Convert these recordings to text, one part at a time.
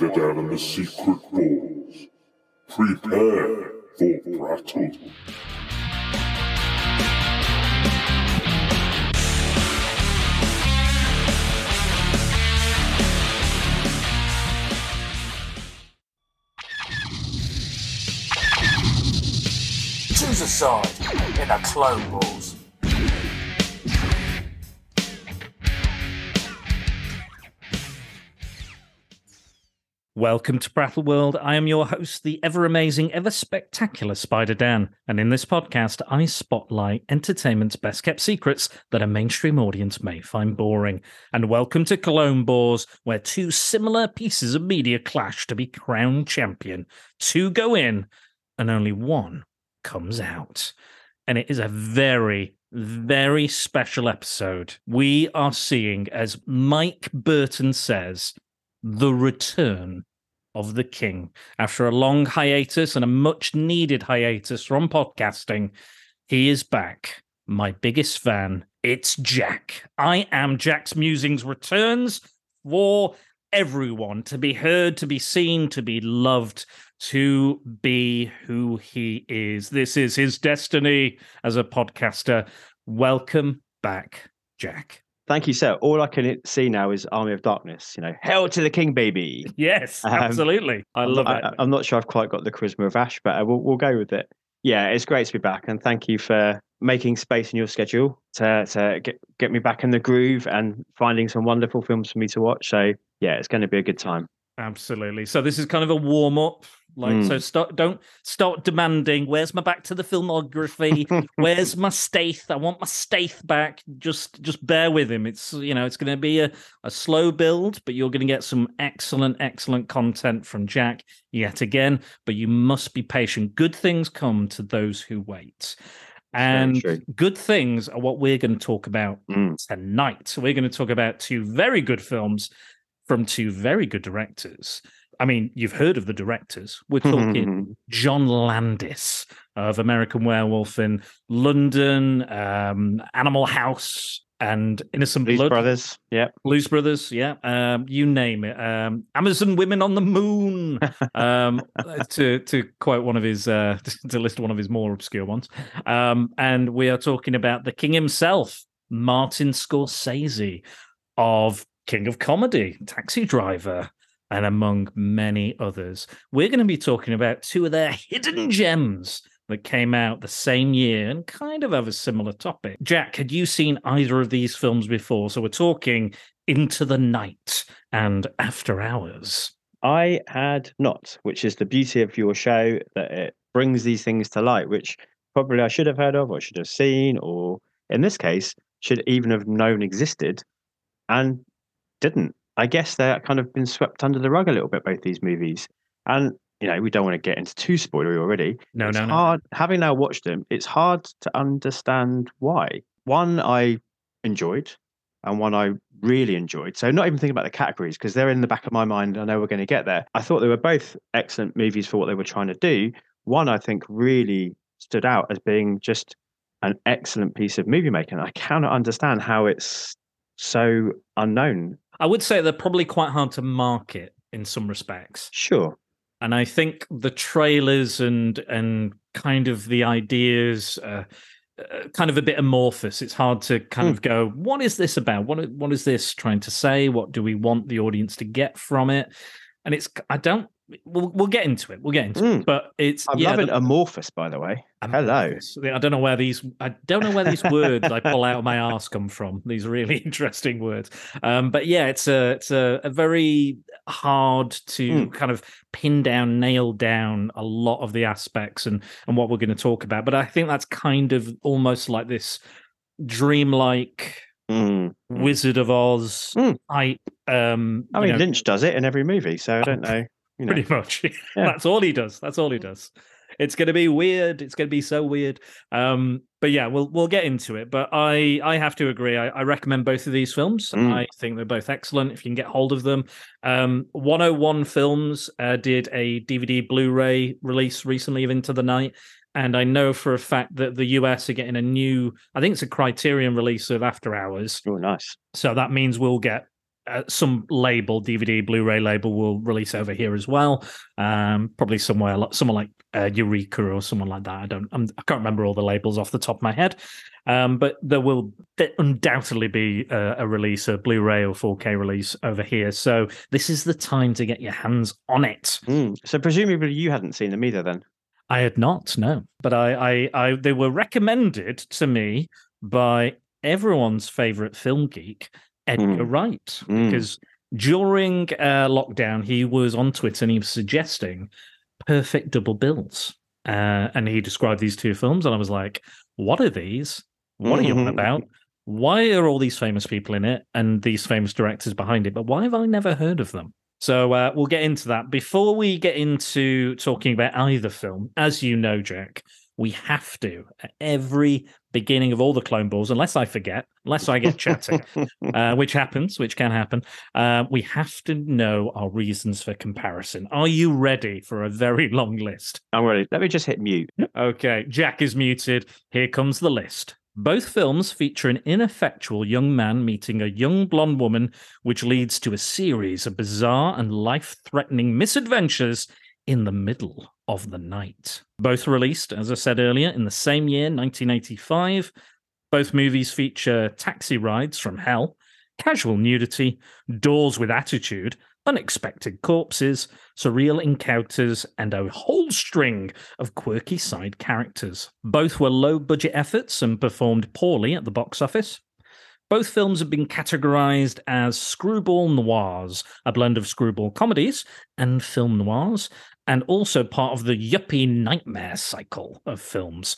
to Spider-Dan and the Secret Bores. Prepare for battle. Choose a side in the Clone Wars. Welcome to Battle World. I am your host, the ever amazing, ever spectacular Spider Dan. And in this podcast, I spotlight entertainment's best kept secrets that a mainstream audience may find boring. And welcome to Clone Wars, where two similar pieces of media clash to be crowned champion. Two go in, and only one comes out. And it is a very, very special episode. We are seeing, as Mike Burton says, the return of the king. After a long hiatus and a much needed hiatus from podcasting, he is back. My biggest fan, it's Jack. I am Jack's Musings returns for everyone to be heard, to be seen, to be loved, to be who he is. This is his destiny as a podcaster. Welcome back, Jack. Thank you, sir. All I can see now is Army of Darkness. You know, hell to the king, baby. Yes, Um, absolutely. I love it. I, am not sure I've quite got the charisma of Ash, but uh, we'll, we'll go with it. Yeah, it's great to be back, and thank you for making space in your schedule to to get get me back in the groove and finding some wonderful films for me to watch. So yeah, it's going to be a good time. Absolutely. So this is kind of a warm up. Like, Mm. so start, don't start demanding. Where's my back to the filmography? Where's my Staith? I want my Staith back. Just, just bear with him. It's you know, it's going to be a, a slow build, but you're going to get some excellent, excellent content from Jack yet again. But you must be patient. Good things come to those who wait. And good things are what we're going to talk about Mm. tonight. So we're going to talk about two very good films from two very good directors. I mean, you've heard of the directors. We're talking John Landis of American Werewolf in London, um, Animal House, and Innocent Blues Blood. Brothers. Yeah. Blues Brothers, yeah, um, you name it. Um, Amazon Women on the Moon, um, to to quote one of his uh, to list one of his more obscure ones. Um, and we are talking about the king himself, Martin Scorsese, of King of Comedy, Taxi Driver, and among many others. We're going to be talking about two of their hidden gems that came out the same year and kind of have a similar topic. Jack, had you seen either of these films before? So we're talking Into the Night and After Hours. I had not, which is the beauty of your show that it brings these things to light, which probably I should have heard of or should have seen, or in this case, should even have known existed and didn't. I guess they're kind of been swept under the rug a little bit, both these movies. And, you know, we don't want to get into too spoilery already. No, it's no, no. hard, having now watched them, it's hard to understand why. One, I enjoyed, and one I really enjoyed. So not even thinking about the categories because they're in the back of my mind. I know we're going to get there. I thought they were both excellent movies for what they were trying to do. One I think really stood out as being just an excellent piece of movie making. I cannot understand how it's so unknown. I would say they're probably quite hard to market in some respects. Sure. and I think the trailers and and kind of the ideas uh, uh, kind of a bit amorphous. It's hard to kind Hmm. of go, what is this about? What what is this trying to say? What do we want the audience to get from it? And it's I don't. We'll we'll get into it. We'll get into Hmm. it. But it's I'm yeah, loving the- amorphous, by the way. Hello. I don't know where these I don't know where these words I pull out of my ass come from. These really interesting words. Um, but yeah, it's a it's a, a very hard to Hmm. kind of pin down, nail down a lot of the aspects and and what we're going to talk about. But I think that's kind of almost like this dreamlike Mm. Mm. Wizard of Oz Mm. type. Um, I mean, know, Lynch does it in every movie, so I don't know. You know. pretty much. Yeah. That's all he does. That's all he does. It's going to be weird. It's going to be so weird. Um, but yeah, we'll we'll get into it. But I I have to agree. I, I recommend both of these films. Mm. I think they're both excellent. If you can get hold of them, um, 101 Films uh, did a DVD Blu-ray release recently of Into the Night. And I know for a fact that the US are getting a new, I think it's a Criterion release of After Hours. Oh, nice. So that means we'll get uh, some label, DVD, Blu-ray label will release over here as well. Um, probably somewhere, like someone like uh, Eureka or someone like that. I don't, I'm, I can't remember all the labels off the top of my head. Um, but there will undoubtedly be a, a release, a Blu-ray or 4K release over here. So this is the time to get your hands on it. Mm. So presumably you hadn't seen them either, then. I had not, no, but I, I, I, they were recommended to me by everyone's favorite film geek, Edgar Mm. Wright, Mm. because during uh, lockdown he was on Twitter and he was suggesting perfect double bills, uh, and he described these two films, and I was like, "What are these? What are you on Mhm. about?" Why are all these famous people in it and these famous directors behind it? But why have I never heard of them? So uh, we'll get into that. Before we get into talking about either film, as you know, Jack, we have to at every beginning of all the Clone Balls, unless I forget, unless I get chatting, uh, which happens, which can happen. Uh, we have to know our reasons for comparison. Are you ready for a very long list? I'm ready. Let me just hit mute. Okay, Jack is muted. Here comes the list. Both films feature an ineffectual young man meeting a young blonde woman, which leads to a series of bizarre and life threatening misadventures in the middle of the night. Both released, as I said earlier, in the same year, 1985. Both movies feature taxi rides from hell, casual nudity, doors with attitude, unexpected corpses, surreal encounters, and a whole string of quirky side characters. Both were low budget efforts and performed poorly at the box office. Both films have been categorized as screwball noirs, a blend of screwball comedies and film noirs, and also part of the yuppie nightmare cycle of films.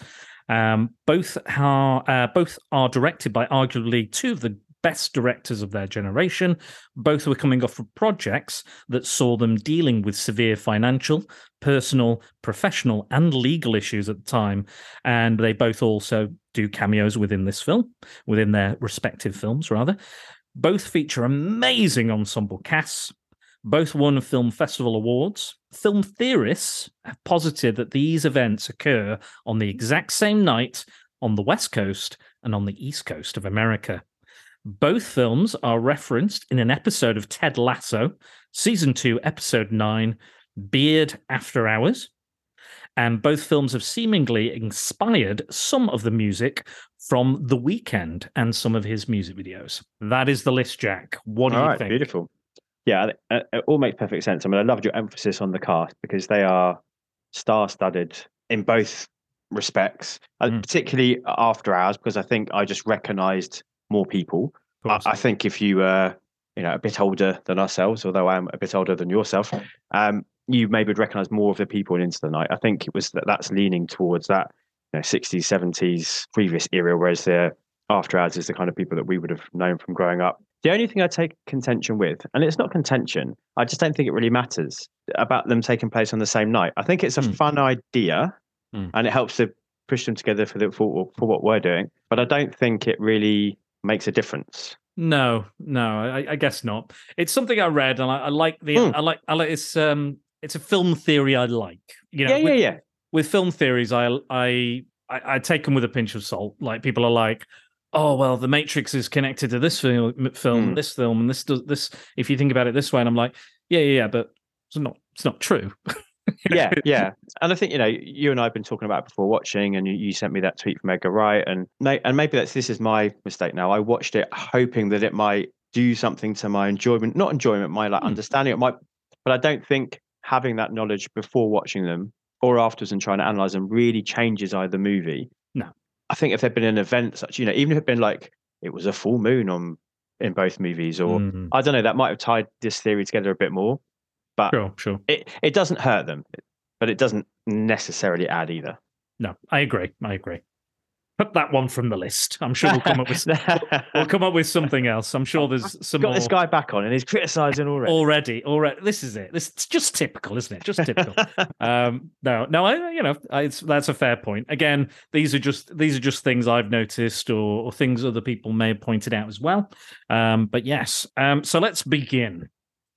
Um, both are uh, both are directed by arguably two of the best directors of their generation. Both were coming off of projects that saw them dealing with severe financial, personal, professional, and legal issues at the time. And they both also do cameos within this film, within their respective films, rather. Both feature amazing ensemble casts. Both won film festival awards. Film theorists have posited that these events occur on the exact same night on the West Coast and on the East Coast of America. Both films are referenced in an episode of Ted Lasso, season 2, episode 9, Beard After Hours. And both films have seemingly inspired some of the music from The Weeknd and some of his music videos. That is the list, Jack. What do All you right, think? beautiful. Yeah, it, all makes perfect sense. I mean, I loved your emphasis on the cast because they are star-studded in both respects, Mm. particularly after hours. Because I think I just recognised more people. I. I think if you were, you know, a bit older than ourselves, although I'm a bit older than yourself, um, you maybe would recognise more of the people in Into the Night. I think it was that that's leaning towards that, you know, 60s, 70s previous era, whereas the after hours is the kind of people that we would have known from growing up. The only thing I take contention with, and it's not contention, I just don't think it really matters about them taking place on the same night. I think it's a Hmm. fun idea, Hmm. and it helps to push them together for the for, for what we're doing. But I don't think it really makes a difference. No, no, I, I guess not. It's something I read, and I, I like the. Hmm. I like. I like. It's um. It's a film theory I like. You know, yeah, with, yeah, yeah. with film theories, I, I I I take them with a pinch of salt. Like people are like, oh well, The Matrix is connected to this film, film, Hmm. this film, and this does this. If you think about it this way, and I'm like, yeah, yeah, yeah, but it's not. It's not true. yeah, yeah. And I think you know, you and I have been talking about it before watching, and you, you sent me that tweet from Edgar Wright, and and maybe that's this is my mistake now. I watched it hoping that it might do something to my enjoyment, not enjoyment, my like Hmm. understanding. It might, but I don't think having that knowledge before watching them or afterwards and trying to analyze them really changes either movie. No. I think if there'd been an event such, you know, even if it'd been like it was a full moon on in both movies, or Mm, I don't know, that might have tied this theory together a bit more. But sure, sure. it it doesn't hurt them, but it doesn't necessarily add either. No, I agree. I agree. Cut that one from the list. I'm sure we'll come up with we'll come up with something else. I'm sure there's some Got more this guy back on and he's criticising already. already. Already, this is it. This it's just typical, isn't it? Just typical. um, no, no, I you know I, it's, that's a fair point. Again, these are just these are just things I've noticed or, or things other people may have pointed out as well. Um, but yes, um, so let's begin.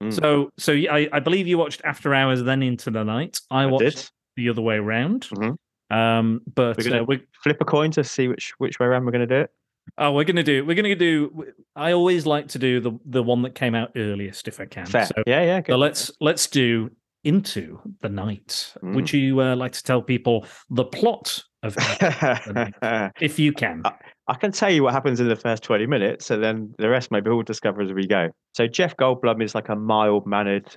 Mm. So, so I, I believe you watched After Hours, then Into the Night. I, I watched did. the other way around. Mhm. Um, but We're gonna- uh, we Flip a coin to see which which way around we're going to do it. oh, we're gonna do we're gonna do. I always like to do the the one that came out earliest if I can. Fair. So, yeah, yeah. so let's let's do Into the Night. Mm. Would you uh, like to tell people the plot of I if you can? I can tell you what happens in the first 20 minutes, and then the rest maybe we'll discover as we go. So Jeff Goldblum is like a mild mannered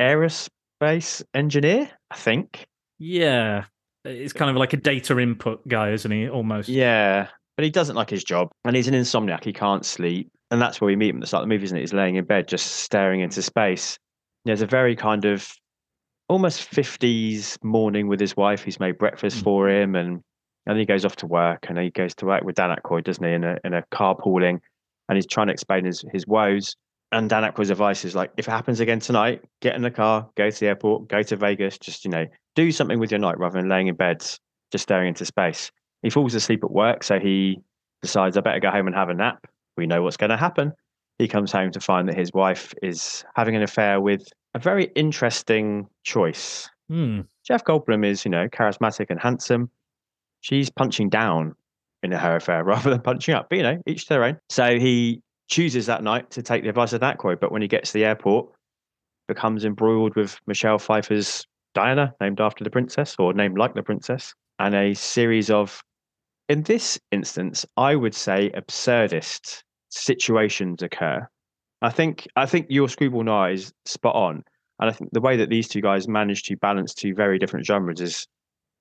aerospace engineer, I think. Yeah, it's kind of like a data input guy, isn't he? Almost. Yeah, but he doesn't like his job, and he's an insomniac. He can't sleep, and that's where we meet him at the start of the movie, isn't it? He's laying in bed, just staring into space. There's a very kind of almost 50s morning with his wife. He's made breakfast Mm. for him, and and he goes off to work, and he goes to work with Dan Aykroyd, doesn't he? In a in a carpooling, and he's trying to explain his his woes. And Dan Aykroyd's advice is like, if it happens again tonight, get in the car, go to the airport, go to Vegas, just you know, do something with your night rather than laying in bed, just staring into space. He falls asleep at work, so he decides, I better go home and have a nap. We know what's going to happen. He comes home to find that his wife is having an affair with a very interesting choice. Hmm. Jeff Goldblum is, you know, charismatic and handsome. She's punching down in her affair rather than punching up, but you know, each to their own. So he chooses that night to take the advice of that quote. but when he gets to the airport, becomes embroiled with Michelle Pfeiffer's Diana, named after the princess or named like the princess, and a series of, in this instance, I would say absurdist situations occur. I think I think your screwball noir is spot on, and I think the way that these two guys managed to balance two very different genres is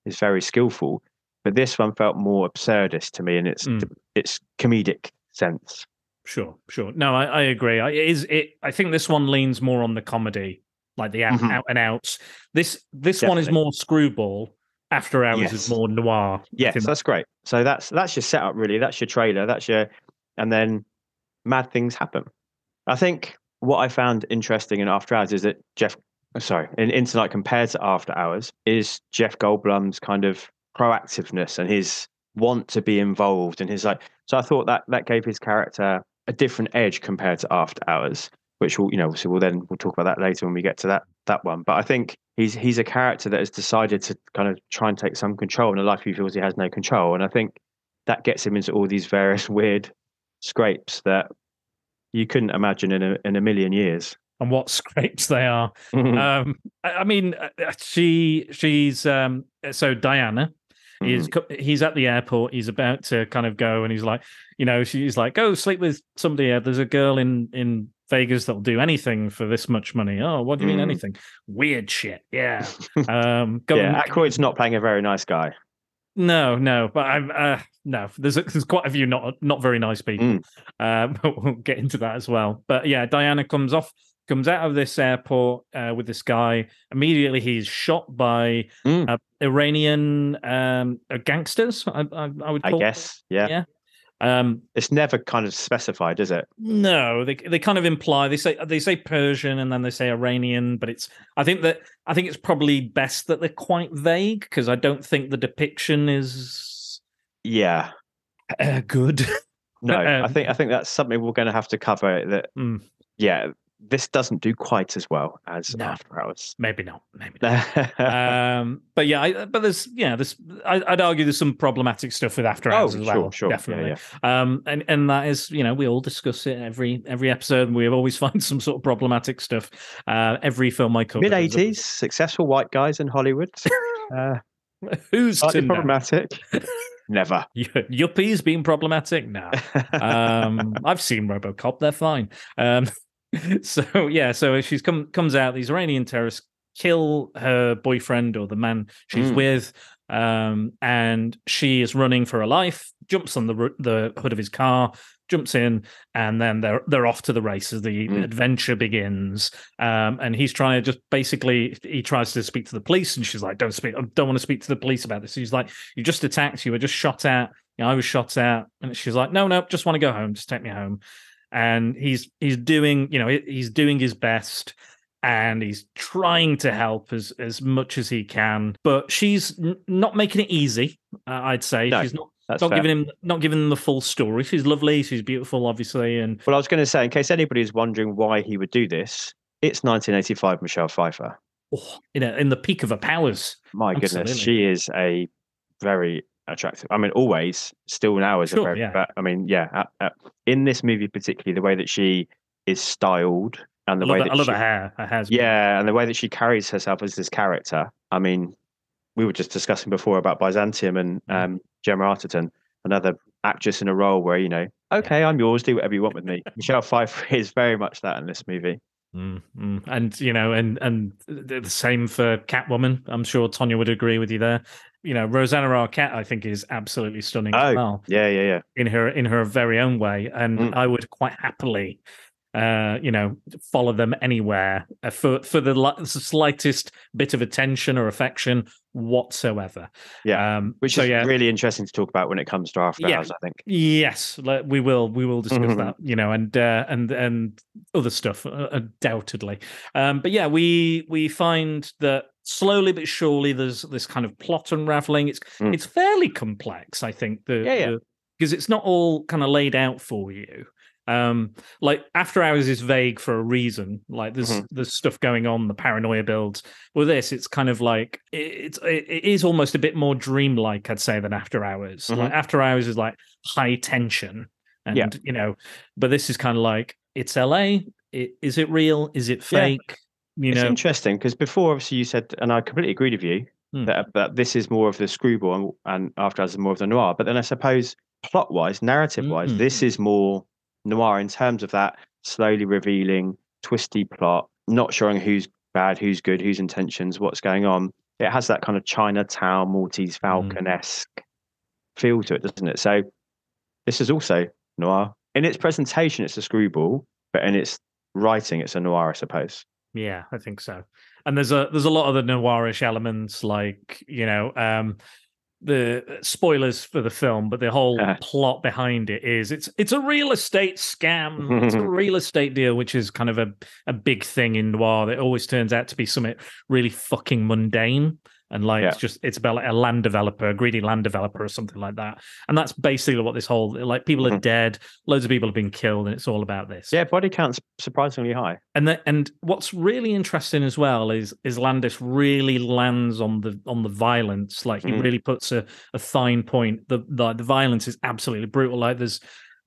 is very skillful. But this one felt more absurdist to me in its Mm. its comedic sense. Sure, sure. No, I, I agree. I, it is it. I think this one leans more on the comedy, like the out, Mhm. out and outs. This this one is more screwball. After Hours Yes. is more noir. Yes, that's great. So that's that's your setup, really. That's your trailer. That's your, and then mad things happen. I think what I found interesting in After Hours is that Jeff, uh, sorry, in, in Tonight compared to After Hours is Jeff Goldblum's kind of proactiveness and his want to be involved and his like. So I thought that that gave his character a different edge compared to After Hours, which will you know so we'll then we'll talk about that later when we get to that that one. But I think he's he's a character that has decided to kind of try and take some control in a life he feels he has no control, and I think that gets him into all these various weird scrapes that you couldn't imagine in a in a million years. and what scrapes they are. um, I, I mean, uh, uh, she she's um, so Diana is Mm. he's at the airport. He's about to kind of go, and he's like, you know, she's like, go sleep with somebody. uh, There's a girl in in Vegas that'll do anything for this much money. Oh, what do you mean Mm. anything? Weird shit. Yeah. Um, go yeah, and- Aykroyd's not playing a very nice guy. no, no, but I'm uh, no. There's a, there's quite a few not not very nice people. Mm. Uh, but we'll get into that as well. But yeah, Diana comes off, comes out of this airport uh, with this guy. Immediately, he's shot by Mm. uh, Iranian um, uh, gangsters. I, I, I would I guess. Yeah. Yeah. Um, It's never kind of specified, is it? no, they they kind of imply they say they say Persian and then they say Iranian, but it's I think that I think it's probably best that they're quite vague because I don't think the depiction is Yeah. uh, good. No, I Um, think I think that's something we're going to have to cover. That Mm. yeah, this doesn't do quite as well as No. After Hours. Maybe not. Maybe not. um, but yeah, I, but there's yeah, there's I, I'd argue there's some problematic stuff with After oh, Hours as sure, well. sure, definitely. Yeah, yeah. Um, and and that is you know we all discuss it every every episode. We always find some sort of problematic stuff. Uh, every film I cover, Mid eighties, successful white guys in Hollywood. uh, Who's to problematic. Never. Yuppies being problematic? No. um, I've seen RoboCop; they're fine. Um, so yeah, so she's come comes out. These Iranian terrorists kill her boyfriend or the man she's Mm. with, um, and she is running for her life. Jumps on the the hood of his car, jumps in, and then they're they're off to the races. The Mm. adventure begins, um, and he's trying to just basically he tries to speak to the police, and she's like, "Don't speak, I don't want to speak to the police about this." He's like, "You just attacked. You were just shot at." You know, I was shot at, and she's like, "No, no, just want to go home. Just take me home." And he's he's doing, you know, he's doing his best, and he's trying to help as as much as he can. But she's n- not making it easy. Uh, I'd say No, she's not not fair. giving him not giving him the full story. She's lovely. She's beautiful, obviously, and Well, I was going to say, in case anybody's wondering why he would do this, it's 1985 Michelle Pfeiffer. oh, you know, in the peak of her powers. My goodness, she is a very attractive. I mean, always, still now is Sure, a very. yeah. But I mean, yeah, uh, uh, in this movie particularly, the way that she is styled and the way that I love she, her hair. Her hair's yeah, and the way that she carries herself as this character. I mean, we were just discussing before about Byzantium and Mm. um, Gemma Arterton, another actress in a role where you know, okay, I'm yours, do whatever you want with me. Michelle Pfeiffer is very much that in this movie. Mm, mm. And you know, and and the the same for Catwoman. I'm sure Tonya would agree with you there. You know, Rosanna Arquette, I think, is absolutely stunning Oh, as well Yeah, yeah, yeah. in her in her very own way, and Mm. I would quite happily, uh, you know, follow them anywhere uh, for for the li- slightest bit of attention or affection whatsoever. Yeah, um, Which so is yeah, really interesting to talk about when it comes to after Yeah. hours, I think. Yes, we will. We will discuss Mhm. that, you know, and uh, and and other stuff, uh, undoubtedly. Um, but yeah, we we find that slowly but surely there's this kind of plot unraveling. It's Mm. it's fairly complex, I think. The Yeah, yeah. because it's not all kind of laid out for you. Um, like After Hours is vague for a reason. Like there's Mhm. there's stuff going on, the paranoia builds. With this, it's kind of like it, it's it, is almost a bit more dreamlike, I'd say, than After Hours. Like After Hours is like high tension, and Yeah. you know, but this is kind of like it's LA. It, is it real? Is it Yeah. fake? You it's know, interesting because before, obviously, you said, and I completely agreed with you Hmm. that, that this is more of the screwball and, and after hours is more of the noir. But then I suppose plot wise, narrative wise, Mm. this is more noir in terms of that slowly revealing, twisty plot, not showing who's bad, who's good, whose intentions, what's going on. It has that kind of Chinatown, Maltese Mm. Falcon esque feel to it, doesn't it? So this is also noir. In its presentation, it's a screwball, but in its writing, it's a noir, I suppose. Yeah, I think so. And there's a there's a lot of the noirish elements, like you know, um, the spoilers for the film, but the whole Uh. plot behind it is it's it's a real estate scam. it's a real estate deal, which is kind of a a big thing in noir. That always turns out to be something really fucking mundane. And like it's Yeah. just it's about like a land developer, a greedy land developer, or something like that. And that's basically what this whole like people are Mhm. dead, loads of people have been killed, and it's all about this. Yeah, body count's surprisingly high. And the, and what's really interesting as well is is Landis really lands on the on the violence. Like he Mhm. really puts a, a fine point. The, the the violence is absolutely brutal. Like there's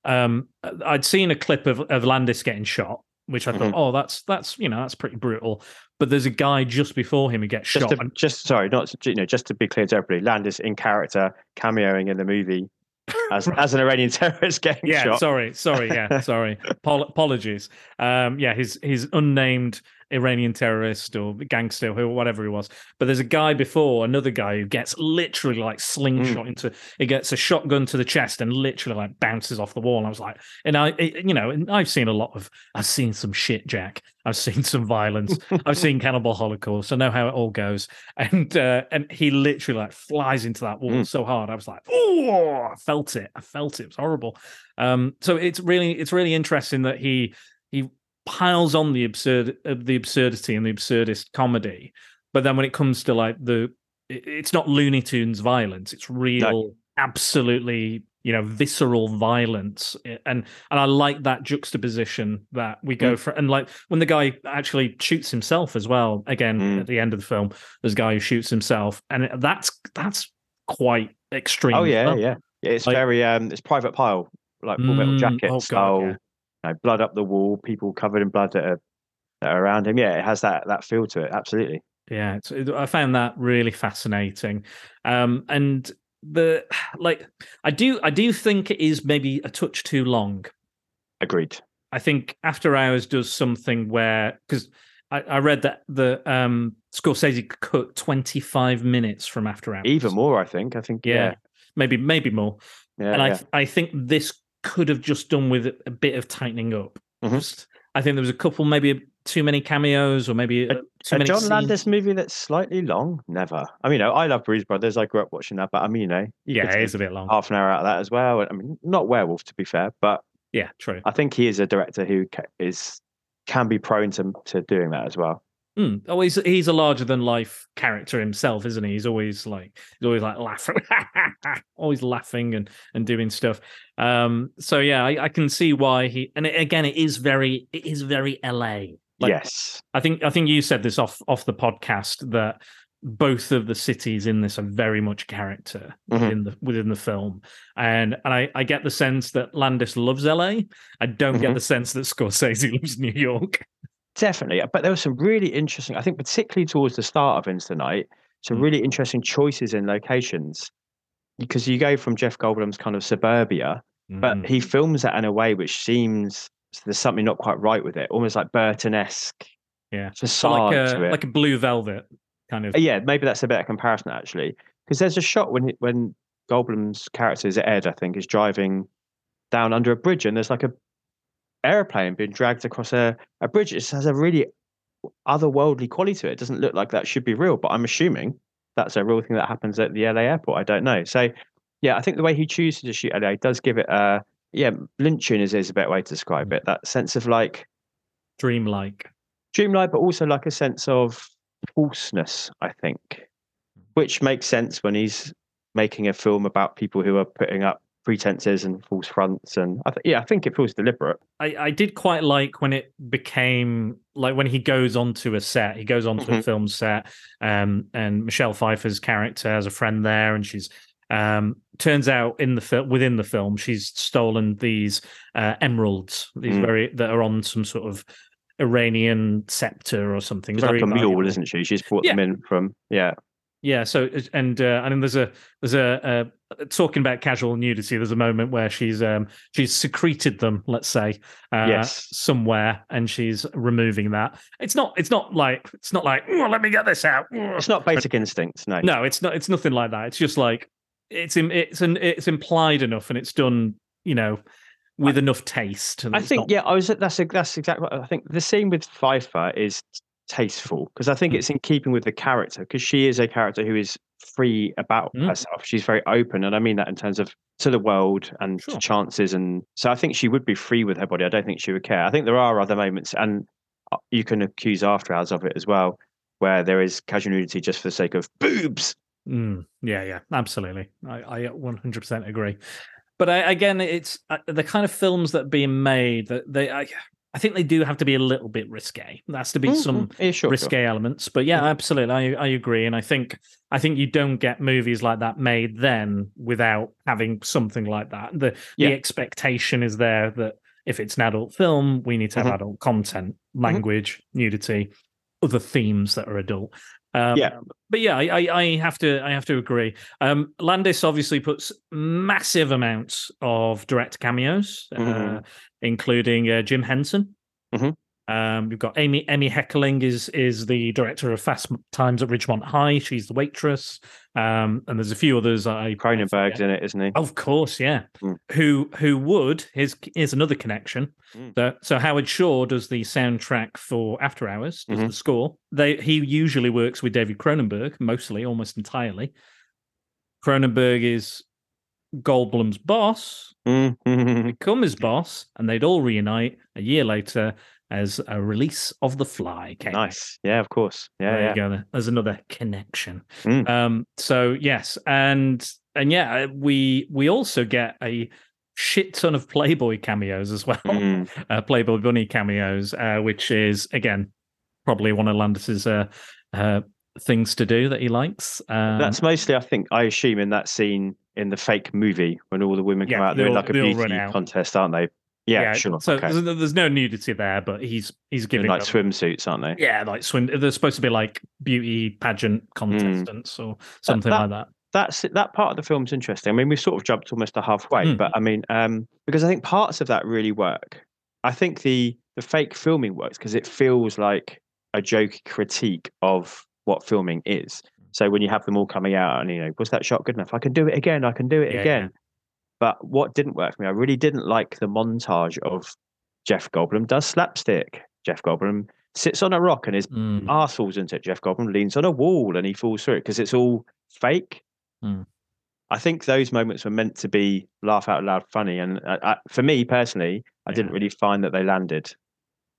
um I'd seen a clip of, of Landis getting shot, which I thought, Mhm. oh, that's that's you know, that's pretty brutal. But there's a guy just before him who gets Just shot. to, and- just sorry, not you know, just to be clear to everybody, Landis in character cameoing in the movie as as an Iranian terrorist getting yeah, shot. sorry, sorry, yeah, sorry. Apol- apologies. Um, yeah, his his unnamed Iranian terrorist or gangster or whatever he was. But there's a guy before, another guy who gets literally like slingshot into. He gets a shotgun to the chest and literally like bounces off the wall. And I was like, and I, it- you know, and I've seen a lot of, I've seen some shit, Jack. I've seen some violence. I've seen Cannibal Holocaust. I know how it all goes. And uh, and he literally like flies into that wall Mm. so hard. I was like, oh, I felt it. I felt it. It was horrible. Um, so it's really it's really interesting that he he piles on the absurd uh, the absurdity and the absurdist comedy, but then when it comes to like the it's not Looney Tunes violence. It's real, absolutely you know visceral violence, and and I like that juxtaposition that we go for. And like when the guy actually shoots himself as well. Again Mm. at the end of the film, there's a guy who shoots himself, and that's that's quite extreme. Oh yeah, well. yeah. It's Like- very um it's Private Pyle, like full metal Mm, jacket oh, God, style, yeah. Know, blood up the wall, people covered in blood that are, that are around him. Yeah, it has that that feel to it, absolutely. Yeah, it, I found that really fascinating, um, and the like, I do, I do think it is maybe a touch too long. Agreed. I think After Hours does something where because I, I read that the um, Scorsese cut twenty five minutes from After Hours, Even more, I think. I think yeah, yeah. maybe maybe more, Yeah. and I yeah. th- I think this could have just done with a bit of tightening up. Mhm. Just, I think there was a couple maybe too many cameos or maybe uh, too a many John scenes? Landis movie that's slightly long? Never. I mean, you know, I love Blues Brothers. I grew up watching that, but I mean, you know, Yeah, it is a bit long. half an hour out of that as well. I mean, not Werewolf to be fair, but Yeah, true. I think he is a director who is can be prone to to doing that as well. Mm. Oh, he's he's a larger than life character himself, isn't he? He's always like he's always like laughing, always laughing and and doing stuff. Um, so yeah, I, I can see why he. And it, again, it is very it is very LA. Like, yes. I think I think you said this off off the podcast that both of the cities in this are very much character Mhm. within the within the film, and and I, I get the sense that Landis loves LA. I don't get Mhm. the sense that Scorsese loves New York. Definitely. But there were some really interesting, I think, particularly towards the start of Into the Night, some Mm. really interesting choices in locations. Because you go from Jeff Goldblum's kind of suburbia, but Mm. he films that in a way which seems there's something not quite right with it, almost like Burton-esque yeah, So facade like to a it. like a blue velvet kind of. Uh, yeah, maybe that's a better comparison actually. Because there's a shot when he- when Goldblum's character is Ed, I think, is driving down under a bridge, and there's like a airplane being dragged across a, a bridge. It has a really otherworldly quality to it. It doesn't look like that should be real, but I'm assuming that's a real thing that happens at the LA airport. I don't know. So yeah, I think the way he chooses to shoot LA does give it a yeah, Lynchian is, is a better way to describe mm. it. That sense of like dreamlike. dreamlike, but also like a sense of falseness, I think, mm. which makes sense when he's making a film about people who are putting up pretenses and false fronts. And I th- yeah, I think it feels deliberate. I, I did quite like when it became like when he goes onto a set, he goes onto a Mhm. film set, um, and Michelle Pfeiffer's character has a friend there, and she's um turns out in the film within the film she's stolen these uh, emeralds, these Mm. very that are on some sort of Iranian scepter or something. She's like very a mule, isn't she? She's brought them in from yeah. Yeah. So and uh, and then there's a there's a, uh talking about casual nudity. There's a moment where she's um she's secreted them, let's say, uh, Yes. somewhere, and she's removing that. It's not it's not like it's not like "Oh, let me get this out. It's not basic instinct, no. No, it's not. It's nothing like that. It's just like it's it's an it's implied enough, and it's done. You know. With enough taste. and I think not- yeah, I was that's a, that's exactly what I think. The scene with Pfeiffer is tasteful because I think Mm. it's in keeping with the character because she is a character who is free about Mm. herself. She's very open, and I mean that in terms of to the world and Sure. to chances, and so I think she would be free with her body. I don't think she would care. I think there are other moments, and uh, you can accuse after hours of it as well, where there is casual nudity just for the sake of boobs. Mm, yeah, yeah, absolutely. I, I 100% agree. But I, again, it's uh, the kind of films that are being made that they, I, I think they do have to be a little bit risque. There has to be some Mhm. Yeah, sure, sure. risque elements. But yeah, absolutely, I, I agree. And I think, I think you don't get movies like that made then without having something like that. The Yeah. the expectation is there that if it's an adult film, we need to have Mhm. adult content, language, nudity, other themes that are adult. Um, Yeah. but yeah, I, I, I have to I have to agree. Um, Landis obviously puts massive amounts of direct cameos, uh, Mhm. including uh, Jim Henson. Mhm. Um, we've got Amy Emmy Heckerling is is the director of Fast Times at Ridgemont High. She's the waitress, um, and there's a few others. I Cronenberg's in it, isn't he? Of course, yeah. Mm. Who who would? Here's here's another connection. Mm. So, so Howard Shore does the soundtrack for After Hours, does Mhm. the score. They he usually works with David Cronenberg, mostly, almost entirely. Cronenberg is Goldblum's boss, Mhm. become his boss, and they'd all reunite a year later as a release of The Fly. Came. nice. Yeah, of course. Yeah, There yeah. you go. There's another connection. Mm. Um, so yes, and and yeah, uh, we we also get a shit ton of Playboy cameos as well. Mm. Uh, Playboy Bunny cameos, uh, which is again probably one of Landis's uh, uh, things to do that he likes. Um, That's mostly, I think, I assume in that scene in the fake movie when all the women come Yeah, out, they're in like a they all run beauty contest, aren't they? Yeah, sure. So okay. there's, there's no nudity there, but he's he's In giving like them- swimsuits, aren't they? Yeah, like swim. They're supposed to be like beauty pageant contestants or something that- like that. That's that part of the film's interesting. I mean, we've sort of jumped almost to halfway, Mm. but I mean, um, because I think parts of that really work. I think the the fake filming works because it feels like a joke critique of what filming is. So when you have them all coming out and you know, was that shot good enough? I can do it again. I can do it Yeah, again. yeah. But what didn't work for me, I really didn't like the montage of Jeff Goldblum does slapstick. Jeff Goldblum sits on a rock and his Mm. arse falls into it. Jeff Goldblum leans on a wall and he falls through it because it's all fake. Mm. I think those moments were meant to be laugh out loud funny, and uh, I, for me personally, I didn't really find that they landed.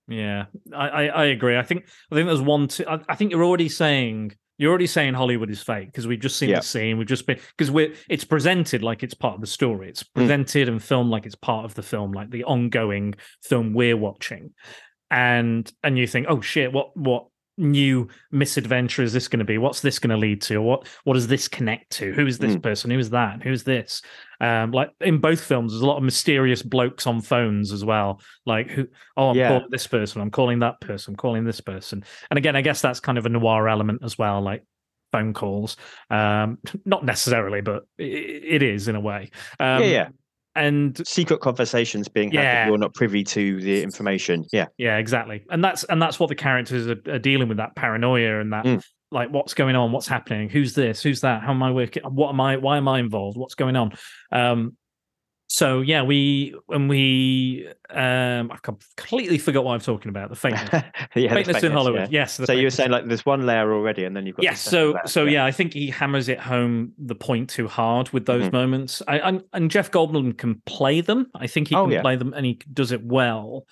Yeah, I, I, I agree. I think I think there's one. Two, I, I think you're already saying you're already saying Hollywood is fake because we've just seen Yeah. the scene. We've just been because we're it's presented like it's part of the story. It's Mm. presented and filmed like it's part of the film, like the ongoing film we're watching. And and you think, oh shit, what what new misadventure is this going to be? What's this going to lead to? What what does this connect to? Who is this Mm. person? Who is that? Who's this? Um, like in both films, there's a lot of mysterious blokes on phones as well. Like who? Oh, I'm Yeah. calling this person. I'm calling that person. I'm calling this person. And again, I guess that's kind of a noir element as well, like phone calls. Um, not necessarily, but it is in a way. Um, yeah, yeah. And Secret conversations being had Yeah. you're not privy to the information. Yeah, yeah, exactly. And that's and that's what the characters are, are dealing with that paranoia and that Mm. like what's going on, what's happening, who's this, who's that, how am I working, what am I, why am I involved, what's going on. Um, so yeah, we and we um, I completely forgot what I'm talking about. The fakeness, yeah. the fakeness in Hollywood. yeah. Yes. So you were saying like there's one layer already, and then you've got Yes, so layer. so yeah, I think he hammers it home the point too hard with those Mhm. moments. I, and, and Jeff Goldblum can play them. I think he Oh, can yeah. play them, and he does it well.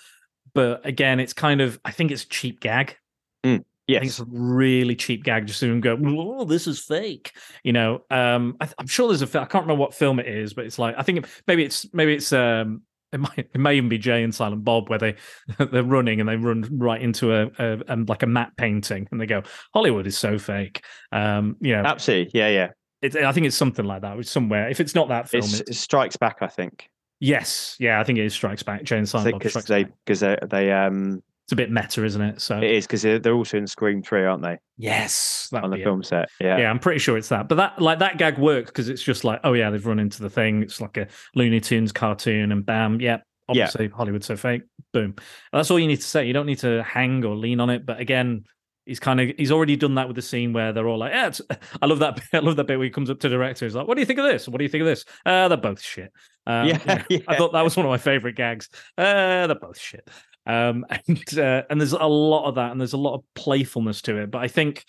But again, it's kind of I think it's a cheap gag. I think Yes, it's a really cheap gag just to go, oh, this is fake. You know, um, I, I'm sure there's a film. I can't remember what film it is, but it's like I think it- maybe it's maybe it's um, it might it may even be Jay and Silent Bob where they they're running and they run right into a, a, um like a matte painting and they go, Hollywood is so fake. Um, you know, absolutely. Yeah, yeah. it, I think it's something like that. It's somewhere. If it's not that film, It's, it's, it strikes back. I think. yes, yeah, I think it is Strikes Back. Jay and Silent Bob Because Strikes they Back. because they they um It's a bit meta, isn't it? So it is because they're, also in Scream Three, aren't they? yes, On the be it. film set. Yeah. Yeah, I'm pretty sure it's that. But that like that gag works because it's just like, oh yeah, they've run into the thing. It's like a Looney Tunes cartoon, and bam, yeah, Yeah. obviously Hollywood's so fake. Boom. That's all you need to say. You don't need to hang or lean on it. But again, he's kind of he's already done that with the scene where they're all like, yeah, it's, I love that. Bit. I love that bit where he comes up to the director. He's like, what do you think of this? What do you think of this? Uh, they're both shit. Um, you Yeah, know, yeah. I thought that was one of my favorite gags. Uh, they're both shit. Um, and uh, and there's a lot of that, and there's a lot of playfulness to it. But I think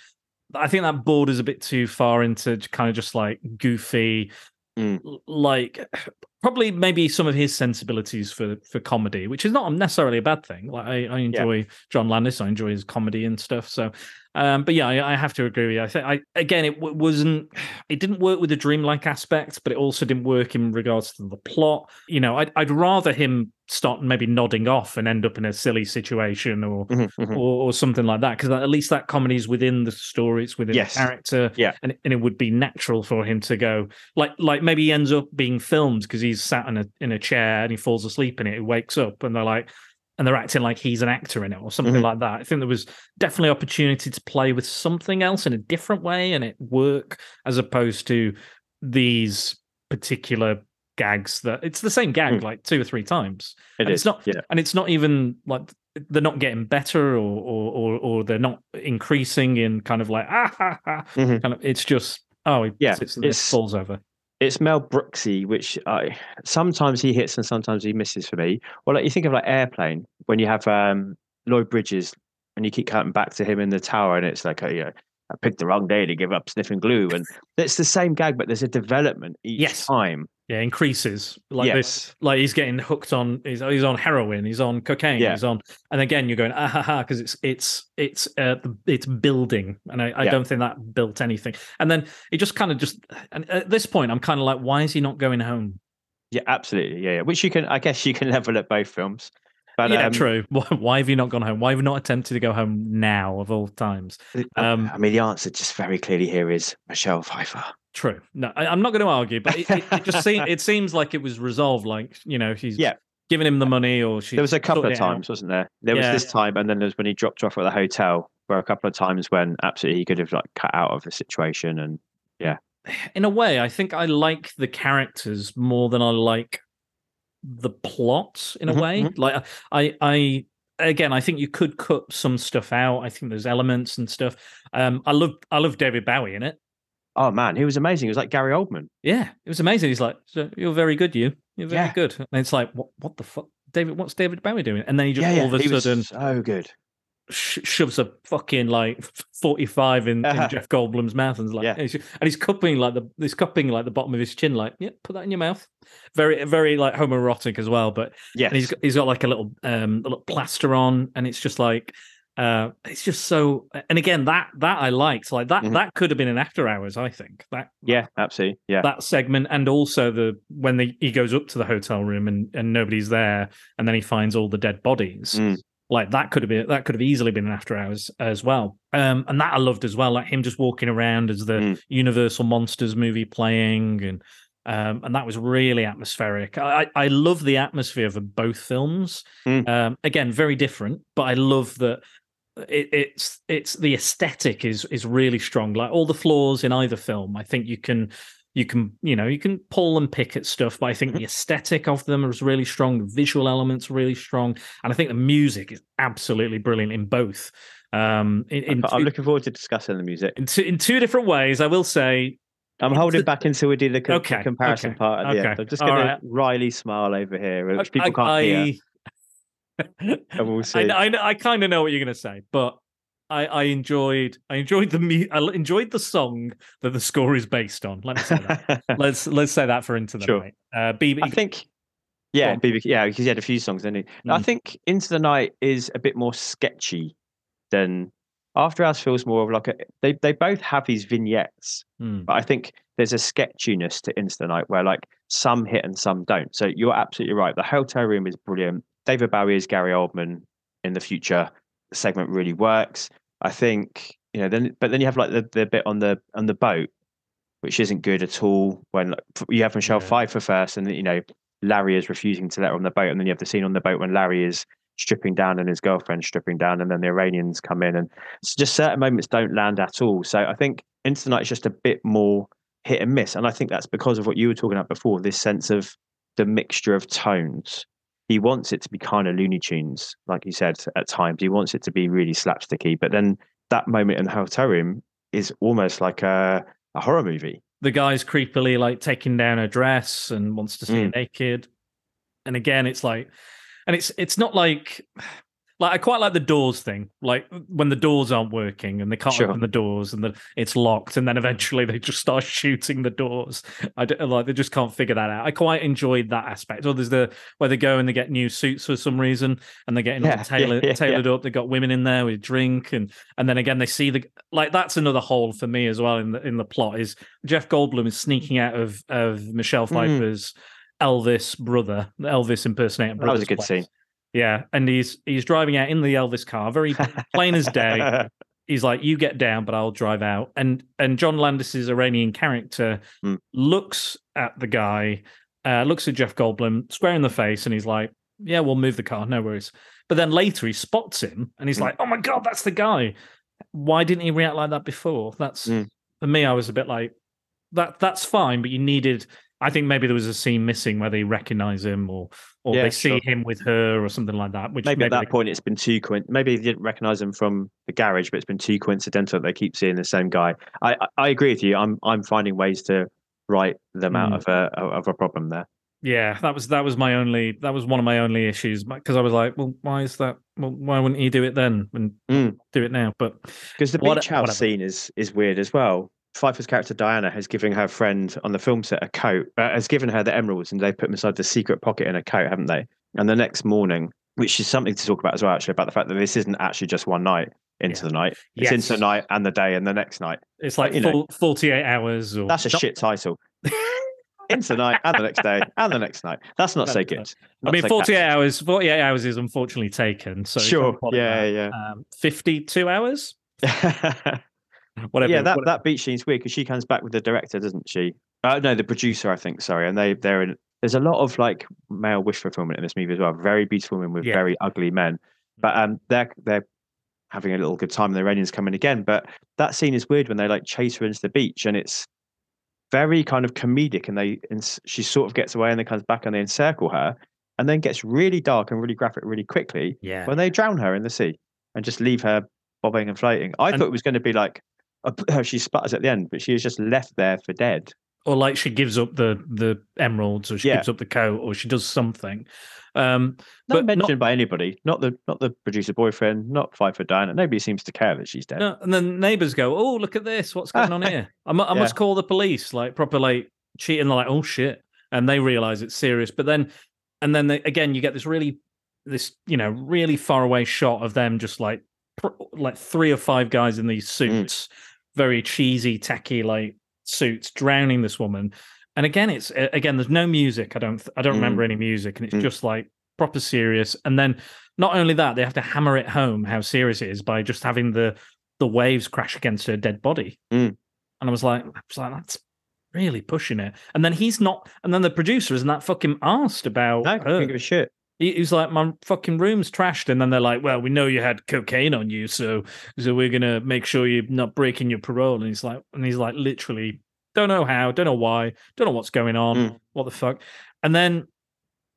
I think that borders a bit too far into kind of just like goofy, Mm. like probably maybe some of his sensibilities for for comedy, which is not necessarily a bad thing. Like I, I enjoy John Landis, I enjoy his comedy and stuff. So, um, but yeah, I, I have to agree with you. I think I again, it w- wasn't, it didn't work with the dreamlike aspect, but it also didn't work in regards to the plot. You know, I'd I'd rather him start maybe nodding off and end up in a silly situation or Mhm, mhm. or, or something like that because at least that comedy is within the story it's within Yes. the character Yeah. and, and it would be natural for him to go like like maybe he ends up being filmed because he's sat in a in a chair and he falls asleep in it he wakes up and they're like and they're acting like he's an actor in it or something Mhm. like that i think there was definitely opportunity to play with something else in a different way and it work as opposed to these particular gags that it's the same gag Mm. like two or three times It and it's not yeah. and it's not even like they're not getting better or or or, or they're not increasing in kind of like ah ha, ha. Mhm. kind of it's just oh he Yeah, sits and it it's- falls over it's Mel Brooksy, which I sometimes he hits and sometimes he misses for me. Well, like you think of like Airplane when you have um, Lloyd Bridges and you keep cutting back to him in the tower, and it's like, oh, yeah, I picked the wrong day to give up sniffing glue, and it's the same gag, but there's a development each Yes. time. Yeah increases like Yes. this like he's getting hooked on he's, he's on heroin he's on cocaine Yeah. he's on and again you're going ah ha ha because it's it's it's uh it's building and I, I Yeah. don't think that built anything and then it just kind of just and at this point I'm kind of like why is he not going home Yeah, absolutely. Yeah, yeah. Which you can, I guess, you can level at both films. But yeah, um, true. Why, why have you not gone home? Why have you not attempted to go home now of all times? Um, I mean, the answer just very clearly here is Michelle Pfeiffer. True. No, I, I'm not going to argue, but it, it, it just seems it seems like it was resolved. Like you know, she's Yeah. giving him the money, or she. There was a couple of it out. times, wasn't there? There Yeah. was this time, and then there's when he dropped her off at the hotel. Where a couple of times when absolutely he could have like cut out of the situation, and yeah. In a way, I think I like the characters more than I like the plot. In a Mhm, way, like I, I again, I think you could cut some stuff out. I think there's elements and stuff. Um, I love, I love David Bowie in it. Oh man, he was amazing. He was like Gary Oldman. Yeah, it was amazing. He's like, "So you're very good, you. You're very Yeah. good. And it's like, what, what the fuck, David? What's David Bowie doing? And then he just yeah, all yeah, of he a sudden, was so good. sh- shoves a fucking like 45 in, in Uh-huh. Jeff Goldblum's mouth and like Yeah. and he's, and he's cupping like the he's cupping like the bottom of his chin like yeah put that in your mouth very very like homoerotic as well but yeah, and he's got, he's got like a little um a little plaster on and it's just like uh it's just so and again that that I liked like that Mhm. that could have been an after hours I think that yeah, absolutely. Yeah. that segment and also the when the, he goes up to the hotel room and and nobody's there and then he finds all the dead bodies Mm. like that could have been that could have easily been an after hours as well um and that i loved as well like him just walking around as the Mm. universal monsters movie playing and um and that was really atmospheric i i I love the atmosphere for both films Mm. um again very different but i love that it, it's it's the aesthetic is is really strong like all the flaws in either film i think you can you can you know you can pull and pick at stuff but i think the aesthetic of them is really strong the visual elements really strong and i think the music is absolutely brilliant in both um in, in, I'm two, looking forward to discussing the music. in, two, in two different ways i will say I'm holding the- back until we do the co- Okay, comparison okay, part at the okay. end. I'm just going right. to Riley smile over here, which people can't I, hear, and we'll I, see. I, I kind of know what you're going to say, but I, I enjoyed I enjoyed the mu- I enjoyed the song that the score is based on. Let me say that. let's let's say that for Into the Sure. Night. Uh, BB, I think, yeah. BB, yeah, because he had a few songs, didn't he? I Mm. think Into the Night is a bit more sketchy than After Hours feels more of like a. They they both have these vignettes, Hmm. but I think there's a sketchiness to Into the Night where like some hit and some don't. So you're absolutely right. The hotel room is brilliant. David Bowie is Gary Oldman in the future. Segment really works. I think you know then, but then you have like the, the bit on the on the boat, which isn't good at all. When like, you have Michelle Yeah. Pfeiffer first, and you know Larry is refusing to let her on the boat, and then you have the scene on the boat when Larry is stripping down and his girlfriend stripping down, and then the Iranians come in, and it's just certain moments don't land at all. So I think Into the Night is just a bit more hit and miss, and I think that's because of what you were talking about before. This sense of the mixture of tones. He wants it to be kind of Looney Tunes, like you said at times. He wants it to be really slapsticky, but then that moment in the hotel room is almost like a, a horror movie. the guy's creepily like taking down her dress and wants to see her Mm. naked. And again, it's like, and it's it's not like like I quite like the doors thing. Like when the doors aren't working and they can't Sure. open the doors and the, it's locked, and then eventually they just start shooting the doors. I don't, like they just can't figure that out. I quite enjoyed that aspect. Or there's the where they go and they get new suits for some reason, and they're getting Yeah, yeah, tailored yeah, yeah. tailored up. They got women in there with drink, and and then again they see the like that's another hole for me as well in the in the plot is Jeff Goldblum is sneaking out of of Michelle Mm. Pfeiffer's Elvis brother, Elvis impersonator. That was a good place. scene. Yeah, and he's he's driving out in the Elvis car, very plain as day. He's like, "You get down, but I'll drive out." And and John Landis's Iranian character Hmm. looks at the guy, uh, looks at Jeff Goldblum square in the face, and he's like, "Yeah, we'll move the car, no worries." But then later he spots him, and he's Hmm. like, "Oh my god, that's the guy! Why didn't he react like that before?" That's Hmm. for me. I was a bit like, "That that's fine," but you needed. I think maybe there was a scene missing where they recognize him, or or Yeah, they see sure. him with her, or something like that. Which maybe, at that they- point it's been too coin. Maybe they didn't recognize him from the garage, but it's been too coincidental that they keep seeing the same guy. I I, I agree with you. I'm I'm finding ways to write them out Mm. of a of a problem there. Yeah, that was that was my only that was one of my only issues because I was like, well, why is that? Well, why wouldn't he do it then and Mm. do it now? But Because the What- beach house whatever. scene is is weird as well. Pfeiffer's character Diana has given her friend on the film set a coat, uh, has given her the emeralds, and they put them inside the secret pocket in a coat, haven't they? And the next morning, which is something to talk about as well, actually, about the fact that this isn't actually just one night into Yeah. the night. It's Yes. into the night and the day and the next night. it's like you know. forty-eight hours. Or That's a shit title. into the night and the next day and the next night. That's not so good. I mean, so forty-eight catchy. hours. Forty-eight hours is unfortunately taken. So Sure. can't call it Yeah, yeah. Um, Fifty-two hours. Whatever. yeah, that, whatever. that beach scene's weird because she comes back with the director, doesn't she? Uh, no, the producer, I think. Sorry, and they they're in. There's a lot of like male wish fulfillment in this movie as well. Very beautiful women with Yeah. very ugly men, but um, they're they're having a little good time. and The Iranians come in again, but that scene is weird when they like chase her into the beach, and it's very kind of comedic. And they and she sort of gets away, and then comes back, and they encircle her, and then gets really dark and really graphic really quickly yeah. when they drown her in the sea and just leave her bobbing and floating. I And- thought it was going to be like she sputters at the end, but she is just left there for dead. or like she gives up the the emeralds, or she Yeah. gives up the coat, or she does something. Um, Not but not- mentioned by anybody. Not the not the producer boyfriend. Not Five Foot Diana. Nobody seems to care that she's dead. No, and then neighbors go, "Oh, look at this! What's going on here? I, mu- I must call the police." Like proper, like cheating. Like, oh shit! And they realize it's serious. But then, and then they, again, you get this really, this you know, really far away shot of them just like, pr- like three or five guys in these suits, very cheesy, tacky like suits, drowning this woman. And again, it's again, there's no music. I don't, I don't Mm. remember any music, and it's Mm. just like proper serious. And then not only that, they have to hammer it home how serious it is by just having the the waves crash against her dead body. Mm. And I was like, I was like, that's really pushing it. And then he's not. And then the producer isn't that fucking asked about No, I her. don't give a shit. He, he was like, my fucking room's trashed. And then they're like, well, we know you had cocaine on you, so so we're gonna make sure you're not breaking your parole. And he's like, and he's like, literally, don't know how, don't know why, don't know what's going on, Mm. what the fuck. And then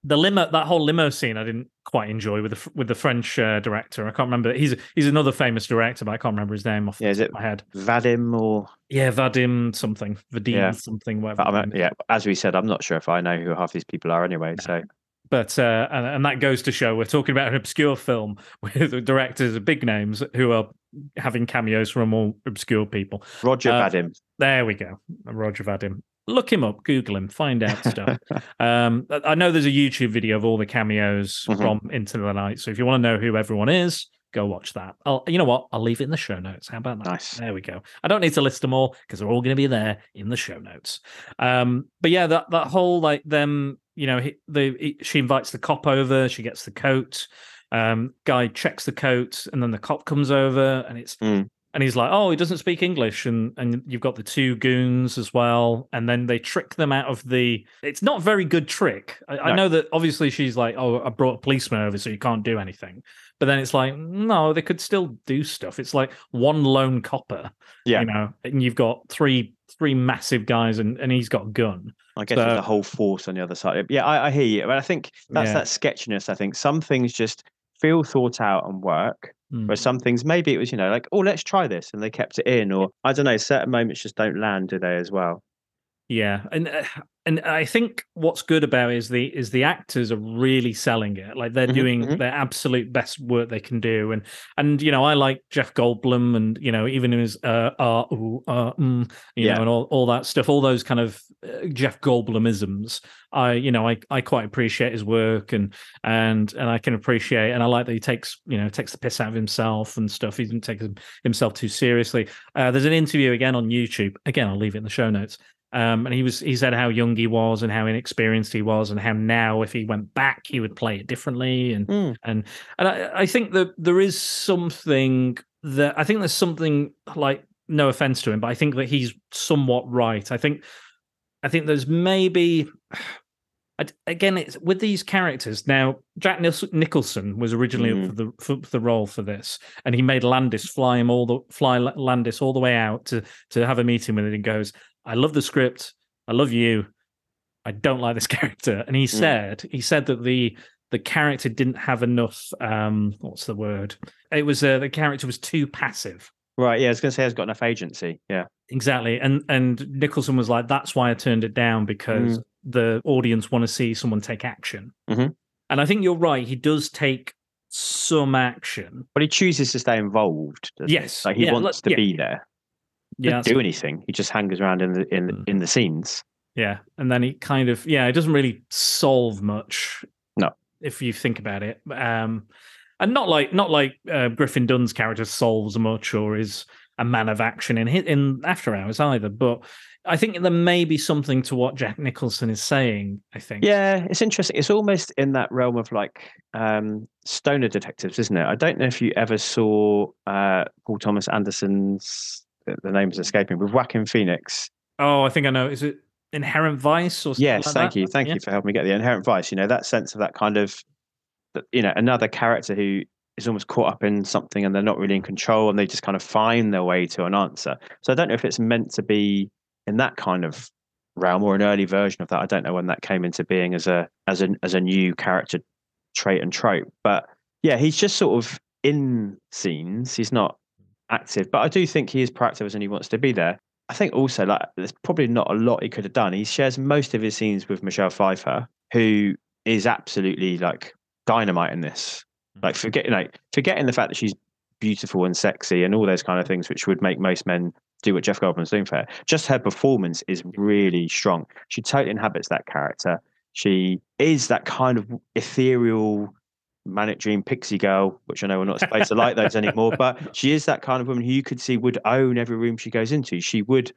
the limo, that whole limo scene, I didn't quite enjoy with the with the French uh, director. I can't remember. He's he's another famous director, but I can't remember his name off Yeah, is it my head. Vadim or Yeah, Vadim something, Vadim Yeah. something, whatever. Yeah, as we said, I'm not sure if I know who half these people are anyway. So But uh, and, and that goes to show we're talking about an obscure film with the directors of big names who are having cameos from all obscure people. Roger Uh, Vadim. There we go, Roger Vadim. Look him up, Google him, find out stuff. um, I know there's a YouTube video of all the cameos Mhm. from Into the Night, so if you want to know who everyone is, go watch that. I'll, you know what? I'll leave it in the show notes. How about that? Nice. There we go. I don't need to list them all because they're all going to be there in the show notes. Um, but yeah, that that whole like them, you know, he, the he, she invites the cop over. She gets the coat. Um, guy checks the coat, and then the cop comes over, and it's Mm. And he's like, "Oh, he doesn't speak English," and and you've got the two goons as well, and then they trick them out of the. It's not a very good trick. I, I know that obviously she's like, "Oh, I brought a policeman over, so you can't do anything," but then it's like, no, they could still do stuff. It's like one lone copper, Yeah. you know, and you've got three three massive guys, and and he's got a gun. I guess So- the whole force on the other side. Yeah, I, I hear you. But I think that's Yeah. that sketchiness. I think some things just feel thought out and work, Mm. where some things maybe it was, you know, like, oh, let's try this, and they kept it in, or I don't know, certain moments just don't land, do they, as well? Yeah, and uh, and I think what's good about it is the is the actors are really selling it. Like they're Mhm, doing mhm. their absolute best work they can do, and and you know I like Jeff Goldblum, and you know even his uh uh, ooh, uh mm, you Yeah. know, and all all that stuff, all those kind of uh, Jeff Goldblumisms. I you know I I quite appreciate his work, and and and I can appreciate, and I like that he takes you know takes the piss out of himself and stuff. He doesn't take himself too seriously. Uh, there's an interview again on YouTube. Again, I'll leave it in the show notes. Um, and he was he said how young he was and how inexperienced he was and how now if he went back he would play it differently and Mm. and and I, I think that there is something that I think there's something like no offense to him but I think that he's somewhat right I think I think there's maybe again it's with these characters now Jack Nicholson was originally Mm. up for the for the role for this and he made Landis fly him all the fly Landis all the way out to to have a meeting with it and goes I love the script I love you I don't like this character and he said he said that the the character didn't have enough um what's the word it was uh, the character was too passive Right. Yeah, I was going to say it's got enough agency. Yeah. exactly and and Nicholson was like that's why I turned it down because the audience want to see someone take action Mhm. and I think you're right he does take some action But he chooses to stay involved. doesn't he? Yes, Like he yeah, wants to yeah. be there. Yeah do anything. He just hangs around in the in Mm. in the scenes. Yeah, and then he kind of yeah, it doesn't really solve much. No. if you think about it, um, and not like not like uh, Griffin Dunne's character solves much or is a man of action in in After Hours either. But I think there may be something to what Jack Nicholson is saying. I think. Yeah, it's interesting. It's almost in that realm of like um, stoner detectives, isn't it? I don't know if you ever saw uh, Paul Thomas Anderson's. The the name is escaping with Joaquin Phoenix. Oh, I think I know. Is it Inherent Vice or something Yes, like thank that? you, thank Yeah. you for helping me get the inherent vice. You know that sense of that kind of, you know, another character who is almost caught up in something and they're not really in control and they just kind of find their way to an answer. So I don't know if it's meant to be in that kind of realm or an early version of that. I don't know when that came into being as a as a as a new character trait and trope. But yeah, he's just sort of in scenes. He's not active, but I do think he is proactive as and he wants to be there. I think also like there's probably not a lot he could have done. He shares most of his scenes with Michelle Pfeiffer, who is absolutely like dynamite in this. Mm. Like forgetting like forgetting the fact that she's beautiful and sexy and all those kind of things, which would make most men do what Jeff Goldblum's doing for her. Just her performance is really strong. She totally inhabits that character. She is that kind of ethereal manic dream pixie girl, which I know we're not supposed to like those anymore, but she is that kind of woman who you could see would own every room she goes into. She would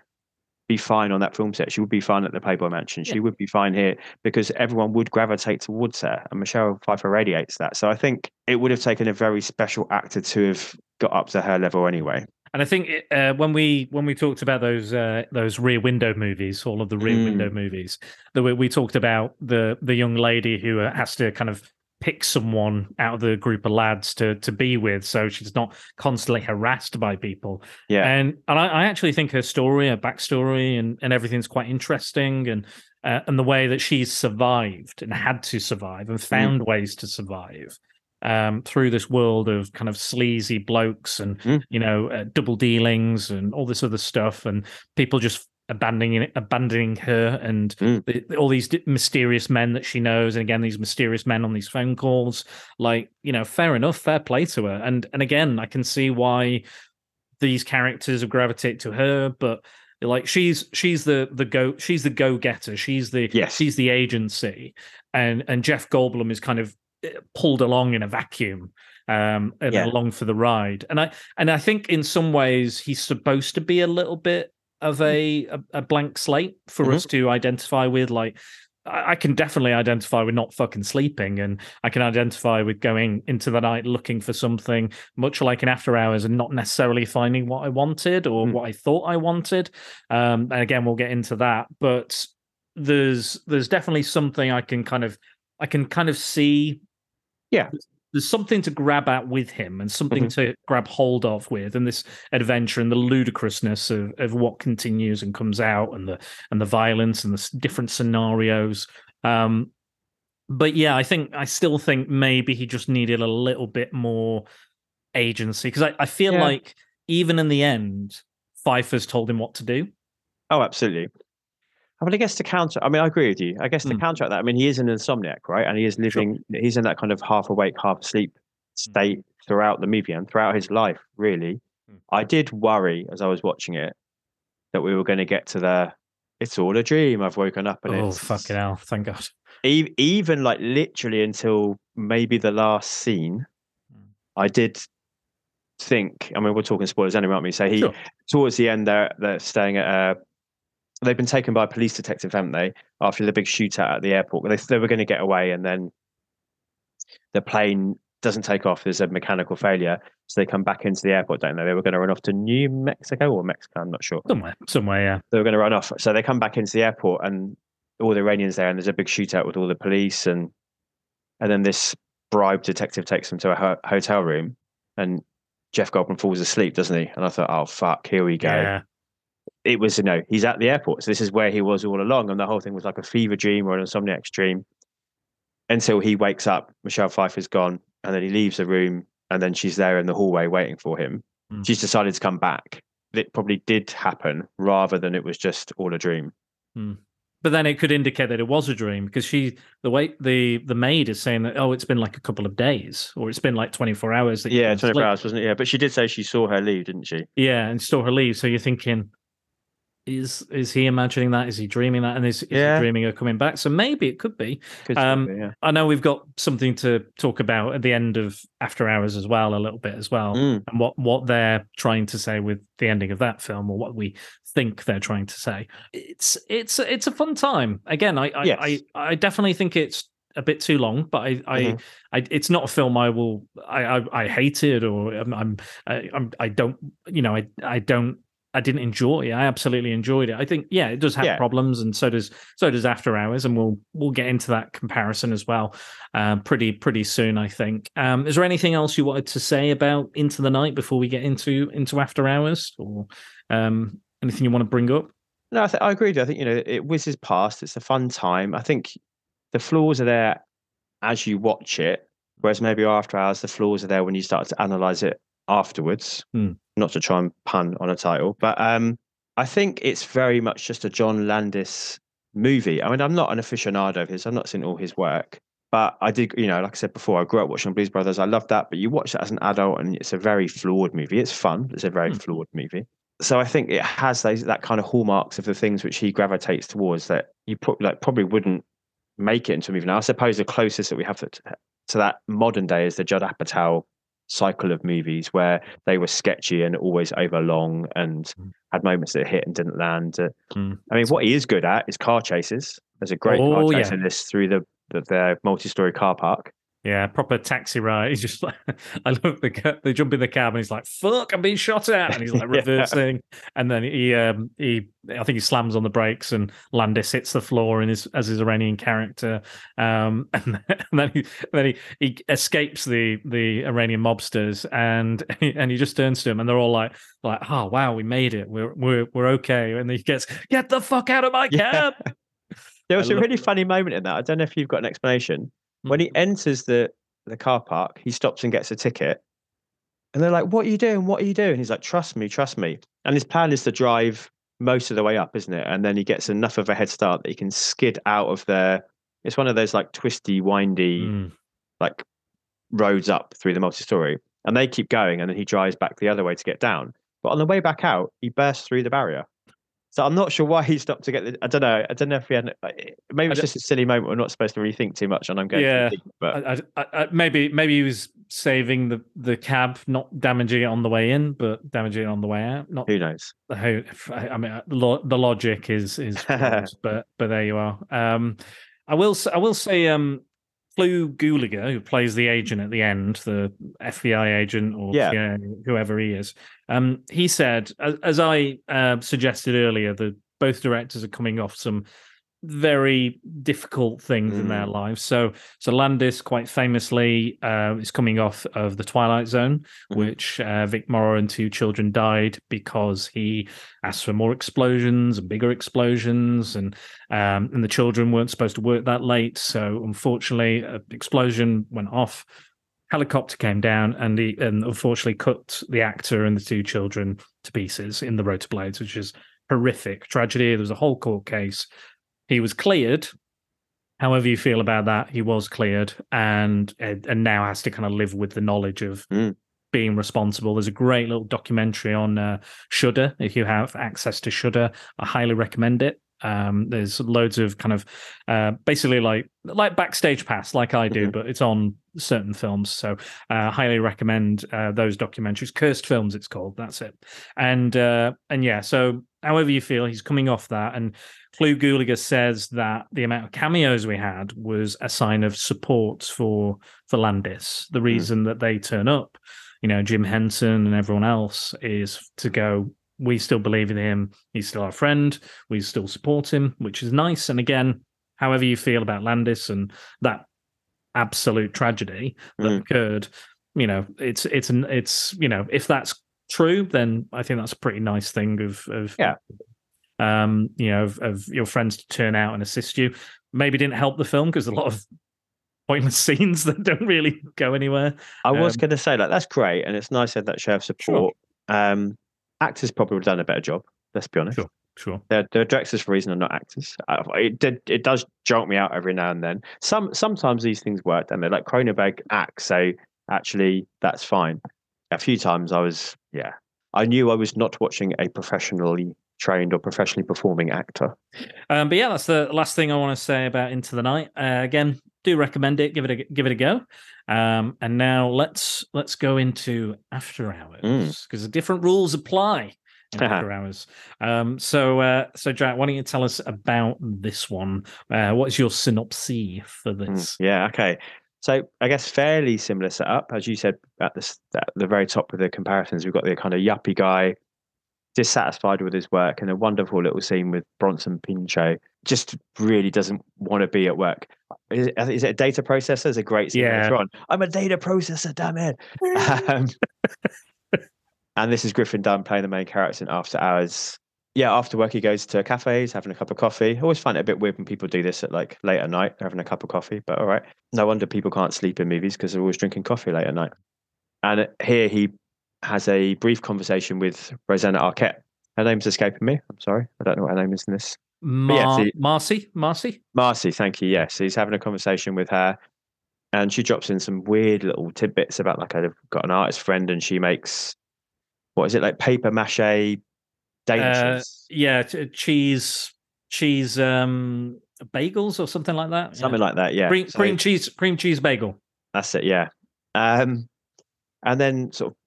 be fine on that film set. She would be fine at the Playboy Mansion. She Yeah. would be fine here because everyone would gravitate towards her, and Michelle Pfeiffer radiates that. So I think it would have taken a very special actor to have got up to her level anyway. And I think it, uh, when we when we talked about those uh, those Rear Window movies, all of the Rear Mm. Window movies, that we, we talked about the the young lady who uh, has to kind of pick someone out of the group of lads to to be with, so she's not constantly harassed by people. Yeah. and and I, I actually think her story, her backstory, and and everything's quite interesting, and uh, and the way that she's survived and had to survive and found ways to survive um, through this world of kind of sleazy blokes and Mm. you know uh, double dealings and all this other stuff, and people just abandoning abandoning her, and Mm. the, all these mysterious men that she knows, and again these mysterious men on these phone calls. Like you know, fair enough, fair play to her, and and again, I can see why these characters have gravitated to her, but like she's she's the the go she's the go getter she's the Yes. she's the agency and and jeff goldblum is kind of eh, pulled along in a vacuum um and Yeah. along for the ride and i and i think in some ways he's supposed to be a little bit of a a, a blank slate for Mhm. us to identify with like I I can definitely identify with not fucking sleeping, and I can identify with going into the night looking for something, much like in After Hours, and not necessarily finding what I wanted or Mm. what I thought I wanted. Um, and again, we'll get into that. But there's there's definitely something I can kind of I can kind of see. Yeah. There's something to grab at with him and something Mm-hmm. to grab hold of with, and this adventure and the ludicrousness of, of what continues and comes out, and the and the violence and the different scenarios. Um, but yeah, I think I still think maybe he just needed a little bit more agency because I, I feel Yeah. like even in the end, Pfeiffer's told him what to do. Oh, absolutely. I mean, I guess to counter, I mean, I agree with you. I guess to Mm. counteract that, I mean, he is an insomniac, right? And he is living, he's in that kind of half awake, half asleep state throughout the movie and throughout his life, really. Mm. I did worry as I was watching it that we were going to get to the, it's all a dream. I've woken up and oh it's fucking hell! Thank God. e- even like literally until maybe the last scene, Mm. I did think. I mean, we're talking spoilers anyway, aren't we? So he Sure. towards the end, they're they're staying at. Uh, they've been taken by a police detective, haven't they? After the big shootout at the airport, they they were going to get away, and then the plane doesn't take off. There's a mechanical failure, so they come back into the airport, don't they? They were going to run off to New Mexico or Mexico, I'm not sure Somewhere, somewhere, yeah. they were going to run off. So they come back into the airport and all the Iranians there, and there's a big shootout with all the police, and and then this bribe detective takes them to a ho- hotel room, and Jeff Goldblum falls asleep, doesn't he? And I thought, oh fuck, here we go. Yeah. It was you know he's at the airport, so this is where he was all along, and the whole thing was like a fever dream or an insomniac's dream. Until he wakes up, Michelle Pfeiffer's gone, and then he leaves the room, and then she's there in the hallway waiting for him. Mm. She's decided to come back. It probably did happen rather than it was just all a dream. But then it could indicate that it was a dream because she, the way the the maid is saying that, oh, it's been like a couple of days or it's been like twenty four hours. That Yeah, been 24 asleep. hours, wasn't it? Yeah, but she did say she saw her leave, didn't she? Yeah, and still her leave. So you're thinking, is is he imagining that? Is he dreaming that? And is, is Yeah. he dreaming her coming back? So maybe it could be. Could Um, be, yeah. I know we've got something to talk about at the end of After Hours as well, a little bit as well, Mm. and what what they're trying to say with the ending of that film, or what we think they're trying to say. It's it's it's a fun time. Again, I I Yes. I, I definitely think it's a bit too long, but I I, Mhm. I it's not a film I will I I, I hated or I'm, I'm I, I'm I don't you know I I don't. I didn't enjoy it. I absolutely enjoyed it. I think, yeah, it does have Yeah. problems, and so does so does After Hours, and we'll we'll get into that comparison as well um, pretty pretty soon, I think. Um, is there anything else you wanted to say about Into the Night before we get into into After Hours, or um, anything you want to bring up? No, I, th- I agree. I think you know it whizzes past. It's a fun time. I think the flaws are there as you watch it, whereas maybe after hours the flaws are there when you start to analyze it afterwards. Hmm. Not to try and pun on a title, but um, I think it's very much just a John Landis movie. I mean, I'm not an aficionado of his. I've not seen all his work, But I did, you know, like I said before, I grew up watching Blues Brothers. I loved that. But you watch that as an adult, and it's a very flawed movie. It's fun. It's a very Hmm. flawed movie. So I think it has those that kind of hallmarks of the things which he gravitates towards that you like probably wouldn't make it into a movie. Now, I suppose the closest that we have to, to that modern day is the Judd Apatow cycle of movies where they were sketchy and always overlong and Mm. had moments that hit and didn't land. Uh, Mm. I mean, what he is good at is car chases. There's a great Oh, car yeah. in this through the the, the multi-story car park. Yeah, proper taxi ride. He's just like, I love the ca- they jump in the cab and he's like, "Fuck, I'm being shot at," and he's like Yeah. reversing, and then he, um, he, I think he slams on the brakes and Landis hits the floor in his as his Iranian character, um, and then, and then he then he, he escapes the the Iranian mobsters, and and he just turns to him, and they're all like, like, "Oh wow, we made it, we're we're we're okay," and he gets, "Get the fuck out of my Yeah. cab!" There was I a really funny moment in that. I don't know if you've got an explanation. When Mm. he enters the the car park, he stops and gets a ticket. And they're like, What are you doing? What are you doing? He's like, Trust me, trust me. And his plan is to drive most of the way up, isn't it? And then he gets enough of a head start that he can skid out of there. It's one of those like twisty, windy, Mm. like roads up through the multi story. And they keep going and then he drives back the other way to get down. But on the way back out, he bursts through the barrier. So I'm not sure why he stopped to get the. I don't know. I don't know if he had. Maybe it's just a silly moment. We're not supposed to really think too much, and I'm going. Yeah. deep, but I, I, I, maybe maybe he was saving the, the cab, not damaging it on the way in, but damaging it on the way out. Not who knows? how I mean uh, lo- the logic is is but but there you are. Um, I will I will say um, Clu Gulager, who plays the agent at the end, the FBI agent or Yeah. CIA, whoever he is. Um, he said, as, as I uh, suggested earlier, that both directors are coming off some very difficult things in their Mm. lives. So, so Landis, quite famously, uh, is coming off of the Twilight Zone, Mhm. which uh, Vic Morrow and two children died because he asked for more explosions and bigger explosions, and um, and the children weren't supposed to work that late. So, unfortunately, an explosion went off. Helicopter came down and he and unfortunately cut the actor and the two children to pieces in the rotor blades, which is horrific tragedy. There was a whole court case. He was cleared. However you feel about that, he was cleared and and now has to kind of live with the knowledge of Mm. being responsible. There's a great little documentary on uh, Shudder. If you have access to Shudder, I highly recommend it. Um, there's loads of kind of uh, basically like like backstage pass, like I do, Mhm. but it's on certain films. So uh, highly recommend uh, those documentaries. Cursed Films, it's called. That's it. And uh, and yeah, so however you feel, he's coming off that. And Clu Gulager says that the amount of cameos we had was a sign of support for for Landis. The reason that they turn up, you know, Jim Henson and everyone else, is to go. We still believe in him. He's still our friend. We still support him, which is nice. And again, however you feel about Landis and that absolute tragedy that Mm. occurred, you know, it's it's an it's you know, if that's true, then I think that's a pretty nice thing of of Yeah. um, you know, of, of your friends to turn out and assist you. Maybe didn't help the film because a lot of pointless scenes that don't really go anywhere. I was Um, going to say like that's great, and it's nice to have that show of support. Um, actors probably would have done a better job. Let's be honest. Sure. Sure. They're, they're directors for a reason, and not actors. Uh, It did, it does jolt me out every now and then. Some sometimes these things work, and they're like Cronenberg acts, so actually that's fine. A few times I was, yeah, I knew I was not watching a professionally trained or professionally performing actor. Um, but yeah, that's the last thing I want to say about Into the Night. Uh, again, do recommend it. Give it a give it a go. Um, and now let's let's go into After Hours Mm. because different rules apply After Hours. Um, so uh, so Jack, why don't you tell us about this one? Uh, what is your synopsis for Mm, this? Yeah, okay. So I guess fairly similar setup, as you said at the at the very top of the comparisons. We've got the kind of yuppie guy, dissatisfied with his work, and a wonderful little scene with Bronson Pinchot. Just really doesn't want to be at work. Is it, is it a data processor? It's a great scene Yeah. on. I'm a data processor, damn it. um, and this is Griffin Dunne playing the main character in After Hours. Yeah, after work he goes to cafes, having a cup of coffee. I always find it a bit weird when people do this at like late at night, having a cup of coffee. But all right, no wonder people can't sleep in movies because they're always drinking coffee late at night. And here he has a brief conversation with Rosanna Arquette. Her name's escaping me. I'm sorry, I don't know what her name is in this. yeah, Marcy, Marcy. Marcy, thank you. Yes, he's having a conversation with her, and she drops in some weird little tidbits about like I've got an artist friend and she makes what is it like paper mache Uh, yeah, cheese, cheese, um, bagels or something like that. something yeah. like that. Yeah, cream, So- cream cheese, cream cheese bagel. That's it, yeah. Um, and then sort of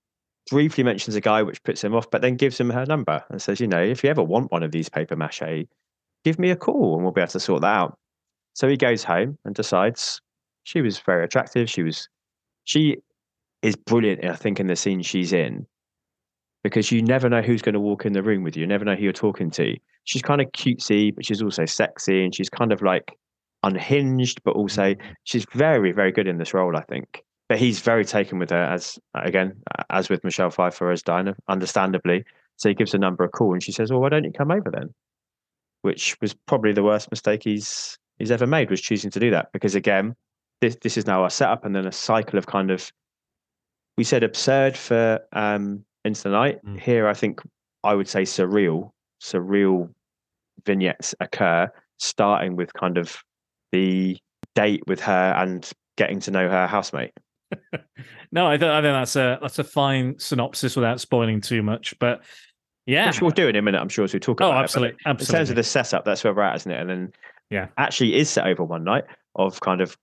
briefly mentions a guy which puts him off, but then gives him her number and says, you know, if you ever want one of these paper mache, give me a call and we'll be able to sort that out. So he goes home and decides she was very attractive. She was, she is brilliant, I think, in the scene she's in because you never know who's going to walk in the room with you. You never know who you're talking to. She's kind of cutesy, but she's also sexy and she's kind of like unhinged, but also she's very, very good in this role, I think. But he's very taken with her, as again, as with Michelle Pfeiffer as Diana, understandably. So he gives her number a call, and she says, "Well, why don't you come over then?" Which was probably the worst mistake he's he's ever made, was choosing to do that. Because again, this this is now our setup, and then a cycle of kind of we said absurd for um into the night. Mm. Here, I think I would say surreal, surreal vignettes occur, starting with kind of the date with her and getting to know her housemate. No, I, th- I think that's a that's a fine synopsis without spoiling too much. But yeah, Which we'll do in a minute, I'm sure, as we talk oh, about it, but absolutely, In terms of the setup, that's where we're at, isn't it? And then Yeah. actually is set over one night of kind of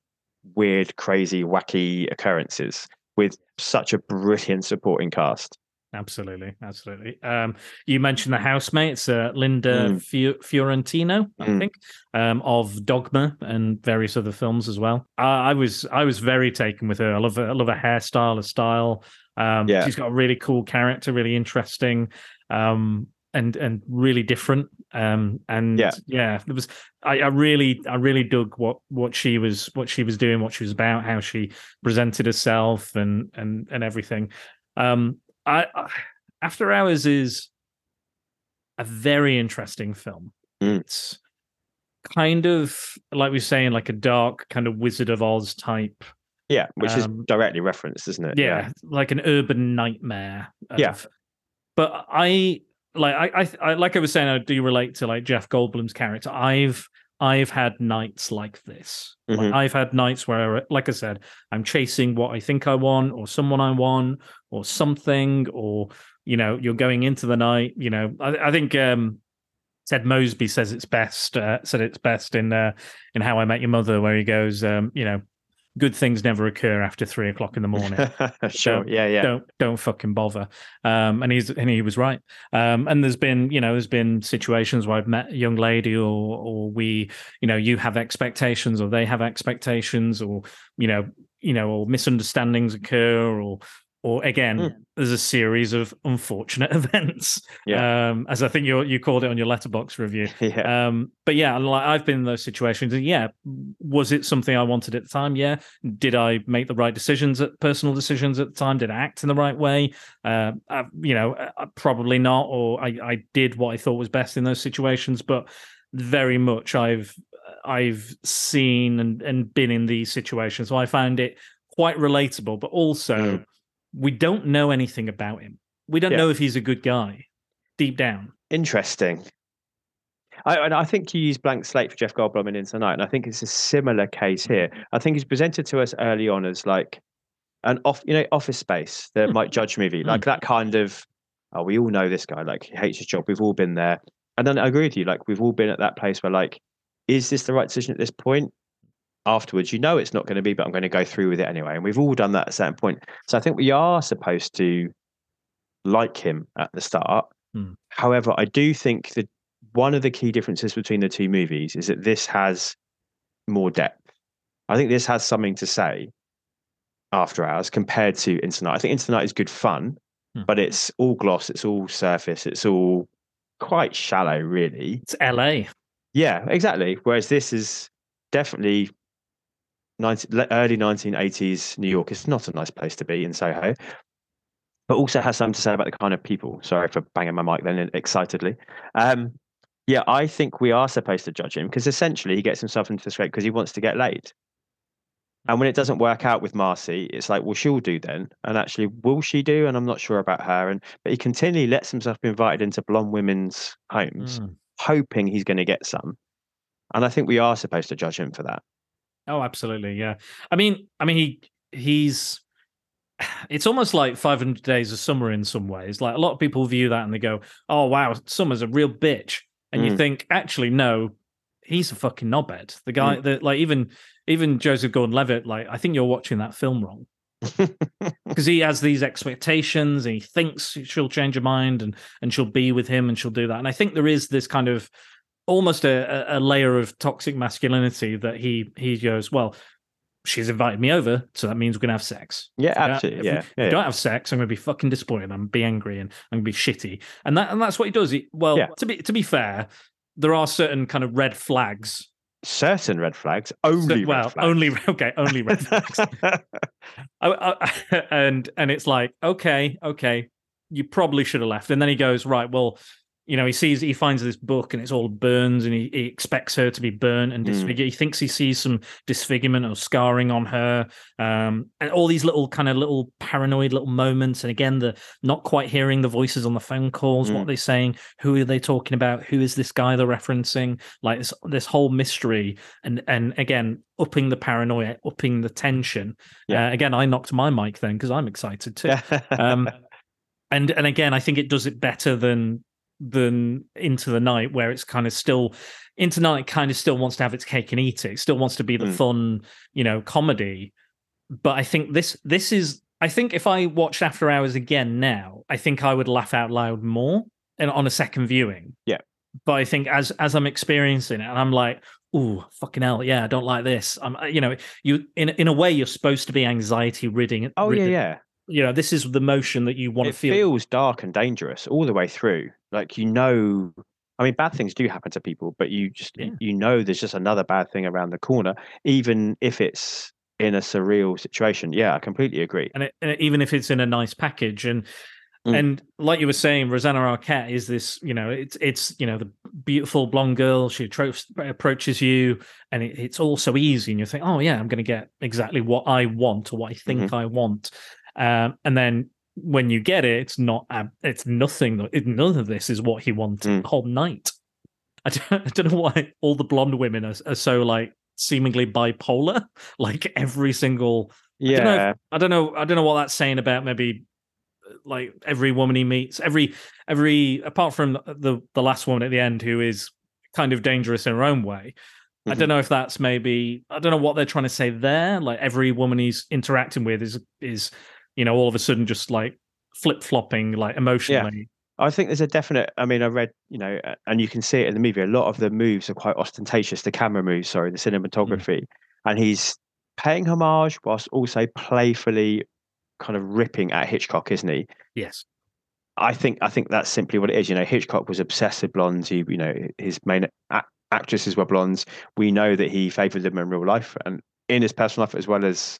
weird, crazy, wacky occurrences with such a brilliant supporting cast. Absolutely, absolutely. Um, you mentioned the housemate. It's uh, Linda Mm. Fiorentino, I Mm. think, um, of Dogma and various other films as well. I, I was I was very taken with her. I love her, I love her hairstyle, her style. Um, Yeah. she's got a really cool character, really interesting, um, and and really different. Um, and Yeah. yeah, it was. I, I really I really dug what what she was what she was doing, what she was about, how she presented herself, and and and everything. Um, I, I After Hours is a very interesting film. Mm. It's kind of like we are saying, like a dark kind of Wizard of Oz type. Yeah, which is Um, directly referenced, isn't it? Yeah, like an urban nightmare. Yeah. But I like I, I I like I was saying, I do relate to like Jeff Goldblum's character. I've I've had nights like this. Like, Mhm. I've had nights where, like I said, I'm chasing what I think I want, or someone I want, or something, or you know, you're going into the night. You know, I, I think um, Ted Mosby says it's best. Uh, said it's best in uh, in How I Met Your Mother, where he goes, um, you know, good things never occur after three o'clock in the morning sure. Don't- Yeah, yeah. don't don't fucking bother um and he's and he was right um and there's been you know there's been situations where i've met a young lady or or we you know you have expectations or they have expectations or you know you know or misunderstandings occur or or again Hmm. there's a series of unfortunate events Yeah. um as i think you you called it on your Letterboxd review yeah. um, but yeah, like I've been in those situations. And yeah, was it something I wanted at the time? Yeah. Did I make the right decisions at personal decisions at the time? Did I act in the right way? Uh, I, you know, uh, probably not. Or I, I did what I thought was best in those situations. But very much I've I've seen and, and been in these situations. So I found it quite relatable. But also, Mm. We don't know anything about him. We don't Yeah. know if he's a good guy deep down. Interesting. I, and I think you use blank slate for Jeff Goldblum in Into the Night, and I think it's a similar case here. I think he's presented to us early on as like an off, you know, Office Space, the Hmm. Mike Judge movie, Hmm. like that kind of. Oh, we all know this guy. Like he hates his job. We've all been there, and then I agree with you. Like we've all been at that place where, like, is this the right decision at this point? Afterwards, you know it's not going to be, but I'm going to go through with it anyway. And we've all done that at a certain point. So I think we are supposed to like him at the start. Hmm. However, I do think that one of the key differences between the two movies is that this has more depth. I think this has something to say after hours compared to Night. I think Night is good fun, Hmm. but it's all gloss, it's all surface, it's all quite shallow, really. It's LA. Yeah, exactly. Whereas this is definitely 19, le- early 1980s New York. It's not a nice place to be in Soho, but also has something to say about the kind of people. Sorry for banging my mic then excitedly. Um, yeah, I think we are supposed to judge him because essentially he gets himself into the scrape because he wants to get laid. And when it doesn't work out with Marcy, it's like, well, she'll do then. And actually, will she do? And I'm not sure about her. And but he continually lets himself be invited into blonde women's homes Mm. hoping he's going to get some. And I think we are supposed to judge him for that. Oh, absolutely. Yeah. I mean, I mean, he he's. It's almost like 500 Days of Summer in some ways. Like a lot of people view that and they go, "Oh wow, Summer's a real bitch," and you Mm. think, actually, no, he's a fucking knobhead. The guy that, like, even even Joseph Gordon-Levitt, like, I think you're watching that film wrong because he has these expectations and he thinks she'll change her mind and and she'll be with him and she'll do that. And I think there is this kind of almost a, a- layer of toxic masculinity that he he goes, well, she's invited me over, so that means we're gonna have sex. yeah, absolutely. If Yeah, if we yeah. don't have sex, I'm gonna be fucking disappointed. I'm gonna be angry and I'm gonna be shitty. And that and that's what he does. He, well, Yeah. to be to be fair, there are certain kind of red flags. Certain red flags. Only well, red flags. only okay, only red flags. I, I, and and it's like okay okay you probably should have left and then he goes right well you know he sees he finds this book and it's all burns and he, he expects her to be burnt and Mm. disfigured he thinks he sees some disfigurement or scarring on her um and all these little kind of little paranoid little moments and again the not quite hearing the voices on the phone calls what Mm. are they saying who are they talking about who is this guy they're referencing like this this whole mystery and and again upping the paranoia upping the tension Yeah. uh, again, I knocked my mic then because I'm excited too. um, and and again, I think it does it better than than Into the Night, where it's kind of still Into Night kind of still wants to have its cake and eat it. It still wants to be the Mm. fun, you know, comedy. But I think this this is. I think if I watched After Hours again now, I think I would laugh out loud more and on a second viewing. Yeah. But I think as as I'm experiencing it, and I'm like, "Ooh, fucking hell, yeah, I don't like this." I'm, you know, you in in a way, you're supposed to be anxiety ridding. oh yeah, yeah. You know, this is the motion that you want It to feel. It feels dark and dangerous all the way through. Like you know, I mean, bad things do happen to people, but you just Yeah. you know there's just another bad thing around the corner, even if it's in a surreal situation. Yeah, I completely agree. and, it, and even if it's in a nice package and Mm. and like you were saying rosanna arquette is this you know it's it's you know the beautiful blonde girl she appro- approaches you and it, it's all so easy and you think oh yeah i'm going to get exactly what i want or what i think Mm-hmm. i want um, and then when you get it it's not it's nothing none of this is what he wanted Mm. the whole night I don't, I don't know why all the blonde women are, are so like seemingly bipolar like every single I don't know Yeah, I don't know. I don't know what that's saying about maybe uh, like every woman he meets, every every apart from the the last woman at the end who is kind of dangerous in her own way. I Mhm. don't know if that's maybe I don't know what they're trying to say there. Like every woman he's interacting with is is you know all of a sudden just like flip flopping like emotionally. Yeah. I think there's a definite. I mean, I read, you know, and you can see it in the movie. A lot of the moves are quite ostentatious. The camera moves, sorry, the mm. cinematography, and he's paying homage whilst also playfully kind of ripping at Hitchcock, isn't he? Yes. I think I think that's simply what it is. You know, Hitchcock was obsessed with blondes. He, you know, his main a- actresses were blondes. We know that he favoured them in real life and in his personal life, as well as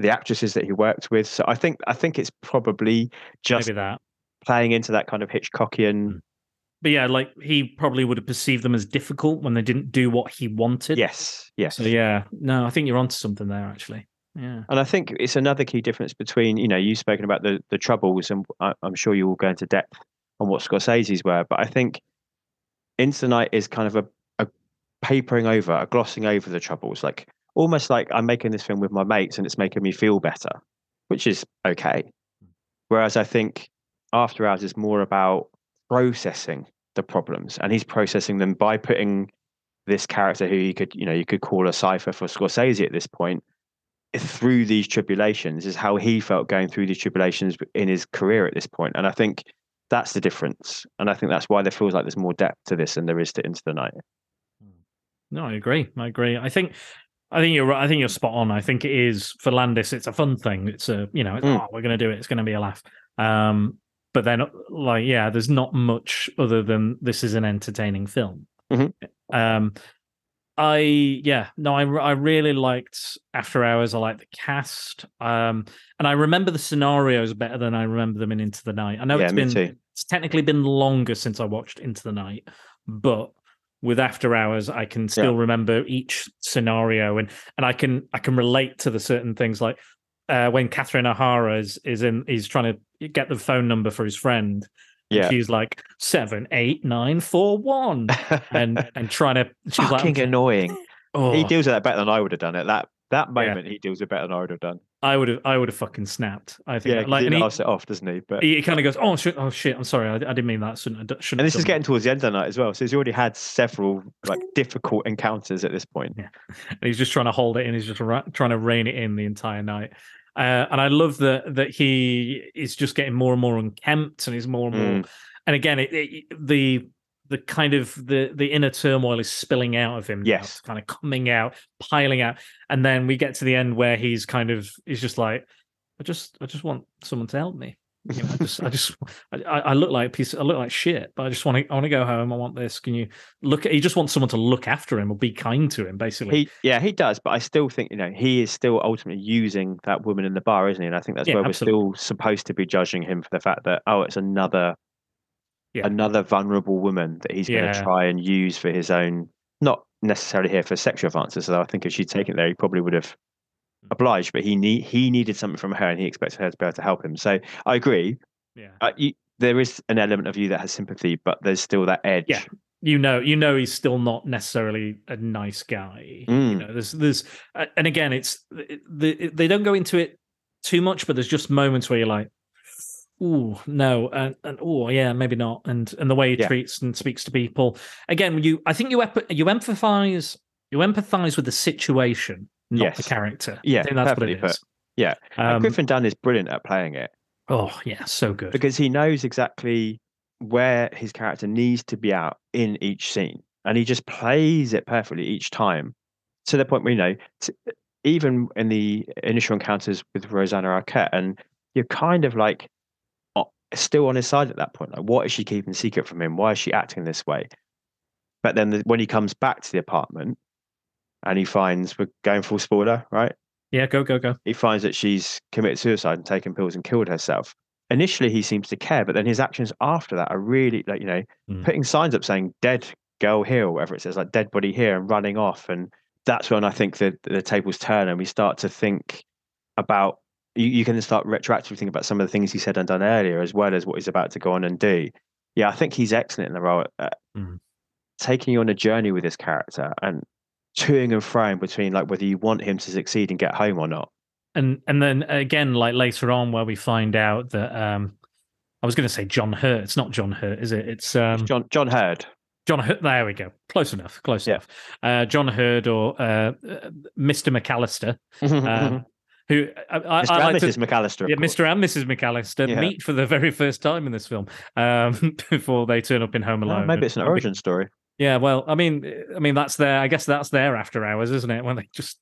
the actresses that he worked with. So I think I think it's probably just maybe that. playing into that kind of Hitchcockian. Hmm. But yeah, like he probably would have perceived them as difficult when they didn't do what he wanted. Yes, yes. So yeah, no, I think you're onto something there actually. Yeah. And I think it's another key difference between, you know, you've spoken about the the troubles, and I, I'm sure you will go into depth on what Scorsese's were, but I think Into the Night is kind of a, a papering over, a glossing over the troubles, like almost like I'm making this film with my mates and it's making me feel better, which is okay. Whereas I think After Hours is more about processing the problems, and he's processing them by putting this character who you could, you know, you could call a cipher for Scorsese at this point through these tribulations is how he felt going through these tribulations in his career at this point. And I think that's the difference. And I think that's why there feels like there's more depth to this than there is to Into the Night. Hmm. No, I agree. I agree. I think I think you're right. I think you're spot on. I think it is for Landis. It's a fun thing. It's a you know, it's, Mm. oh, we're going to do it. It's going to be a laugh. Um, but then like yeah, there's not much other than this is an entertaining film. Mhm. Um, I yeah no, I I really liked After Hours. I like the cast. Um, and I remember the scenarios better than I remember them in Into the Night. I know Yeah, it's been too. it's technically been longer since I watched Into the Night, but with After Hours, I can still remember each scenario and and I can I can relate to the certain things like uh, when Catherine O'Hara is is in he's trying to get the phone number for his friend. Yeah. She's like seven eight nine four one and and trying to she's Fucking like annoying. Oh, He deals with that better than I would have done it. That that Yeah. moment he deals with better than I would have done. I would have, I would have fucking snapped. I think, Yeah, like, he he, laughs it off, doesn't he? But he, kind of goes, "Oh shit, oh shit, I'm sorry, I, I didn't mean that. Shouldn't, shouldn't." and this is getting towards the end of the night as well. So he's already had several like difficult encounters at this point. Yeah. and he's just trying to hold it in. He's just ra- trying to rein it in the entire night. Uh, and I love that that he is just getting more and more unkempt, and he's more and more. And again, it, it, the the kind of the the inner turmoil is spilling out of him. Yes. It's kind of coming out, piling out, and then we get to the end where he's kind of he's just like, I just I just want someone to help me. You know, I just I just I, I look like a piece. I look like shit, but I just want to I want to go home. I want this. Can you look? He just wants someone to look after him or be kind to him, basically. He, yeah, he does, but I still think you know he is still ultimately using that woman in the bar, isn't he? And I think that's Yeah, where absolutely. we're still supposed to be judging him for the fact that oh, it's another, Yeah. another vulnerable woman that he's going to try and use for his own, not necessarily here for sexual advances. So I think if she'd taken it there, he probably would have Mm. obliged. But he need he needed something from her, and he expected her to be able to help him. So I agree. yeah. Uh, you, there is an element of you that has sympathy, but there's still that edge. Yeah. you know you know he's still not necessarily a nice guy you Mm. know there's there's uh, and again it's the, they don't go into it too much but there's just moments where you're like oh no and, and oh yeah maybe not and and the way he Yeah. treats and speaks to people again you i think you ep- you empathize you empathize with the situation not the Yes. character I Yeah, think that's what it put. is Yeah. And um, Griffin Dunne is brilliant at playing it. oh yeah so good because he knows exactly where his character needs to be out in each scene and he just plays it perfectly each time to the point where you know t- even in the initial encounters with rosanna arquette and you're kind of like still on his side at that point like what is she keeping secret from him why is she acting this way but then the, when he comes back to the apartment and he finds we're going full spoiler right yeah go go go he finds that she's committed suicide and taken pills and killed herself. Initially, he seems to care, but then his actions after that are really like you know Mm. putting signs up saying "dead girl here" or whatever it says, like "dead body here," and running off. And that's when I think the the tables turn and we start to think about. You, you can start retroactively thinking about some of the things he said and done earlier, as well as what he's about to go on and do. Yeah, I think he's excellent in the role, at Mm. taking you on a journey with this character and toing and froing between like whether you want him to succeed and get home or not. and and then again like later on where we find out that um i was going to say john hurt it's not john hurt is it it's um John John Heard. john hurt there we go close enough close Yeah. enough uh john heard or uh uh, mr mcallister um, who I, I, Mr. I and to- Mrs. McAllister. yeah, course. Mr. and Mrs. McAllister Yeah. meet for the very first time in this film um, before they turn up in Home Oh, Alone. maybe it's an origin story. Yeah, well, I mean, I mean that's their. I guess that's their after hours, isn't it? When they just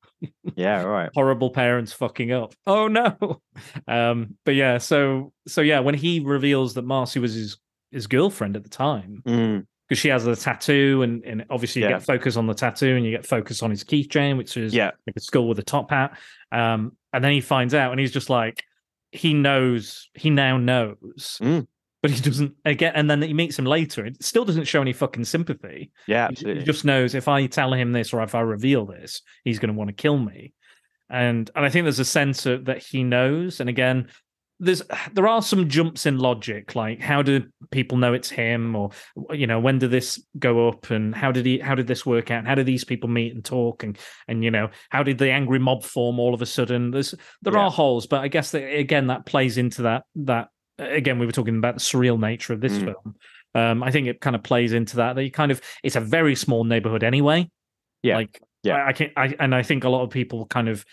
Yeah, right. horrible parents fucking up. Oh no. Um, but yeah, so so yeah, when he reveals that Marcy was his his girlfriend at the time, Mm, because she has the tattoo, and, and obviously you Yeah. get focus on the tattoo, and you get focus on his keychain, which is yeah, like a skull with a top hat. Um, and then he finds out, and he's just like, he knows, he now knows, Mm. but he doesn't again. And then he meets him later. It still doesn't show any fucking sympathy. yeah, He- absolutely. He just knows if I tell him this or if I reveal this, he's going to want to kill me. And and I think there's a sense of that he knows. And again, there's there are some jumps in logic, like how do people know it's him, or you know when did this go up, and how did he how did this work out, and how do these people meet and talk, and and you know how did the angry mob form all of a sudden? There's there Yeah. are holes, but I guess that again that plays into that that again we were talking about the surreal nature of this Mm. film. Um, I think it kind of plays into that. That you kind of it's a very small neighborhood anyway. Yeah. like Yeah. I, I can I and I think a lot of people kind of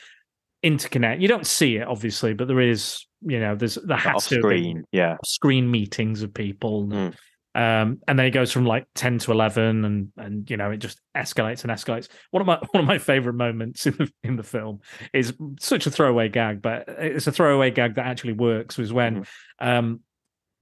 interconnect. You don't see it obviously, but there is you know there's there Off has to be screen. Yeah. screen meetings of people. Mm. Um, and then it goes from like ten to eleven, and and you know it just escalates and escalates. One of my one of my favorite moments in the in the film is such a throwaway gag, but it's a throwaway gag that actually works. Was when Mm-hmm. um,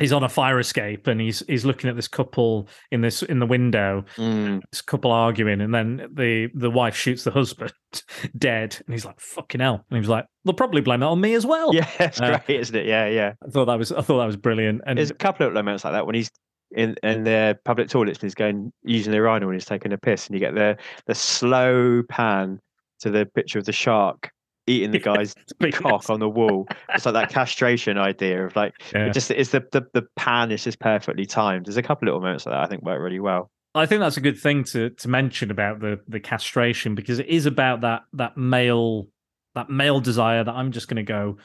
he's on a fire escape and he's he's looking at this couple in this in the window, Mm, this couple arguing, and then the the wife shoots the husband dead, and he's like fucking hell, and he was like they'll probably blame it on me as well. Yeah, it's Uh, great, isn't it? Yeah, yeah. I thought that was I thought that was brilliant, and There's a couple of moments like that when he's in in the public toilets and he's going using the urinal when he's taking a piss, and you get the the slow pan to the picture of the shark eating the guy's cock on the wall. It's like that castration idea of like Yeah. it just it's the, the the pan is just perfectly timed. There's a couple little moments like that I think work really well. I think that's a good thing to to mention about the the castration because it is about that that male that male desire that I'm just going to go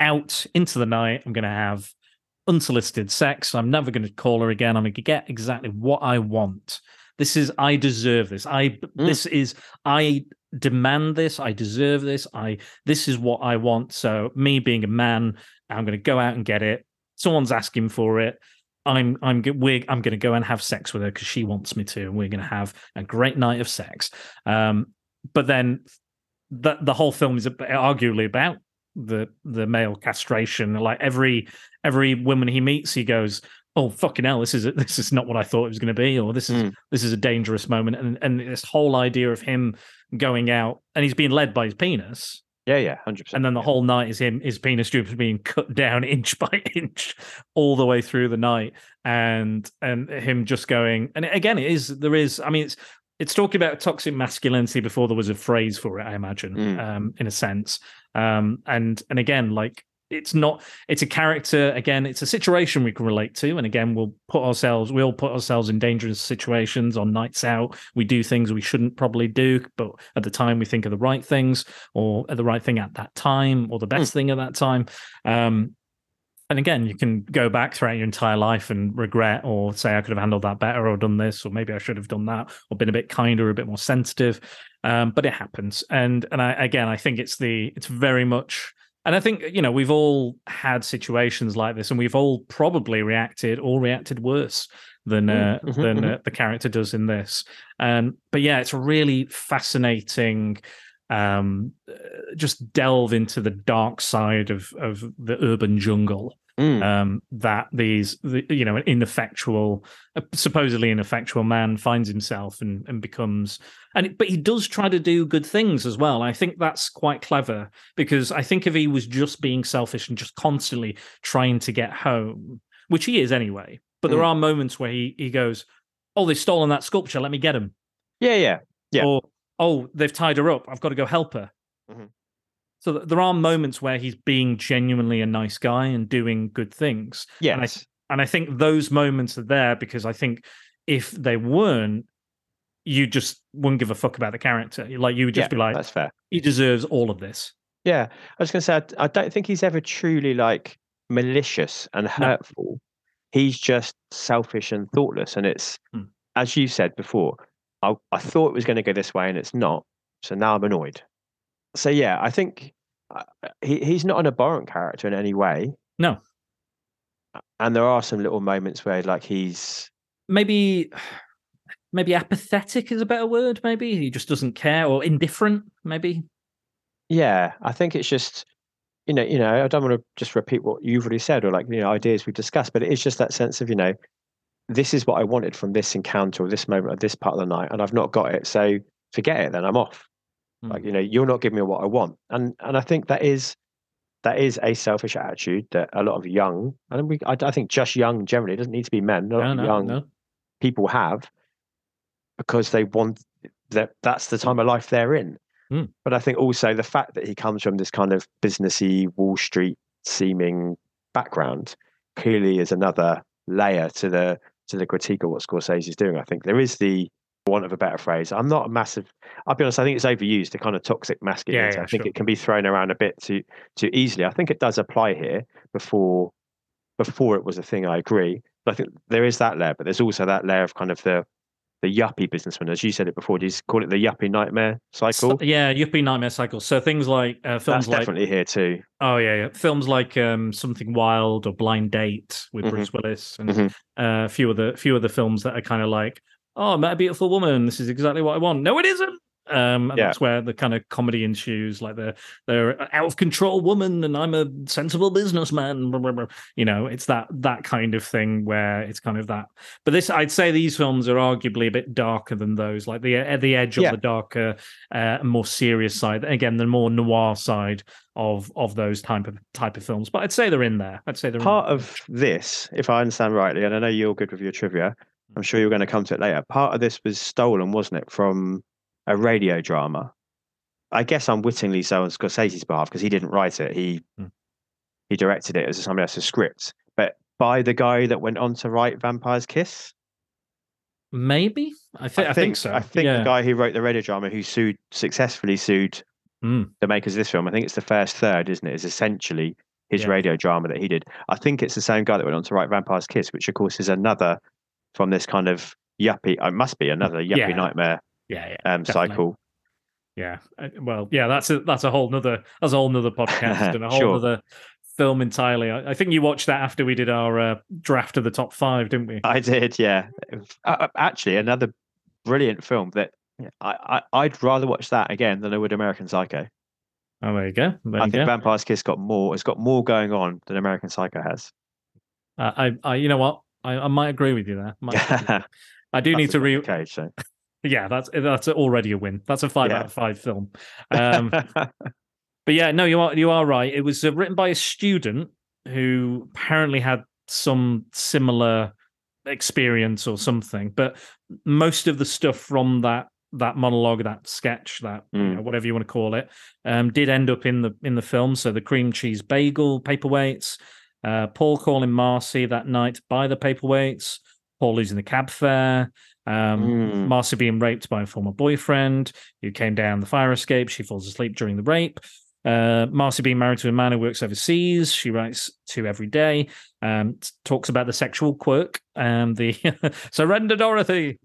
out into the night. I'm going to have unsolicited sex. I'm never going to call her again. I'm going to get exactly what I want. This is I deserve this. I Mm. this is I demand this. I deserve this. I this is what I want. So me being a man, I'm going to go out and get it. Someone's asking for it. I'm I'm we're, I'm going to go and have sex with her because she wants me to, and we're going to have a great night of sex. Um, but then the the whole film is arguably about the the male castration. Like every every woman he meets, he goes, "Oh fucking hell, this is this is not what I thought it was going to be," or "This is Mm. this is a dangerous moment." And and this whole idea of him going out and he's being led by his penis, Yeah, yeah, hundred percent. and then the whole night is him his penis just being cut down inch by inch all the way through the night, and and him just going. And again, it is there is. I mean, it's it's talking about toxic masculinity before there was a phrase for it. I imagine, Mm. um, in a sense. Um, and and again, like it's not. It's a character. Again, it's a situation we can relate to. And again, we'll put ourselves. We all put ourselves in dangerous situations on nights out. We do things we shouldn't probably do, but at the time we think of the right things or the right thing at that time or the best thing at that time. Um, and again, you can go back throughout your entire life and regret or say, I could have handled that better or done this, or maybe I should have done that or been a bit kinder, a bit more sensitive. Um, but it happens. And and I again I think it's the it's very much and I think you know we've all had situations like this, and we've all probably reacted or reacted worse than uh, Mm, mhm, than mhm. uh, the character does in this. Um, but yeah, it's a really fascinating um, uh, just delve into the dark side of of the urban jungle Mm. um, that these the, you know an ineffectual a supposedly ineffectual man finds himself and and becomes and but he does try to do good things as well i think that's quite clever because i think if he was just being selfish and just constantly trying to get home which he is anyway but there Mm. are moments where he he goes oh they've stolen that sculpture let me get him Yeah, yeah, Yeah. or oh they've tied her up i've got to go help her Mhm. So there are moments where he's being genuinely a nice guy and doing good things yes. and I, and I think those moments are there because I think if they weren't, you just wouldn't give a fuck about the character. Like you would just yeah, be like, that's fair. he deserves all of this. Yeah, I was going to say, I, I don't think he's ever truly like malicious and hurtful. He's just selfish and thoughtless. And it's, Hmm. as you said before, I, I thought it was going to go this way and it's not. So now I'm annoyed. So yeah, I think uh, he, he's not an abhorrent character in any way. No. And there are some little moments where like he's, Maybe, maybe apathetic is a better word. Maybe he just doesn't care or indifferent. Maybe. yeah, I think it's just, you know, you know, I don't want to just repeat what you've already said or like, you know, ideas we've discussed, but it is just that sense of, you know, this is what I wanted from this encounter or this moment or this part of the night, and I've not got it. So forget it, then I'm off. Like, Mm. you know, you're not giving me what I want. And and I think that is that is a selfish attitude that a lot of young, and we I, I think just young generally, it doesn't need to be men, a lot No, of young no. people have because they want that that's the time of life they're in. Mm. But I think also the fact that he comes from this kind of businessy Wall Street seeming background clearly is another layer to the to the critique of what Scorsese is doing. I think there is the want of a better phrase. I'm not a massive. I'll be honest. I think it's overused. The kind of toxic masculinity. yeah, I think sure. it can be thrown around a bit too too easily. I think it does apply here. Before before it was a thing. I agree. But I think there is that layer. But there's also that layer of kind of the the yuppie businessman, as you said it before. Do you call it the yuppie nightmare cycle? Yeah, yuppie nightmare cycle. So things like uh, films That's like definitely here too. oh yeah, yeah, films like um, Something Wild or Blind Date with Mhm. Bruce Willis and Mhm. uh, a few of the few of the films that are kind of like oh, I met a beautiful woman. This is exactly what I want. No, it isn't. Um, and Yeah. that's where the kind of comedy ensues. Like they're they're out of control woman, and I'm a sensible businessman. You know, it's that that kind of thing where it's kind of that. But this, I'd say, these films are arguably a bit darker than those. Like the at the edge of Yeah. the darker, uh, more serious side. Again, the more noir side of of those type of type of films. But I'd say they're in there. I'd say they're in Part of this, if I understand rightly, and I know you're good with your trivia. I'm sure you're going to come to it later. Part of this was stolen, wasn't it, from a radio drama? I guess unwittingly so on Scorsese's behalf because he didn't write it. He Mm. he directed it as somebody else's script, but by the guy that went on to write Vampire's Kiss. Maybe I, thi- I, think, so. I think yeah. the guy who wrote the radio drama, who sued successfully sued Mm. the makers of this film, I think it's the first third, isn't it? Is essentially his Yeah. radio drama that he did. I think it's the same guy that went on to write Vampire's Kiss, which of course is another from this kind of yuppie. It must be another yuppie Yeah. nightmare yeah, yeah, um, cycle. Yeah. Uh, Well, yeah, that's a that's a whole nother that's a whole nother podcast and a whole Sure. other film entirely. I, I think you watched that after we did our uh, draft of the top five, didn't we? I did, yeah. Uh, uh, actually, another brilliant film that I, I I'd rather watch that again than I would American Psycho. Oh, there you go. There I you think go. Vampire's Kiss got more. It's got more going on than American Psycho has. Uh, I, I, you know what? I, I might agree with you there. Might agree with you. I do need to re. Okay, So. Yeah, that's that's already a win. That's a five Yeah. out of five film. Um, But yeah, no, you are you are right. It was uh, written by a student who apparently had some similar experience or something. But most of the stuff from that that monologue, that sketch, that you Mm. know, whatever you want to call it, um, did end up in the in the film. So the cream cheese bagel paperweights, uh, Paul calling Marcy that night by the paperweights, Paul losing the cab fare. Um, Mm. Marcy being raped by a former boyfriend who came down the fire escape. She falls asleep during the rape. Uh, Marcy being married to a man who works overseas. She writes to every day. Um, talks about the sexual quirk. Um, the surrender, Dorothy.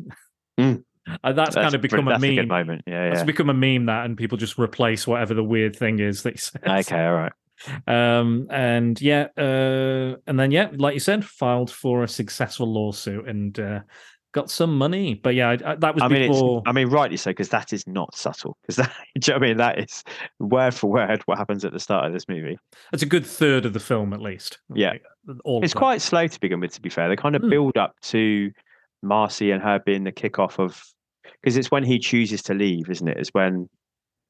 Mm. Uh, that's, kind of become a that's meme. good moment. Yeah, That's become a meme that, and people just replace whatever the weird thing is that he says. Okay, all right. Um, and yeah, uh, and then yeah, like you said, filed for a successful lawsuit and uh, got some money. But yeah, I, I, that was I mean, before. I mean, rightly so, because that is not subtle. Because that, you know I mean, that is word for word what happens at the start of this movie. It's a good third of the film, at least. Yeah. Like, all It's quite slow to begin with, to be fair. They kind of Hmm. build up to Marcy and her being the kickoff of, because it's when he chooses to leave, isn't it? Is when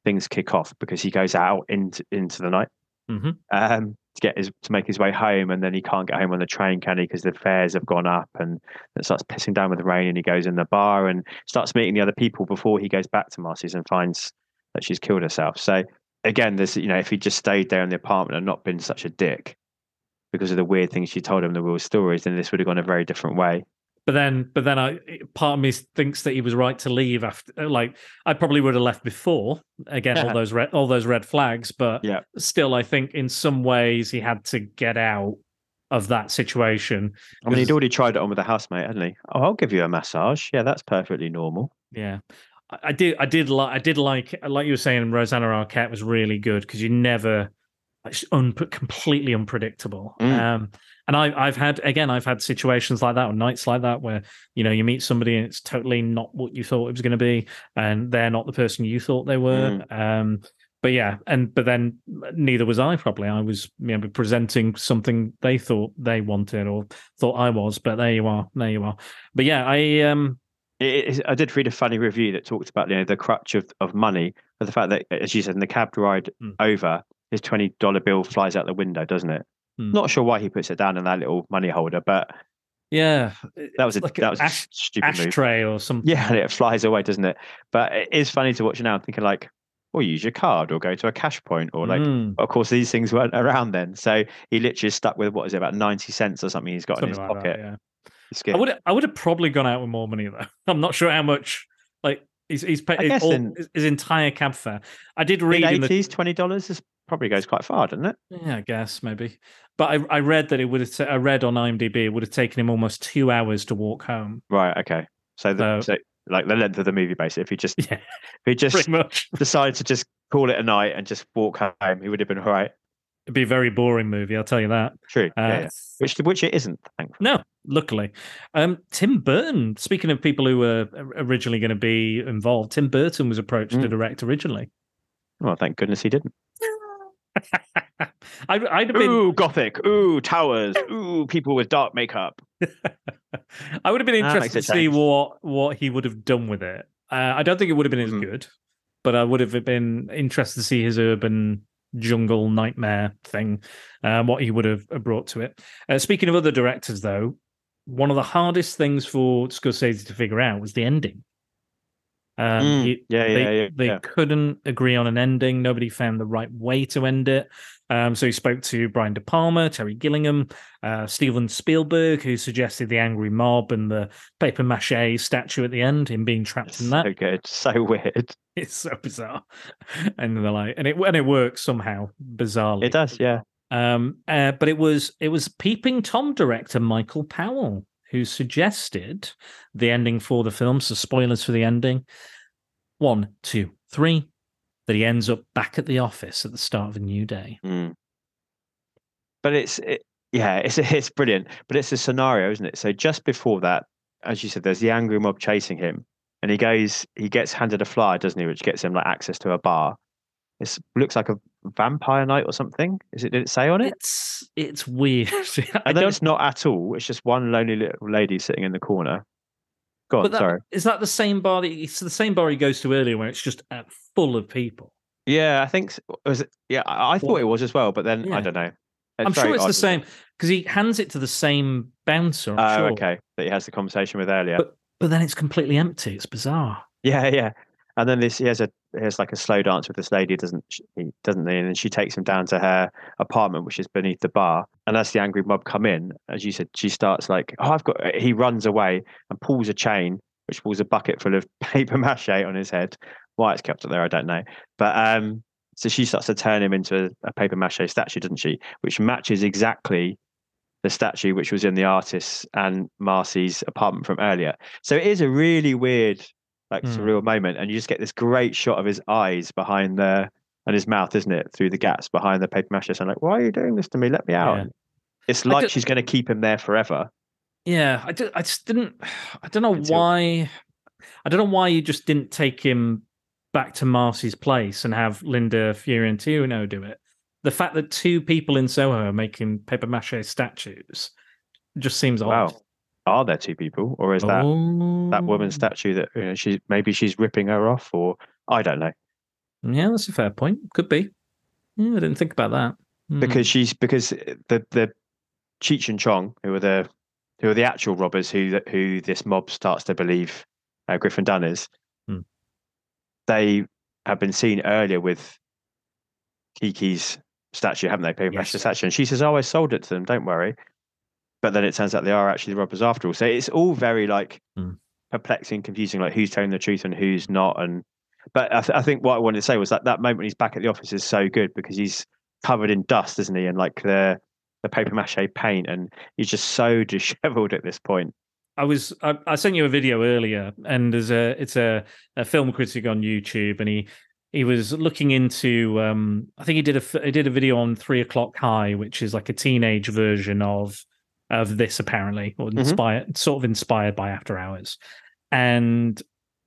things kick off because he goes out into into the night Mhm. um, to get his to make his way home, and then he can't get home on the train, can he? Because the fares have gone up, and it starts pissing down with the rain, and he goes in the bar and starts meeting the other people before he goes back to Marcy's and finds that she's killed herself. So again, there's you know, if he just stayed there in the apartment and not been such a dick because of the weird things she told him, the real stories, then this would have gone a very different way. But then, but then, I part of me thinks that he was right to leave after. Like, I probably would have left before. Again, all those red, all those red flags. But Yeah. still, I think in some ways he had to get out of that situation. I mean, he'd already tried it on with a housemate, hadn't he? Oh, I'll give you a massage. Yeah, that's perfectly normal. Yeah, I, I did. I did like. I did like. Like you were saying, Rosanna Arquette was really good because you never. Un, completely unpredictable. Mm. Um, and I, I've had again, I've had situations like that or nights like that where you know you meet somebody and it's totally not what you thought it was going to be, and they're not the person you thought they were. Um, but yeah, and but then neither was I. Probably I was you know, presenting something they thought they wanted or thought I was. But there you are. There you are. But yeah, I um It, it, I did read a funny review that talked about you know the crutch of, of money, but the fact that, as you said, in the cab ride Mm. over, his twenty dollar bill flies out the window, doesn't it? Mm. Not sure why he puts it down in that little money holder, but yeah, that was a like that was ash- a stupid move. ashtray or something. Yeah, and it flies away, doesn't it? But it is funny to watch now, thinking like, or use your card, or go to a cash point, or like. Mm, Of course, these things weren't around then, so he literally stuck with what is it about ninety cents or something he's got in his like pocket. that, yeah. I would I would have probably gone out with more money though. I'm not sure how much. Like he's he's paid all, in- his, entire cab fare. I did read In in the eighties, twenty dollars is probably goes quite far, doesn't it? yeah, I guess maybe. But I I read that it would have. ta- I read on IMDb it would have taken him almost two hours to walk home. Right. Okay. So, the, So- so like the length of the movie, basically. If he just Yeah, if he just much. decided to just call it a night and just walk home, he would have been all right. It'd be a very boring movie. I'll tell you that. True. Uh, yeah, yeah. Which which it isn't. Thankfully. No, luckily. Um, Tim Burton. Speaking of people who were originally going to be involved, Tim Burton was approached to Mm. direct originally. Well, thank goodness he didn't. I, I'd have been. Ooh, gothic. Ooh, towers. Ooh, people with dark makeup. I would have been interested to see what what he would have done with it. Uh, I don't think it would have been as Mhm. good, but I would have been interested to see his urban jungle nightmare thing, uh, what he would have brought to it. Uh, speaking of other directors, though, one of the hardest things for Scorsese to figure out was the ending. Um, Mm, yeah, they, yeah, yeah, they yeah. couldn't agree on an ending. Nobody found the right way to end it. Um, so he spoke to Brian De Palma, Terry Gilliam, uh, Steven Spielberg, who suggested the angry mob and the paper mache statue at the end, him being trapped in that. So good. So weird. It's so bizarre, and they're like, and it and it works somehow bizarrely. It does, yeah. Um, uh, but it was it was Peeping Tom director Michael Powell who suggested the ending for the film. So spoilers for the ending. One, two, three. That he ends up back at the office at the start of a new day. Mm. But it's it, yeah, it's it's brilliant. But it's a scenario, isn't it? So just before that, as you said, there's the angry mob chasing him, and he goes, he gets handed a flyer, doesn't he, which gets him like access to a bar. It looks like a vampire night or something. Is it? Did it say on it? It's it's weird. I and then it's not at all. It's just one lonely little lady sitting in the corner. Go on, But that, sorry. is that the same bar? That, it's the same bar he goes to earlier, where it's just uh, full of people. Yeah, I think was it. Yeah, I, I thought Well, it was as well, but then yeah. I don't know. I'm sure it's odd, the same because he hands it to the same bouncer. I'm Oh, sure. okay. That he has the conversation with earlier. But but then it's completely empty. It's bizarre. Yeah, yeah. And then this he has a he has like a slow dance with this lady, doesn't he? Doesn't he? And then she takes him down to her apartment, which is beneath the bar. And as the angry mob come in, as you said, she starts like, "Oh, I've got." He runs away and pulls a chain, which pulls a bucket full of paper mache on his head. Why it's kept up there, I don't know. But um, so she starts to turn him into a paper mache statue, doesn't she? Which matches exactly the statue which was in the artist's and Marcy's apartment from earlier. So it is a really weird, like Hmm. surreal moment, and you just get this great shot of his eyes behind the and his mouth, isn't it, through the gaps behind the paper mache. So I'm like, why are you doing this to me? Let me out. Yeah. It's like ju- she's going to keep him there forever. Yeah, I, ju- I just didn't. I don't know Until- why. I don't know why you just didn't take him back to Marcy's place and have Linda Fiorentino do it. The fact that two people in Soho are making paper mache statues just seems odd. Are there two people, or is that that Oh. woman's statue that you know, she maybe she's ripping her off, or I don't know. Yeah, that's a fair point. Could be. Yeah, I didn't think about that. Hmm. because she's because the the Cheech and Chong, who are the who are the actual robbers, who who this mob starts to believe uh, Griffin Dunne is, Hmm. they have been seen earlier with Kiki's statue, haven't they? Paper Yes. statue, and she says, "Oh, I sold it to them. Don't worry." But then it turns out they are actually the robbers after all. So it's all very like Hmm. perplexing, confusing, like who's telling the truth and who's not. And but I, th- I think what I wanted to say was that that moment when he's back at the office is so good because he's covered in dust, isn't he? And like the the paper mache paint, and he's just so dishevelled at this point. I was I, I sent you a video earlier, and there's a it's a, a film critic on YouTube, and he he was looking into um I think he did a he did a video on Three O'clock High, which is like a teenage version of of this apparently, or inspired sort of inspired by After Hours, and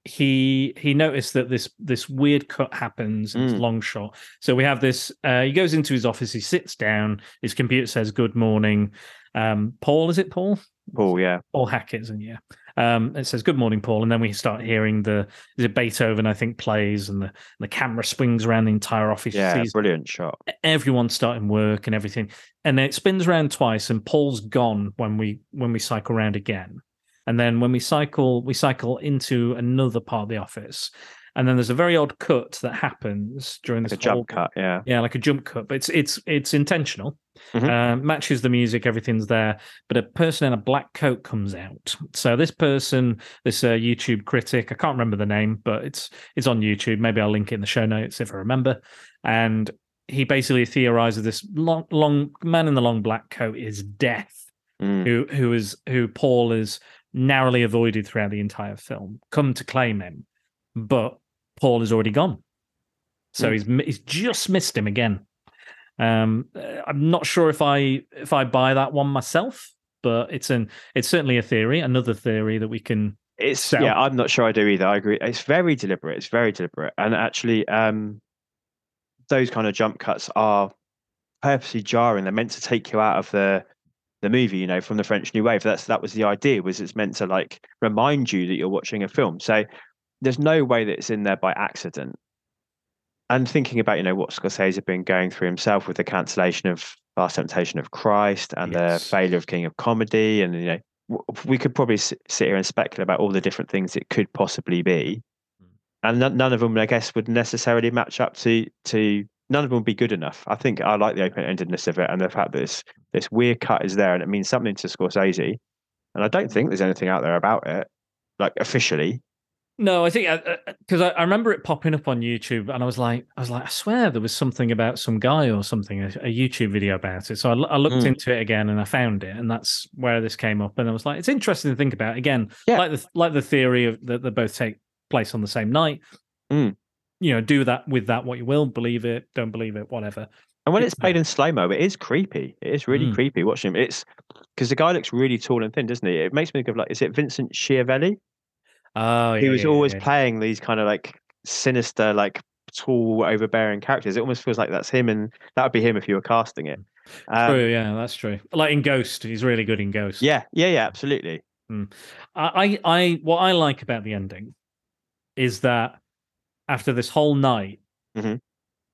he he noticed that this this weird cut happens Mm. long shot. So we have this. Uh, he goes into his office. He sits down. His computer says, "Good morning." Um, Paul, is it Paul? Paul, yeah, Paul Hackett, and yeah. Um, it says, Good morning, Paul. And then we start hearing the, is it Beethoven, I think, plays, and the, the camera swings around the entire office. Yeah, brilliant shot. everyone starting work and everything. And then it spins around twice, and Paul's gone when we when we cycle around again. And then when we cycle, we cycle into another part of the office. And then there's a very odd cut that happens during Like this a jump cut, yeah. yeah, like a jump cut, but it's it's it's intentional. Mhm. Uh, matches the music, everything's there. But a person in a black coat comes out. So this person, this uh, YouTube critic, I can't remember the name, but it's it's on YouTube. Maybe I'll link it in the show notes if I remember. And he basically theorizes this long, long man in the long black coat is death, Mm. who who is who Paul is narrowly avoided throughout the entire film. Come to claim him, but Paul is already gone. So Mm. he's he's just missed him again. Um, I'm not sure if I if I buy that one myself, but it's an it's certainly a theory, another theory that we can. It's sell. yeah, I'm not sure I do either. I agree. It's very deliberate. It's very deliberate, and actually, um, those kind of jump cuts are purposely jarring. They're meant to take you out of the the movie, you know, from the French New Wave. That's that was the idea. Was it's meant to like remind you that you're watching a film. So there's no way that it's in there by accident. And thinking about you know what Scorsese had been going through himself with the cancellation of Last Temptation of Christ and Yes. the failure of King of Comedy, and you know we could probably sit here and speculate about all the different things it could possibly be. Hmm. and none, none of them, I guess, would necessarily match up to to. None of them would be good enough. I think I like the open endedness of it and the fact that this this weird cut is there and it means something to Scorsese. And I don't think there's anything out there about it, like officially. No, I think because I, I, remember it popping up on YouTube, and I was like, I was like, I swear there was something about some guy or something, a, a YouTube video about it. So I, I looked mm. into it again, and I found it, and that's where this came up. And I was like, it's interesting to think about again, yeah. like the like the theory of that they both take place on the same night. Mm. You know, do that with that what you will, believe it, don't believe it, whatever. And when it's, it's played in slow mo, it is creepy. It is really mm. creepy watching him. It's because the guy looks really tall and thin, doesn't he? It makes me think of like, is it Vincent Schiavelli? Oh, yeah, he was yeah, always yeah. playing these kind of like sinister, like tall, overbearing characters. It almost feels like that's him, and that would be him if you were casting it. Um, true, yeah, that's true. Like in Ghost, he's really good in Ghost. Yeah, yeah, yeah, absolutely. Mm. I, I, what I like about the ending is that after this whole night, mm-hmm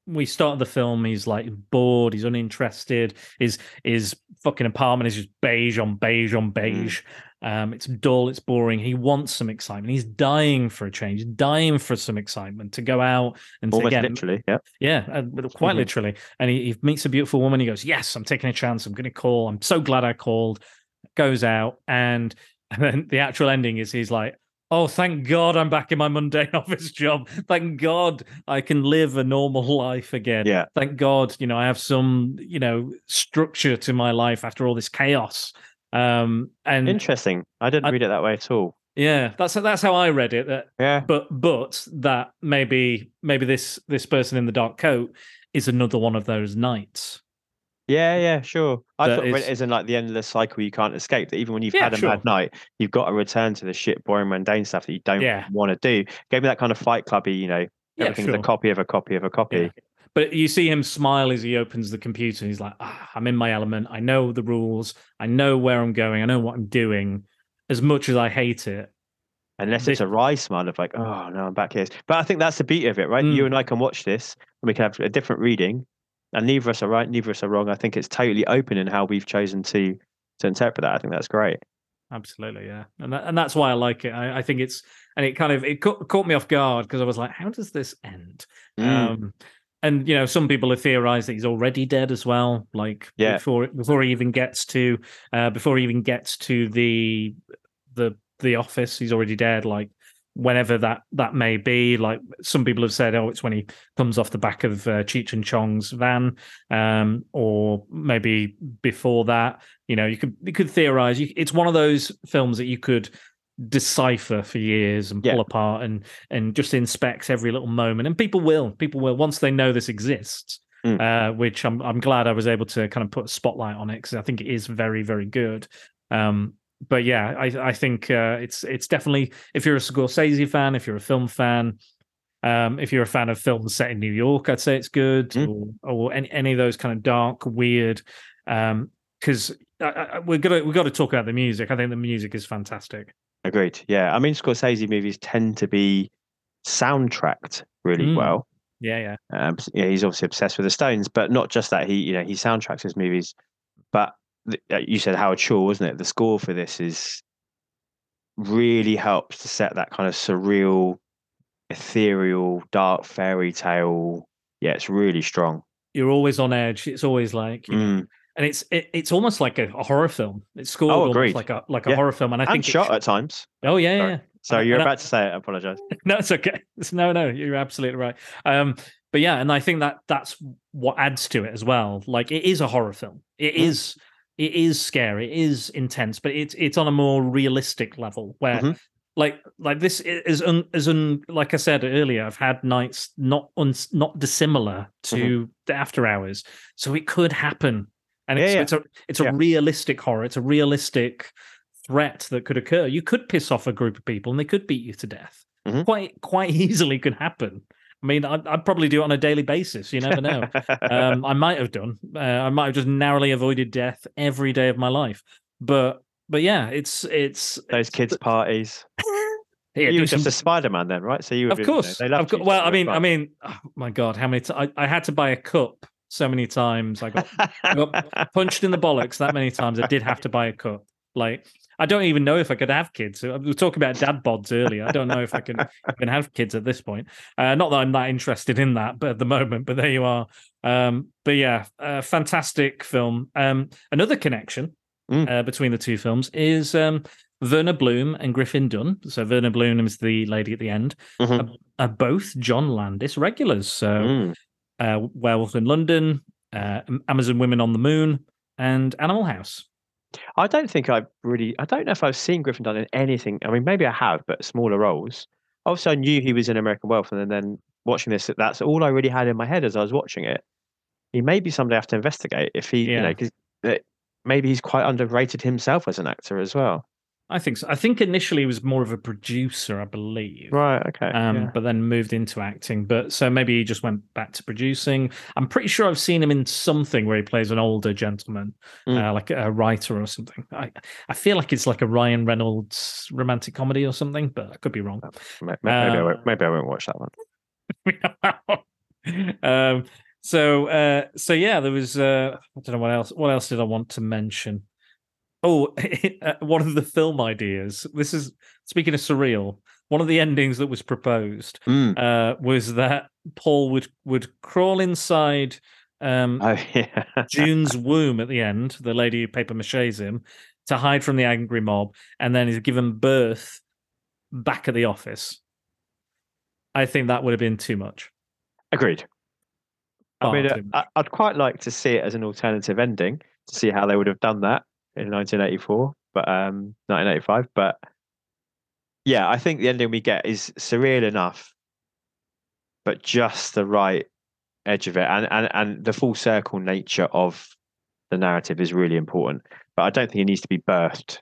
we start the film he's like bored he's uninterested his his fucking apartment is just beige on beige on mm. beige mm. Um it's dull it's boring he wants some excitement he's dying for a change dying for some excitement to go out and Almost again literally yeah yeah uh, quite mm-hmm. literally and he, he meets a beautiful woman he goes yes i'm taking a chance i'm gonna call i'm so glad i called goes out and and then the actual ending is he's like Oh, thank God I'm back in my mundane office job. Thank God I can live a normal life again. Yeah. Thank God, you know, I have some, you know, structure to my life after all this chaos. Um and interesting. I didn't I, read it that way at all. Yeah, that's that's how I read it. That, yeah. But but that maybe maybe this this person in the dark coat is another one of those nights. Yeah, yeah, sure. I thought is... it isn't like the endless cycle you can't escape. That even when you've yeah, had a sure. bad night, you've got to return to the shit, boring, mundane stuff that you don't yeah. want to do. Gave me that kind of Fight Clubby, you know, yeah, everything's sure. a copy of a copy of a copy. But you see him smile as he opens the computer. And he's like, ah, "I'm in my element. I know the rules. I know where I'm going. I know what I'm doing." As much as I hate it, unless it's a wry smile of like, "Oh no, I'm back here." But I think that's the beauty of it, right? Mm. You and I can watch this, and we can have a different reading, and neither of us are right, neither of us are wrong. I think it's totally open in how we've chosen to to interpret that. I think that's great. Absolutely, yeah, and that, and that's why I like it. I, I think it's and it kind of it caught, caught me off guard because I was like, how does this end? Mm. Um, and you know, some people have theorized that he's already dead as well. Like yeah. before before he even gets to uh, before he even gets to the the the office, he's already dead. Like whenever that that may be. Like some people have said, oh, it's when he comes off the back of uh, Cheech and Chong's van, um, or maybe before that. You know, you could you could theorize. You, it's one of those films that you could decipher for years and pull yeah. apart and and just inspect every little moment. And people will, people will once they know this exists. Mm. Uh, which I'm I'm glad I was able to kind of put a spotlight on it because I think it is very very good. Um, but yeah, I I think uh, it's it's definitely if you're a Scorsese fan, if you're a film fan, um, if you're a fan of films set in New York, I'd say it's good, mm. or or any any of those kind of dark, weird. Because um, we're gonna we've got to talk about the music. I think the music is fantastic. Agreed. Yeah, I mean Scorsese movies tend to be soundtracked really mm. well. Yeah, yeah. Um, yeah, he's obviously obsessed with the Stones, but not just that. He, you know, he soundtracks his movies, but uh, you said Howard Shore, wasn't it? The score for this is really helps to set that kind of surreal, ethereal, dark fairy tale. Yeah, it's really strong. You're always on edge. It's always like, mm. And it's it, it's almost like a, a, horror film. It's scored oh, almost like a like a yeah. horror film, and I and think shot at times. Oh yeah, Sorry. yeah. So you're about I, to say it. I apologize. No, it's okay. No, no, you're absolutely right. Um, but yeah, and I think that that's what adds to it as well. Like it is a horror film. It mm. is it is scary, it is intense, but it's it's on a more realistic level where mm-hmm. like like this is un, is un, like I said earlier, I've had nights not un, not dissimilar to mm-hmm. the after hours, so it could happen, and it's yeah, yeah. it's a it's a yeah. realistic horror, it's a realistic threat that could occur. You could piss off a group of people and they could beat you to death. Mm-hmm. Quite quite easily could happen. I mean, I'd, I'd, probably do it on a daily basis. You never know. um, I might have done. Uh, I might have just narrowly avoided death every day of my life. But but yeah, it's it's those kids' parties. Yeah, you were just a Spider-Man then, right? So you, of course, you know, of course. Well, I mean, I mean, oh my God, how many? T- I, I had to buy a cup so many times. I got, I got punched in the bollocks that many times. I did have to buy a cup. Like, I don't even know if I could have kids. We were talking about dad bods earlier. I don't know if I can even have kids at this point. Uh, not that I'm that interested in that, but at the moment. But there you are. Um, but yeah, uh, fantastic film. Um, another connection Mm. uh, between the two films is um, Verna Bloom and Griffin Dunne. So Verna Bloom is the lady at the end. Mhm. Are, are both John Landis regulars. So Mm. Uh, Werewolf in London, uh, Amazon Women on the Moon, and Animal House. I don't think I've really. I don't know if I've seen Griffin Dunne in anything. I mean, maybe I have, but smaller roles. Obviously, I knew he was in American Werewolf, and then, then watching this, that's all I really had in my head as I was watching it. He may be somebody I have to investigate if he, you know, because maybe he's quite underrated himself as an actor as well. I think so. I think initially he was more of a producer, I believe. Right. Okay. Um, yeah. but then moved into acting. But so maybe he just went back to producing. I'm pretty sure I've seen him in something where he plays an older gentleman, Mm. uh, like a writer or something. I I feel like it's like a Ryan Reynolds romantic comedy or something, but I could be wrong. May- may- Maybe, I um, won't, maybe I won't watch that one. um, so uh, so yeah, there was uh, I don't know what else. What else did I want to mention? Oh, uh, one of the film ideas. This is speaking of surreal. One of the endings that was proposed Mm. uh, was that Paul would would crawl inside um, Oh yeah. June's womb at the end, the lady who paper maches him, to hide from the angry mob, and then he's given birth back at the office. I think that would have been too much. Agreed. I mean, uh, I'd quite like to see it as an alternative ending to see how they would have done that in 1984, but um, 1985. But yeah, I think the ending we get is surreal enough, but just the right edge of it, and and and the full circle nature of the narrative is really important. But I don't think it needs to be birthed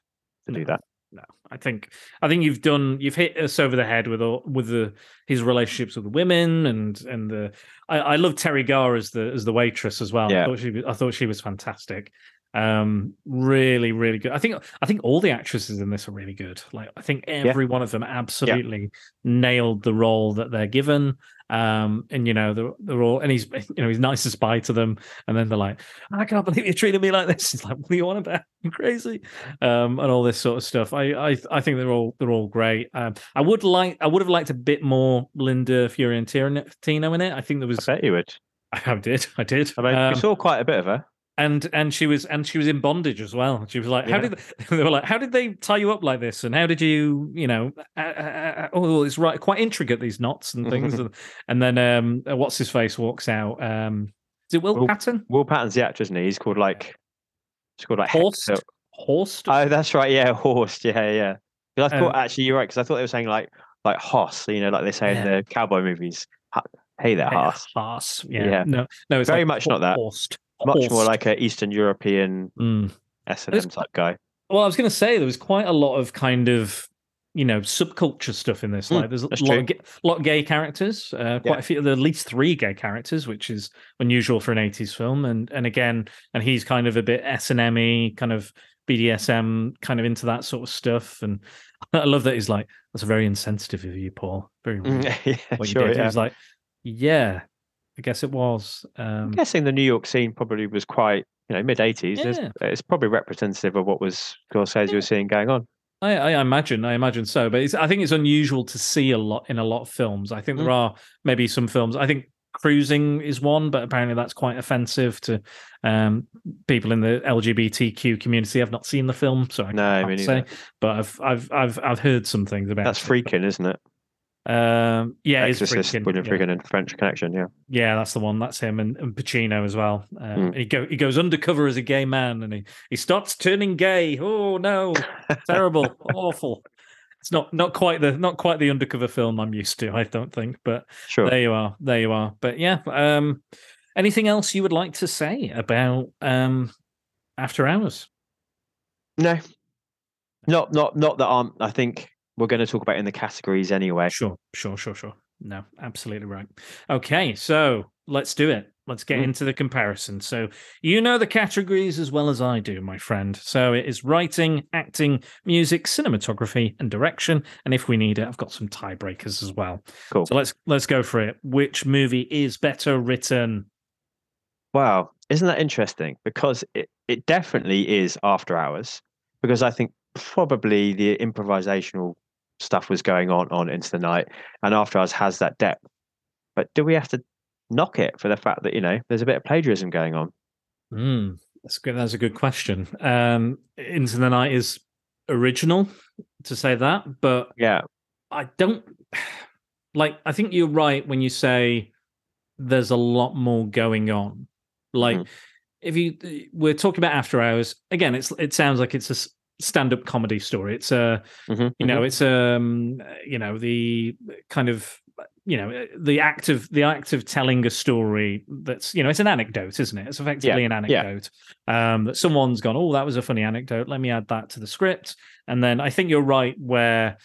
to do that. no, I think I think you've done you've hit us over the head with all, with the his relationships with the women and and the I, I love Teri Garr as the as the waitress as well. I Yeah. thought she I thought she was fantastic. Um, really, really good. I think I think all the actresses in this are really good. Like I think every one of them absolutely nailed the role that they're given. Um, and you know they're, they're all and he's you know he's nice as pie to them, and then they're like, I can't believe you're treating me like this. He's like, what do you want about? You crazy? um, and all this sort of stuff. I, I I think they're all they're all great. Um, I would like I would have liked a bit more Linda Fiorentino in it. I think there was. I bet you would. I did. I did. I mean, Um, we saw quite a bit of her. And and she was and she was in bondage as well. She was like, "How Yeah. did they, they were like? How did they tie you up like this? And how did you, you know? Uh, uh, uh, oh, it's right, quite intricate these knots and things." and, and then um, uh, what's his face walks out. Um, is it Will Will- Patton? Will Patton's the actor, isn't he? He's called like, he's called like Horst. Hector- Horst. Oh, that's right. Yeah, Horst. Yeah, yeah. 'Cause I thought Um, actually you're right because I thought they were saying like like Hoss, you know, like they say in the cowboy movies. Hey there, Hey, Hoss. Yeah. Yeah. No, no, it's Very like much not that. Horst. Much more like a Eastern European Mm. S and M type guy. Well, I was going to say there was quite a lot of kind of you know subculture stuff in this. Mm, Like there's a lot of, ga- lot of gay characters, uh, quite Yeah. a few, there are at least three gay characters, which is unusual for an '80s film. And and again, and he's kind of a bit S and M kind of BDSM, kind of into that sort of stuff. And I love that he's like, "That's very insensitive of you, Paul. Very rude. Mm, yeah, what you sure. did." Yeah. He's like, "Yeah, I guess it was." I'm Um, guessing the New York scene probably was quite, you know, mid '80s. Yeah. It's probably representative of what was Scorsese Yeah. was seeing going on. I, I imagine, I imagine so, but it's, I think it's unusual to see a lot in a lot of films. I think there Mm. are maybe some films. I think cruising is one, but apparently that's quite offensive to um, people in the LGBTQ community. I've not seen the film, so I No, can't say. But I've I've I've I've heard some things about That's Friedkin, isn't it? Um, yeah, it's Exorcist, Friedkin, William yeah. Friedkin and French Connection. Yeah. Yeah, that's the one. That's him and, and Pacino as well. Um, Mm. He go he goes undercover as a gay man, and he he starts turning gay. Oh no, terrible, awful. It's not not quite the not quite the undercover film I'm used to. I don't think, but Sure. there you are, there you are. But yeah, um, anything else you would like to say about um, After Hours? No, not not not that I'm. I think we're going to talk about in the categories anyway. Sure, sure, sure, sure. No, absolutely right. Okay, so let's do it. Let's get Mm. into the comparison. So, you know the categories as well as I do, my friend. So, it is writing, acting, music, cinematography, and direction. And if we need it, I've got some tiebreakers as well. Cool. So, let's let's go for it. Which movie is better written? Wow, isn't that interesting? Because it it definitely is After Hours, because I think probably the improvisational stuff was going on on into the night, and After Hours has that depth. But do we have to knock it for the fact that you know there's a bit of plagiarism going on? Mm, that's good. That's a good question. Um, Into the Night is original to say that, but Yeah, I don't like. I think you're right when you say there's a lot more going on. Like, Mhm. if you we're talking about After Hours again, it's it sounds like it's a stand-up comedy story. It's a Mhm, you know it's um you know the kind of you know the act of the act of telling a story that's you know it's an anecdote isn't it? It's effectively an yeah. anecdote um that someone's gone oh that was a funny anecdote. Let me add that to the script. And then i think you're right where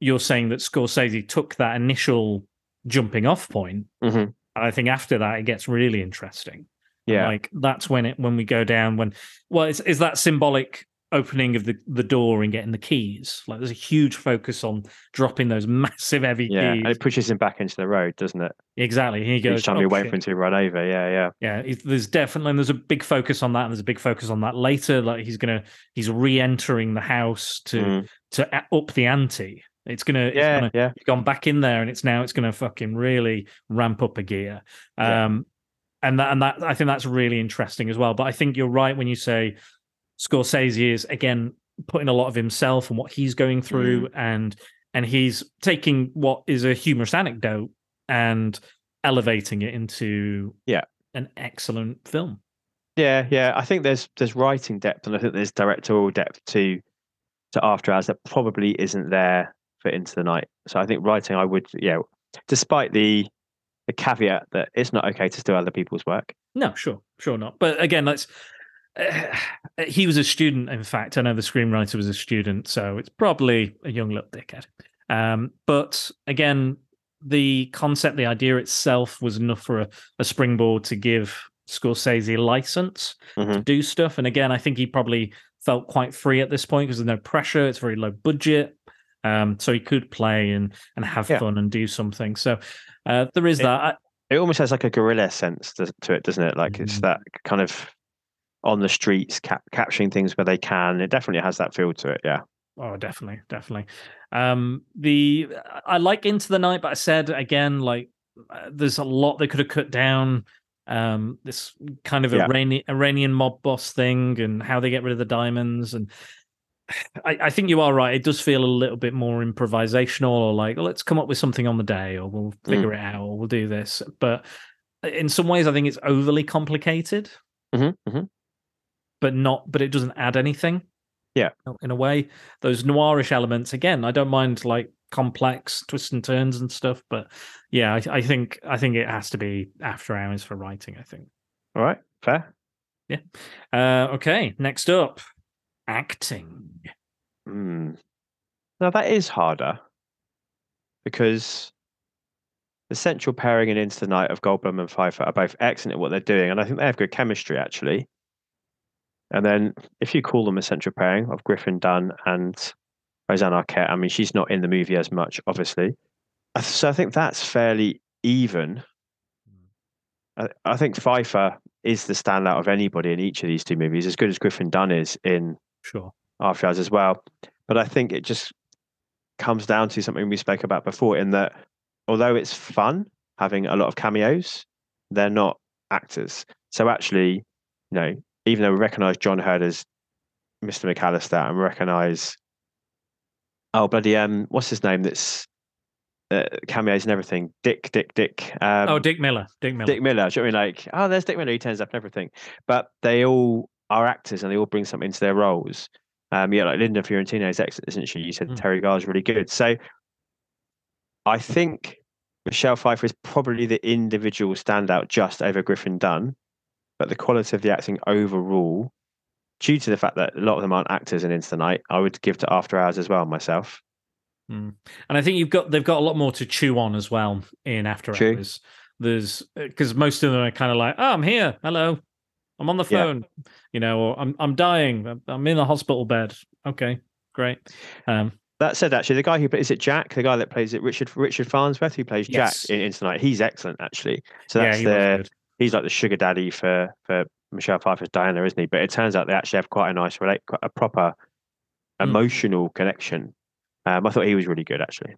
you're saying that scorsese took that initial jumping off point mhm, and i think after that it gets really interesting. Yeah, like that's when it when we go down when well is is that symbolic opening of the the door and getting the keys like there's a huge focus on dropping those massive heavy yeah. keys And it pushes him back into the road, doesn't it? exactly he goes Each time "Oh, you wait shit." for him to run over. Yeah, yeah. yeah it- there's definitely and there's a big focus on that and there's a big focus on that later like he's gonna he's re-entering the house to Mm. to up the ante it's gonna it's Yeah, gonna yeah. He's gone back in there and it's now it's going to fucking really ramp up a gear Yeah. um and that and that i think that's really interesting as well but i think you're right when you say scorsese is again putting a lot of himself and what he's going through Mm. and and he's taking what is a humorous anecdote and elevating it into Yeah. an excellent film Yeah, yeah. I think there's there's writing depth and I think there's directorial depth to to After Hours that probably isn't there for Into the Night. So I think writing I would yeah, despite the the caveat that it's not okay to steal other people's work. No, sure, sure not. But again, that's he was a student. In fact, I know the screenwriter was a student, so it's probably a young little dickhead. Um, but again, the concept, the idea itself, was enough for a, a springboard to give Scorsese license to Mhm. do stuff. And again, I think he probably felt quite free at this point because there's no pressure. It's very low budget. Um, so he could play and and have Yeah. fun and do something. So uh, there is It- that. I, It almost has like a guerrilla sense to, to it, doesn't it? Like it's Mhm. that kind of on the streets, cap- capturing things where they can. It definitely has that feel to it. Yeah. Oh, definitely, definitely. Um, the I like Into the Night, but I said again, like uh, there's a lot they could have cut down. Um, this kind of Yeah. Iranian Iranian mob boss thing and how they get rid of the diamonds, and I, I think you are right. It does feel a little bit more improvisational, or like let's come up with something on the day, or we'll figure it out, or we'll do this. But in some ways, I think it's overly complicated, hmm hmm but not. But it doesn't add anything Yeah. in a way. Those noirish elements, again, I don't mind like complex twists and turns and stuff, but yeah, I, I think I think it has to be after hours for writing. I think. All right. Fair. Yeah. Uh, okay, next up, acting. Mm. Now that is harder because the central pairing in Into the Night of Goldblum and Pfeiffer are both excellent at what they're doing, and I think they have good chemistry actually. And then if you call them a central pairing of Griffin Dunne and Rosanna Arquette, I mean she's not in the movie as much, obviously. So I think that's fairly even. I, I think Pfeiffer is the standout of anybody in each of these two movies, as good as Griffin Dunne is in Sure. after hours as well. But I think it just comes down to something we spoke about before in that although it's fun having a lot of cameos, they're not actors. So actually, you know, even though we recognize John Heard as Mr. McAllister and recognize oh bloody um what's his name that's uh, cameos and everything. Dick, Dick, Dick. Um, oh, Dick Miller. Dick Miller. Dick Miller. Do you know I mean? Like, oh, there's Dick Miller. He turns up and everything. But they all are actors and they all bring something to their roles. Um, yeah, like Linda Fiorentino is excellent, isn't she? You said Mm. Teri Garr's really good. So I think Michelle Pfeiffer is probably the individual standout just over Griffin Dunne. But the quality of the acting overall, due to the fact that a lot of them aren't actors in Into the Night, I would give to After Hours as well myself. Mm. And I think you've got they've got a lot more to chew on as well in After True. Hours. There's because most of them are kind of like, oh, I'm here, hello, I'm on the Yeah. phone, you know, or I'm I'm dying, I'm- in a hospital bed. Okay, great. Um, That said, actually, the guy who is it Jack, the guy that plays it, Richard Richard Farnsworth, who plays Yes. Jack in Into the Night, he's excellent actually. So yeah, that's was the good. He's like the sugar daddy for for Michelle Pfeiffer's Diana, isn't he? But it turns out they actually have quite a nice relate, quite a proper Mm. emotional connection. Um, I thought he was really good actually.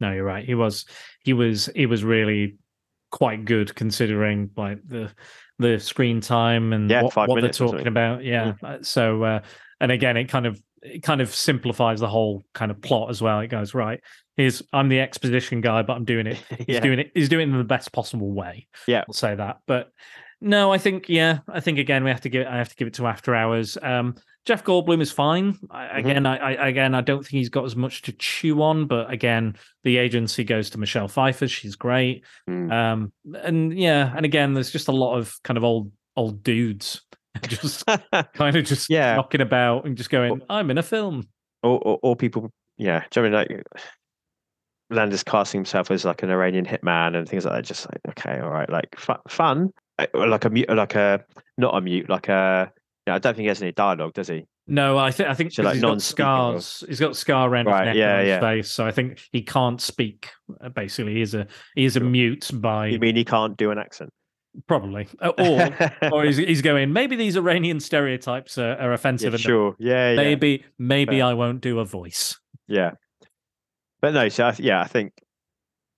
No, you're right. He was he was he was really quite good considering like the the screen time and Yeah, what, what they're talking about. Yeah. Uh, So uh, and again it kind of it kind of simplifies the whole kind of plot as well. It goes, right, here's I'm the exposition guy, but I'm doing it he's yeah. doing it he's doing it in the best possible way. Yeah. I'll say that. But no, I think yeah, I think again we have to give it. I have to give it to after hours. Um Jeff Goldblum is fine. I, Mhm. Again, I, I again I don't think he's got as much to chew on, but again, the agency goes to Michelle Pfeiffer. She's great. Mm. Um and yeah, and again, there's just a lot of kind of old old dudes just kind of just Yeah. knocking about and just going, I'm in a film. or, or, or people, yeah. Do you know I mean like Landis casting himself as like an Iranian hitman and things like that? Just like okay, all right, like fu- fun, Uh, like a mute, like a not a mute, like a. Yeah, I don't think he has any dialogue, does he? No, I think I think So, like, he's got non-speaking or- scars. He's got scar around Right, his neck yeah, and on his yeah. face, so I think he can't speak. uh, Basically, he's a he is a mute by You mean he can't do an accent? probably, or or he's, he's going. Maybe these Iranian stereotypes are, are offensive. yeah, and sure. Yeah, yeah. Maybe maybe Fair. I won't do a voice. Yeah, but no. So I th- yeah, I think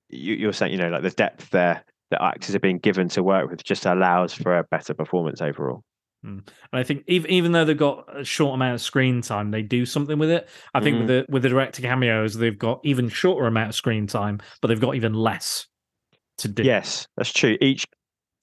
you, you're saying you know like the depth there that actors are being given to work with just allows for a better performance overall. Mm. And I think even even though they've got a short amount of screen time, they do something with it. I think with mm-hmm. the with the director cameos, they've got even shorter amount of screen time, but they've got even less to do. Yes, that's true. Each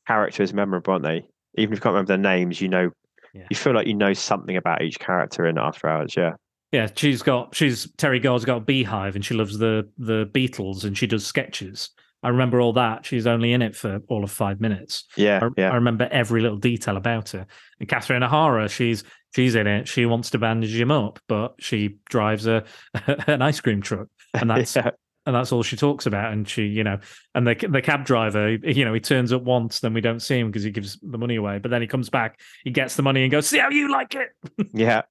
character is memorable, aren't they? Even if you can't remember their names, you know, Yeah. you feel like you know something about each character in After Hours. Yeah, Yeah, she's got she's Teri Garr's got a beehive and she loves the the Beatles and she does sketches. I remember all that. She's only in it for all of five minutes. yeah, I, yeah. I remember every little detail about her. And Catherine O'Hara, she's she's in it. She wants to bandage him up, but she drives a an ice cream truck, and that's yeah. and that's all she talks about. And she, you know, and the the cab driver, you know, he turns up once, then we don't see him because he gives the money away. But then he comes back, he gets the money and goes, "See how you like it." yeah.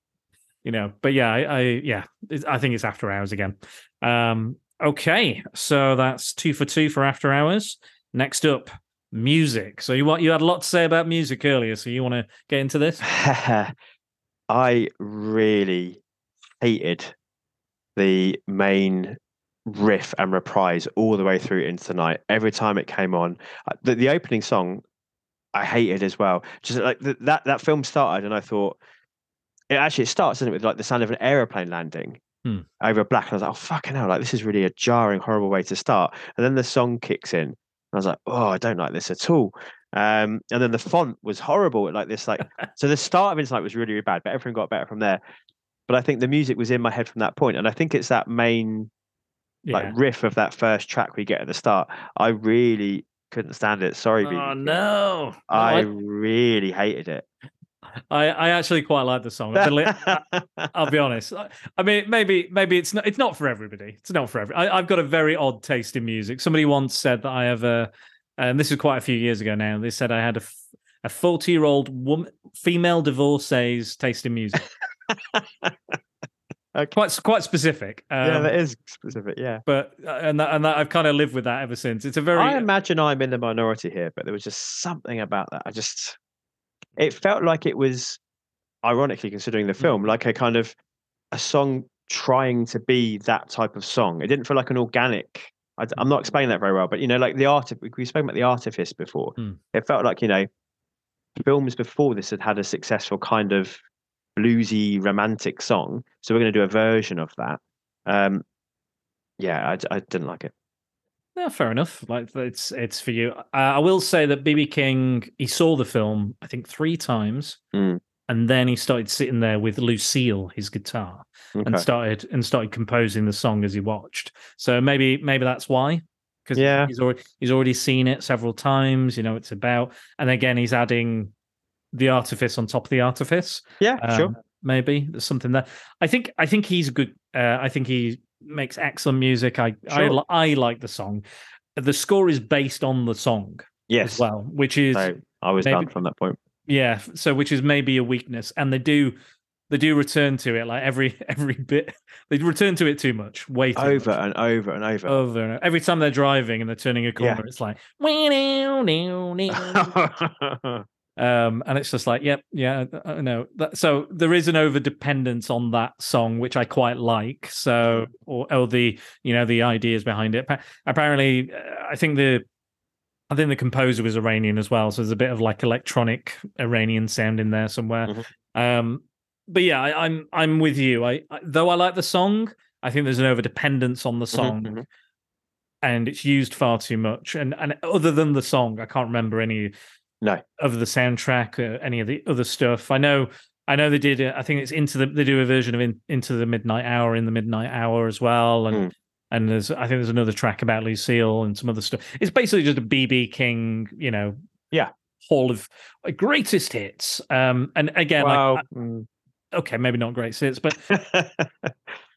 You know but yeah i, I yeah i think it's after hours again um okay so that's two for two for after hours next up music so you want you had a lot to say about music earlier so you want to get into this I really hated the main riff and reprise all the way through into the night. Every time it came on, Uh, the, the opening song, I hated as well. Just like th- that that film started, and I thought it actually it starts isn't it, with like the sound of an aeroplane landing Hmm. over black, and I was like, oh fucking hell, like this is really a jarring, horrible way to start. And then the song kicks in, and I was like, oh, I don't like this at all. Um, and then the font was horrible, like this, like so the start of Inside was really, really bad, but everything got better from there. But I think the music was in my head from that point, and I think it's that main yeah. like riff of that first track we get at the start. I really couldn't stand it. Sorry, oh BB No, I I, really hated it. I i actually quite like the song I'll be honest. I- mean, maybe maybe it's not it's not for everybody. It's not for every. I, I've got a very odd taste in music. Somebody once said that I have a, and this is quite a few years ago now. They said I had a a forty year old woman, female divorcee's taste in music. Okay. Quite quite specific. Um, yeah, that is specific. Yeah. But uh, and that, and that I've kind of lived with that ever since. It's a very I imagine I'm in the minority here, but there was just something about that. I just, it felt like it was, ironically considering the Mm. film, like a kind of a song trying to be that type of song. It didn't feel like an organic. I, am not explaining that very well, but you know, like the art. We spoke about the artifice before. Mm. It felt like you know, films before this had had a successful kind of bluesy romantic song, so we're going to do a version of that. Um, yeah, I didn't like it. No, fair enough. Like it's it's for you. Uh, I will say that BB King he saw the film I think three times, Mm. and then he started sitting there with Lucille, his guitar, and started and started composing the song as he watched. So maybe maybe that's why. Because Yeah. he's already he's already seen it several times. You know, it's about, and again he's adding the artifice on top of the artifice. Yeah, sure. Um, Maybe there's something there. I think I think he's a good. Uh, I think he makes excellent music. I I, Sure. li- I like the song. The score is based on the song Yes. as well, which is So I was maybe- done from that point. yeah. So which is maybe a weakness, and they do they do return to it like every every bit. They return to it too much, way too Over much. and over and over. Over and over. every time they're driving and they're turning a corner, Yeah. it's like. Um, and it's just like, yep, yeah, I know. So there is an over dependence on that song, which I quite like. So, or, or the you know the ideas behind it. Apparently, uh, I think the I think the composer was Iranian as well, so there's a bit of like electronic Iranian sound in there somewhere. Mhm. Um, but yeah, I, I'm I'm with you. I, I though I like the song, I think there's an over dependence on the Mhm, song, mhm. and it's used far too much. And and other than the song, I can't remember any No. of the soundtrack, or any of the other stuff. I know. I know they did. uh, I think it's into the. They do a version of in, into the midnight hour in the midnight hour as well, and Mm. and there's. I think there's another track about Lucille and some other stuff. It's basically just a BB King, you know. Yeah. Hall of uh, greatest hits. Um, and again, like well, mm. okay, maybe not greatest hits, but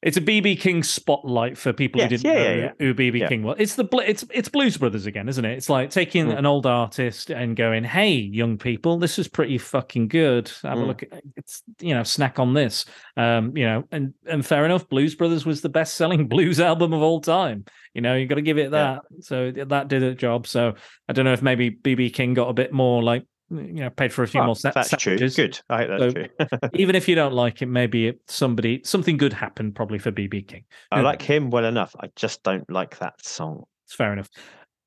it's a BB King spotlight for people Yes, who didn't yeah, know yeah, who BB Yeah. King was. It's the bl- it's it's Blues Brothers again, isn't it? It's like taking Mm. an old artist and going, "Hey, young people, this is pretty fucking good. Have a Mm. look. At, it's you know, snack on this. Um, you know, and and fair enough. Blues Brothers was the best selling blues album of all time. You know, you got to give it Yeah. that. So that did a job. So I don't know if maybe BB King got a bit more like you know paid for a few Well, more sa- that's true. sandwiches Good. I hope that's So- true. even if you don't like it, maybe it, somebody something good happened probably for BB King. I like him well enough. I just don't like that song. It's fair enough.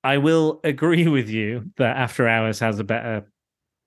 I will agree with you that After Hours has a better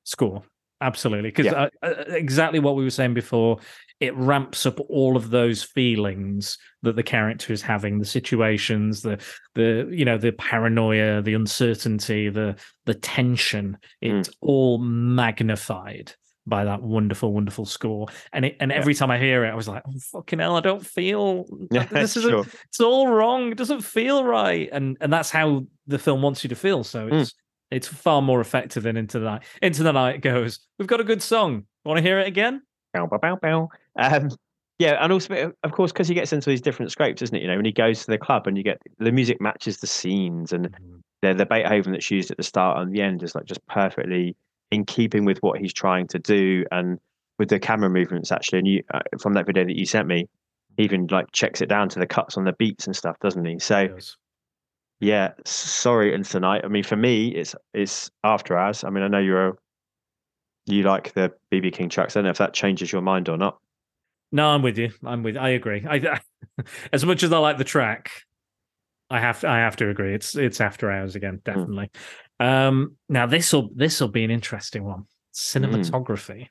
score. Absolutely, because Yeah. uh, exactly what we were saying before, it ramps up all of those feelings that the character is having, the situations, the the you know the paranoia, the uncertainty, the the tension. Mm. It's all magnified by that wonderful, wonderful score. And it, and Yeah. every time I hear it, I was like, oh, fucking hell, I don't feel Yeah, this is sure. it's all wrong. It doesn't feel right, and and that's how the film wants you to feel. So Mm. It's far more effective than Into the Night. Into the Night goes. We've got a good song. Want to hear it again? Bow, bow, bow, bow. Um, yeah, and also, of course, because he gets into these different scrapes, isn't it? You know, when he goes to the club and you get the music matches the scenes, and the the Beethoven that's used at the start and the end is like just perfectly in keeping with what he's trying to do, and with the camera movements actually. And you uh, from that video that you sent me, even like checks it down to the cuts on the beats and stuff, doesn't he? So. Goes. Yeah, sorry, into tonight. I mean, for me, it's it's after hours. I mean, I know you're a, you like the BB King tracks. I don't know if that changes your mind or not. No, I'm with you. I'm with. I agree. I, as much as I like the track, I have to. I have to agree. It's it's After Hours again, definitely. Um, now this will this will be an interesting one. Cinematography.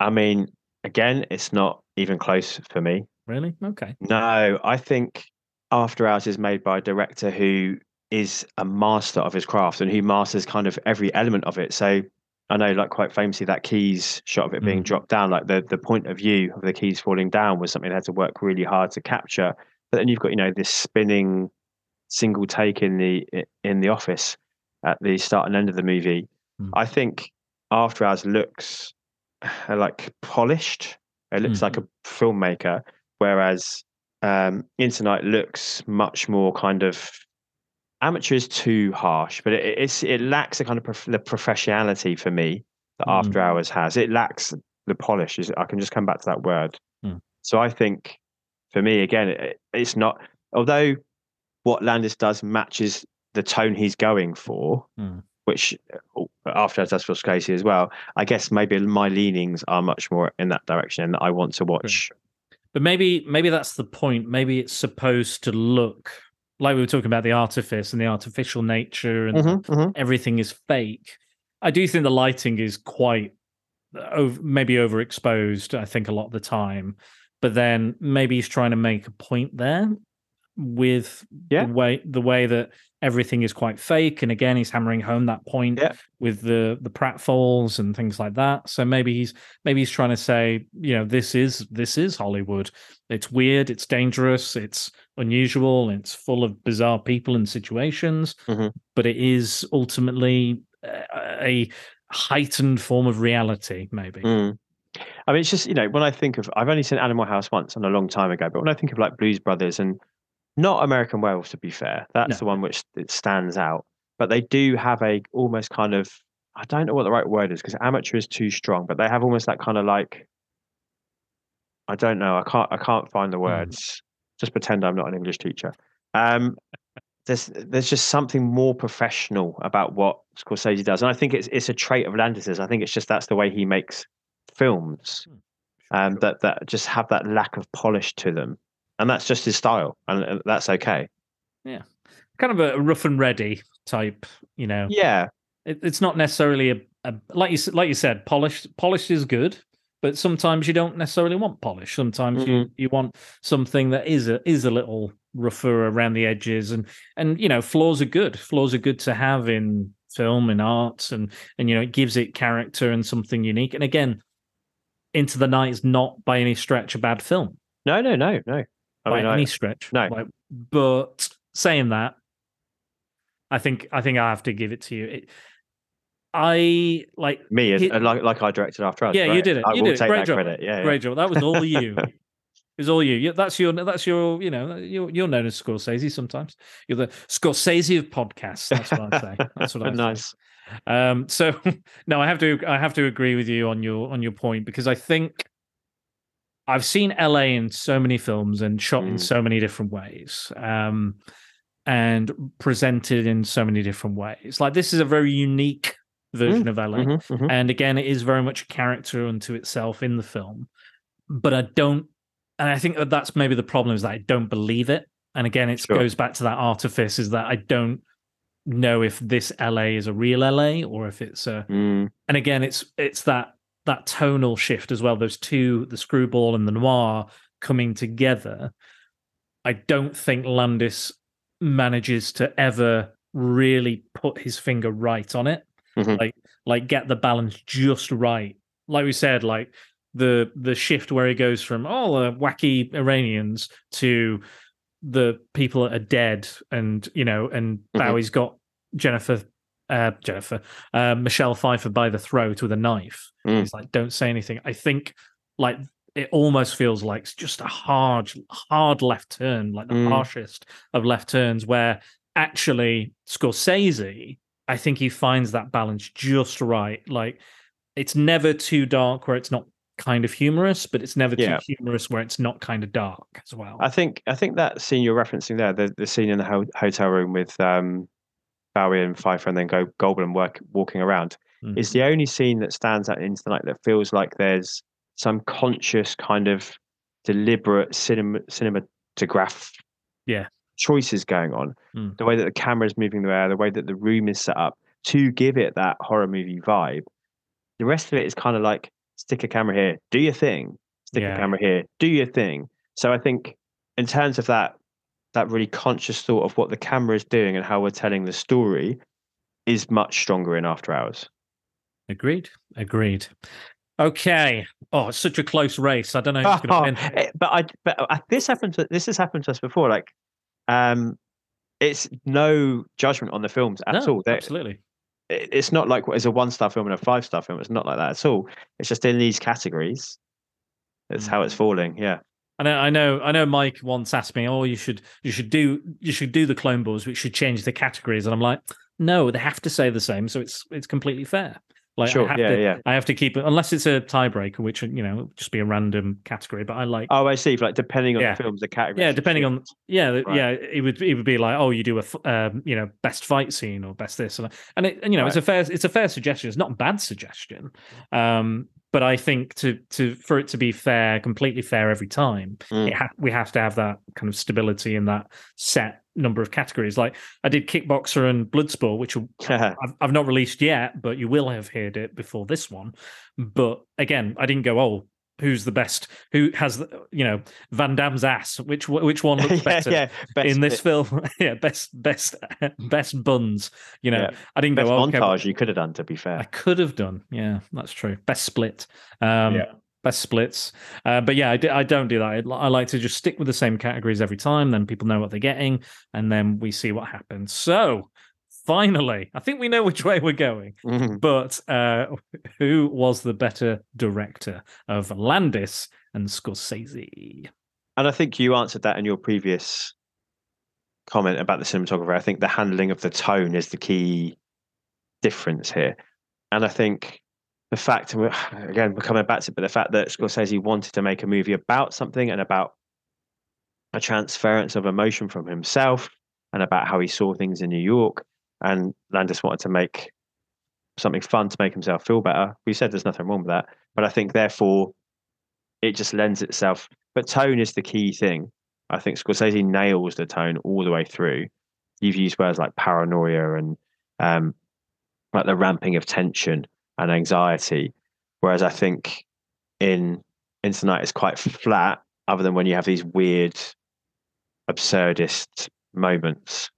I mean, again, it's not even close for me. Really? Okay. No, I think After Hours is made by a director who is a master of his craft and who masters kind of every element of it. So I know, like quite famously, that keys shot of it being Mhm. dropped down, like the the point of view of the keys falling down, was something they had to work really hard to capture. But then you've got you know this spinning single take in the in the office at the start and end of the movie. Mm. I think After Hours looks like polished. It looks like a filmmaker, whereas um, Into Night looks much more kind of amateur is too harsh, but it, it's it lacks a kind of prof- the professionality for me that After Mm. Hours has. It lacks the polish. Is I can just come back to that word. Mm. So I think for me again, it, it's not. Although what Landis does matches the tone he's going for, Mm. which uh, After Hours does for Scorsese as well. I guess maybe my leanings are much more in that direction, and I want to watch. But maybe maybe that's the point. Maybe it's supposed to look like we were talking about the artifice and the artificial nature and Mhm, mhm. everything is fake. I do think the lighting is quite over, maybe overexposed. I think a lot of the time, but then maybe he's trying to make a point there with Yeah. the way the way that everything is quite fake. And again, he's hammering home that point Yeah. with the the pratfalls and things like that. So maybe he's maybe he's trying to say, you know, this is this is Hollywood. It's weird, it's dangerous, it's unusual, it's full of bizarre people and situations, Mhm. but it is ultimately uh, a heightened form of reality, maybe. Mm. I mean, it's just you know when I think of I've only seen Animal House once and a long time ago, but when I think of like Blues Brothers and not American Werewolf, to be fair, that's No. the one which it stands out. But they do have a almost kind of I don't know what the right word is because amateur is too strong, but they have almost that kind of like I don't know. I can't I can't find the words. Just pretend I'm not an English teacher. Um, there's there's just something more professional about what Scorsese does, and I think it's it's a trait of Landis's. I think it's just that's the way he makes films, um, that that just have that lack of polish to them, and that's just his style, and uh, that's okay. Yeah, kind of a rough and ready type, you know. Yeah, It, it's not necessarily a, a like you like you said, polished. Polished is good, but sometimes you don't necessarily want polish. Sometimes you you want something that is a is a little rougher around the edges, and and you know flaws are good. Flaws are good to have in film and art, and and you know it gives it character and something unique. And again, Into the Night is not by any stretch a bad film no, no, no, no. I by mean, I- any stretch. no. Like, but saying that, I think I think I have to give it to you. It, I like me he- like like I directed after us. Yeah, you did it. I You will did it. take Great that job. credit. Yeah, great job. That was all you. It was all you. Yeah, That's your. That's your. You know, you're you're known as Scorsese. Sometimes you're the Scorsese of podcasts. That's what I say. That's what I say. nice. Um, so no, I have to I have to agree with you on your on your point because I think I've seen LA in so many films and shot in Mm. so many different ways. Um and presented in so many different ways. Like this is a very unique version of LA. Mhm, mhm. And again, it is very much a character unto itself in the film. But I don't, and I think that that's maybe the problem is that I don't believe it. And again, it Sure. goes back to that artifice is that I don't know if this LA is a real LA or if it's a. Mm, And again, it's it's that that tonal shift as well. Those two, the screwball and the noir, coming together. I don't think Landis manages to ever really put his finger right on it Mhm. like like get the balance just right like we said like the the shift where he goes from oh the wacky iranians to the people that are dead and you know and Mhm. bowie's got jennifer uh jennifer uh michelle pfeiffer by the throat with a knife Mm. it's like don't say anything i think like it almost feels like it's just a hard hard left turn like the Mm. harshest of left turns where actually scorsese I think he finds that balance just right. Like it's never too dark where it's not kind of humorous, but it's never Yeah. too humorous where it's not kind of dark as well. I think I think that scene you're referencing there, the, the scene in the ho- hotel room with um, Bowie and Pfeiffer, and then go Goldblum work, walking around, is the only scene that stands out into the night that feels like there's some conscious kind of deliberate cinema cinematograph Yeah. choices going on. Mm. The way that the camera is moving the air, the way that the room is set up to give it that horror movie vibe. The rest of it is kind of like stick a camera here, do your thing. Stick Yeah. a camera here, do your thing. So I think in terms of that that really conscious thought of what the camera is doing and how we're telling the story is much stronger in After Hours. Agreed. Agreed. Okay. Oh, it's such a close race. I don't know who's going to win. Eh, but I but this happened to this has happened to us before. Like, um, it's no judgment on the films at No, all. They're- absolutely. it- it's not like it's a one star film and a five star film. It's not like that at all. It's just in these categories. It's how Mm. it's falling. Yeah. I know, I know, I know. Mike once asked me, "Oh, you should, you should do, you should do the Clone Wars. which should change the categories." And I'm like, "No, they have to say the same, so it's it's completely fair." Like, Sure, I have yeah, to, yeah. I have to keep it unless it's a tiebreaker, which you know, would just be a random category. But I like, Oh, I see. Like depending on Yeah. the films, the category. yeah, depending on, yeah, Right. yeah, it would it would be like, oh, you do a um, you know, best fight scene or best this, and and, it, and you know, it's a fair, it's a fair suggestion. It's not a bad suggestion, um, but I think to to for it to be fair, completely fair every time, Mm. it ha- we have to have that kind of stability in that set number of categories. Like I did Kickboxer and Bloodsport, which I've, I've not released yet, but you will have heard it before this one. But again, I didn't go, oh, who's the best? Who has, you know, Van Damme's ass? Which which one looks yeah, better? yeah. Best in this bit- film, yeah, best, best, best buns. You know, Yeah. I didn't best go. "Oh, okay, montage you could have done. To be fair I could have done. Yeah, that's true. Best split. Um, Yeah. Best splits. Uh, but yeah, I, d- I don't do that. I, I like to just stick with the same categories every time. Then people know what they're getting, and then we see what happens. So finally, I think we know which way we're going. Mhm. But uh, who was the better director of Landis and Scorsese? And I think you answered that in your previous comment about the cinematographer. I think the handling of the tone is the key difference here. And I think the fact, again, we're coming back to it, but the fact that Scorsese wanted to make a movie about something and about a transference of emotion from himself and about how he saw things in New York. And Landis wanted to make something fun to make himself feel better. We said there's nothing wrong with that, but I think therefore it just lends itself. But tone is the key thing. I think Scorsese nails the tone all the way through. You've used words like paranoia and um, like the ramping of tension and anxiety, whereas I think in Into the Night is quite flat, other than when you have these weird, absurdist moments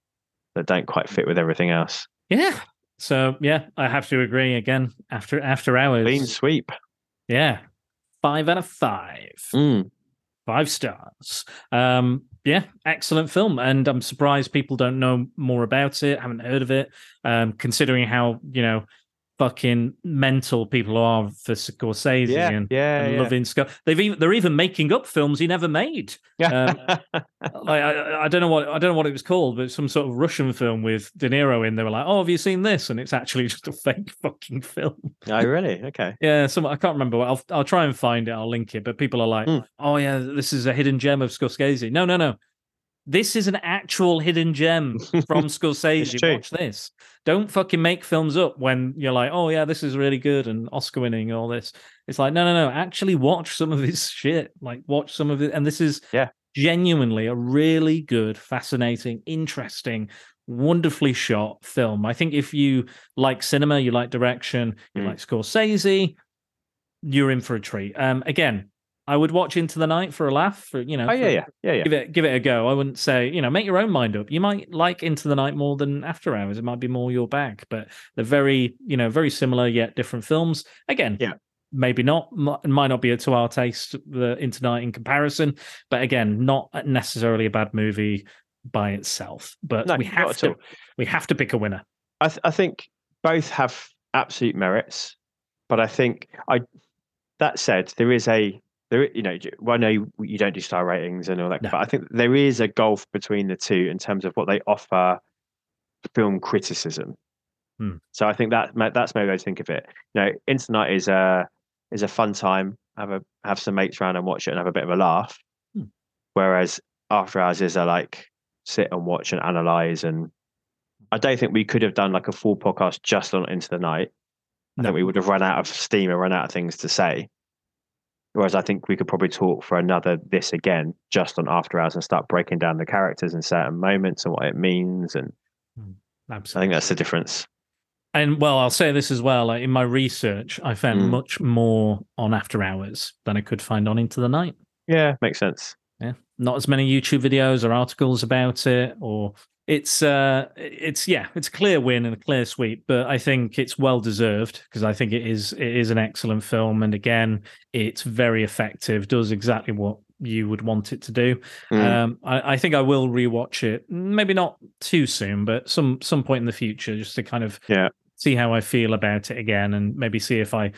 that don't quite fit with everything else. Yeah. So yeah, I have to agree again. After after hours, Clean sweep. yeah, five out of five. Mm. five stars. Um, yeah, excellent film, and I'm surprised people don't know more about it, haven't heard of it. Um, considering how you know fucking mental people are for Scorsese Yeah, and, yeah, and yeah. loving Scott. They've even they're even making up films he never made. Um, like I, I don't know what I don't know what it was called, but some sort of Russian film with De Niro in. They were like, "Oh, have you seen this?" And it's actually just a fake fucking film. oh, really? Okay. Yeah, some I can't remember. what- I'll I'll try and find it. I'll link it. But people are like, Mm. "Oh yeah, this is a hidden gem of Scorsese." No, no, no. This is an actual hidden gem from Scorsese. Watch this. Don't fucking make films up when you're like, "Oh yeah, this is really good and Oscar winning." All this. It's like, no, no, no. Actually, watch some of his shit. Like, watch some of it. And this is Yeah. genuinely a really good, fascinating, interesting. Wonderfully shot film. I think if you like cinema, you like direction, you Mm. like Scorsese, you're in for a treat. Um, again, I would watch Into the Night for a laugh. For you know, Oh, yeah, for- yeah. Yeah, yeah. give it give it a go. I wouldn't say you know make your own mind up. You might like Into the Night more than After Hours. It might be more your bag, but they're very you know very similar yet different films. Again, Yeah. maybe not. m- might not be to our taste the Into Night in comparison, but again, not necessarily a bad movie by itself. But No, we have to we have to pick a winner. I, th- I think both have absolute merits, but I think I. That said, there is a there. You know, well, I know you, you don't do star ratings and all that, No. but I think there is a gulf between the two in terms of what they offer film criticism. Hmm. So I think that that's maybe way to think of it. You know, Internet is a is a fun time. Have a have some mates around and watch it and have a bit of a laugh. Hmm. Whereas After Hours is a like sit and watch and analyze and I don't think we could have done like a full podcast just on Into the Night. I No. think we would have run out of steam and run out of things to say. Whereas I think we could probably talk for another this again just on After Hours and start breaking down the characters in certain moments and what it means. And Absolutely. I think that's the difference. And well, I'll say this as well. Like in my research, I found Mm. much more on After Hours than I could find on Into the Night. Yeah, makes sense. Yeah, not as many YouTube videos or articles about it, or it's uh, it's yeah, it's a clear win and a clear sweep. But I think it's well deserved because I think it is it is an excellent film, and again, it's very effective. Does exactly what you would want it to do. Mm. Um, I, I think I will rewatch it. Maybe not too soon, but some some point in the future, just to kind of Yeah. see how I feel about it again, and maybe see if I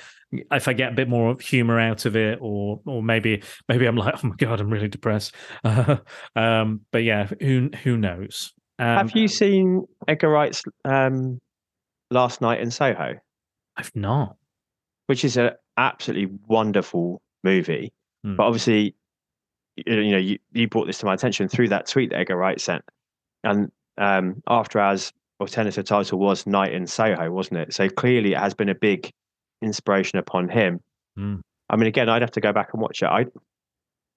if I get a bit more humor out of it, or or maybe maybe I'm like, oh my god, I'm really depressed. um, but yeah, who who knows? Um, have you seen Edgar Wright's um, Last Night in Soho, I've not. which is an absolutely wonderful movie? Hmm. But obviously, you know, you, you brought this to my attention through that tweet that Edgar Wright sent. And um, after as alternative title was Night in Soho, wasn't it? So clearly it has been a big inspiration upon him. Hmm. I mean, again, I'd have to go back and watch it. I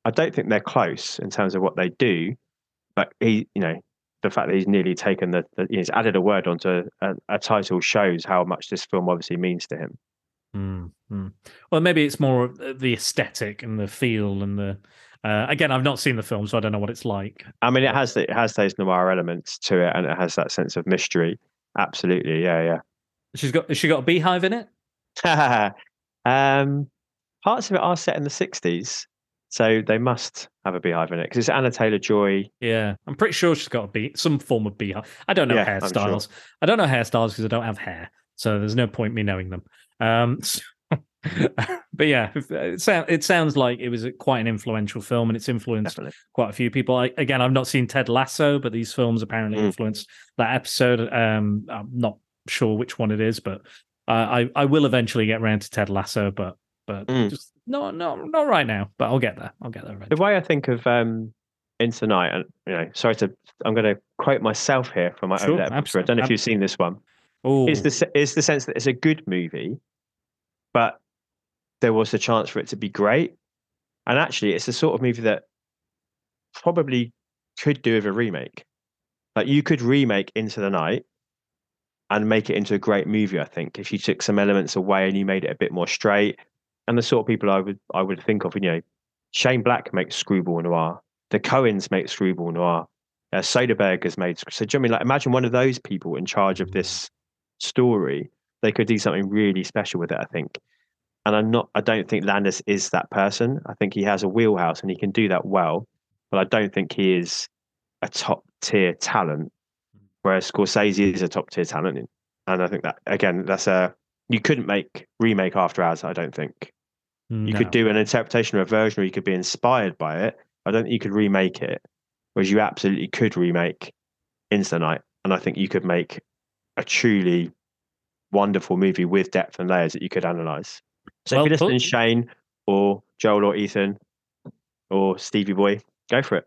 I don't think they're close in terms of what they do, but he, you know, the fact that he's nearly taken the, the he's added a word onto a, a title shows how much this film obviously means to him. Mm, mm. Well, maybe it's more the aesthetic and the feel and the. Uh, again, I've not seen the film, so I don't know what it's like. I mean, it has it has those noir elements to it, and it has that sense of mystery. Absolutely, yeah, yeah. She's got. Has she got a beehive in it? um, parts of it are set in the '60s, so they must have a beehive in it because it's Anya Taylor-Joy. Yeah, I'm pretty sure she's got a bee, some form of beehive. I don't know Yeah, I'm sure. hairstyles. I don't know hairstyles because I don't have hair, so there's no point me knowing them. Um, so- but yeah, it, sound, it sounds like it was a- quite an influential film, and it's influenced Definitely. quite a few people. I, again, I've not seen Ted Lasso, but these films apparently Mm. influenced that episode. Um, I'm not sure which one it is, but uh, I I will eventually get around to Ted Lasso, but but Mm. just no no not right now. But I'll get there. I'll get there The way I think of um, into the night, and you know, sorry to, I'm going to quote myself here from my Sure, own abso- I don't know if you've seen this one. Oh, Is the is the sense that it's a good movie, but there was a chance for it to be great, and actually, it's the sort of movie that probably could do with a remake. Like you could remake Into the Night and make it into a great movie. I think if you took some elements away and you made it a bit more straight, and the sort of people I would I would think of, you know, Shane Black makes Screwball Noir, the Coens make Screwball Noir, uh, Soderbergh has made. So do you know I mean like imagine one of those people in charge of this story? They could do something really special with it. I think. And I'm not. I don't think Landis is that person. I think he has a wheelhouse and he can do that well. But I don't think he is a top tier talent. Whereas Scorsese is a top tier talent, and I think that again, that's a you couldn't make remake After Hours. I don't think you could do an interpretation or a version, or you could be inspired by it. I don't think you could remake it. Whereas you absolutely could remake Into the Night, and I think you could make a truly wonderful movie with depth and layers that you could analyze. So Well if you're put. listening, Shane or Joel or Ethan or Stevie Boy, go for it.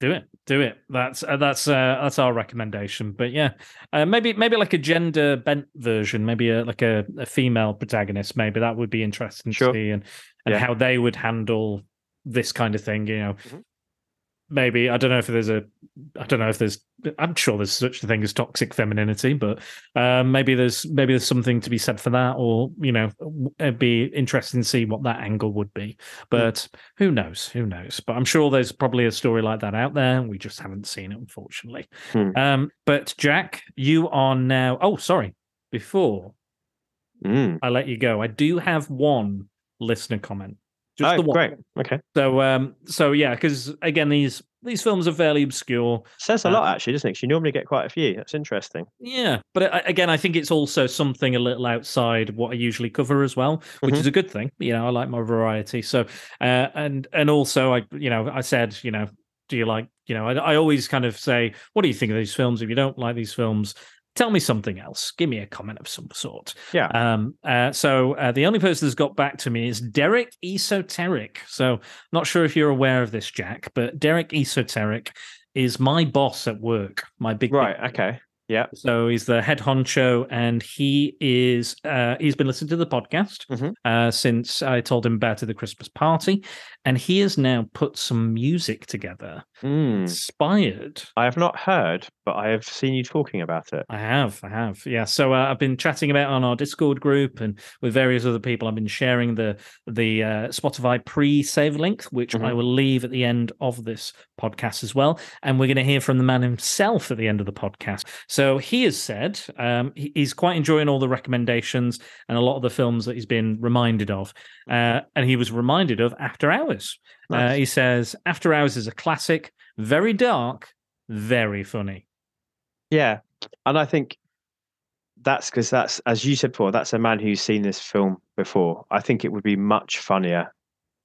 Do it, do it. That's uh, that's uh, that's our recommendation. But yeah, uh, maybe maybe like a gender bent version, maybe a, like a, a female protagonist. Maybe that would be interesting Sure. to see, and and Yeah. how they would handle this kind of thing. You know, Mhm. Maybe I don't know if there's a, I don't know if there's. I'm sure there's such a thing as toxic femininity, but um, maybe there's maybe there's something to be said for that, or you know, it'd be interesting to see what that angle would be. But who knows? Who knows? But I'm sure there's probably a story like that out there. We just haven't seen it, unfortunately. Hmm. Um, but Jack, you are now. Oh, sorry. Before Mm. I let you go, I do have one listener comment. Just Oh, the one. great. Okay. So, um, so yeah, because again, these these films are fairly obscure. Says a Uh, lot, actually, doesn't it? 'Cause you normally get quite a few. That's interesting. Yeah, but I, again, I think it's also something a little outside what I usually cover as well, which Mhm. is a good thing. You know, I like my variety. So, uh, and and also, I you know, I said, you know, do you like, you know, I, I always kind of say, what do you think of these films? If you don't like these films, tell me something else. Give me a comment of some sort. Yeah. Um. Uh, so uh, the only person that's got back to me is Derek Esoteric. So not sure if you're aware of this, Jack, but Derek Esoteric is my boss at work. My big big Right. Okay. Yeah. so he's the head honcho, and he is uh, he's been listening to the podcast Mhm. uh, since I told him about the Christmas party, and he has now put some music together, Mm. inspired. I have not heard, but I have seen you talking about it. I have, I have, yeah. So uh, I've been chatting about it on our Discord group and with various other people. I've been sharing the the uh, Spotify pre-save link, which I Mhm. will leave at the end of this podcast as well. And we're going to hear from the man himself at the end of the podcast. So he has said um, he's quite enjoying all the recommendations and a lot of the films that he's been reminded of. Uh, and he was reminded of After Hours. Uh, he says After Hours is a classic, very dark, very funny. Yeah, and I think that's because that's as you said before. That's a man who's seen this film before. I think it would be much funnier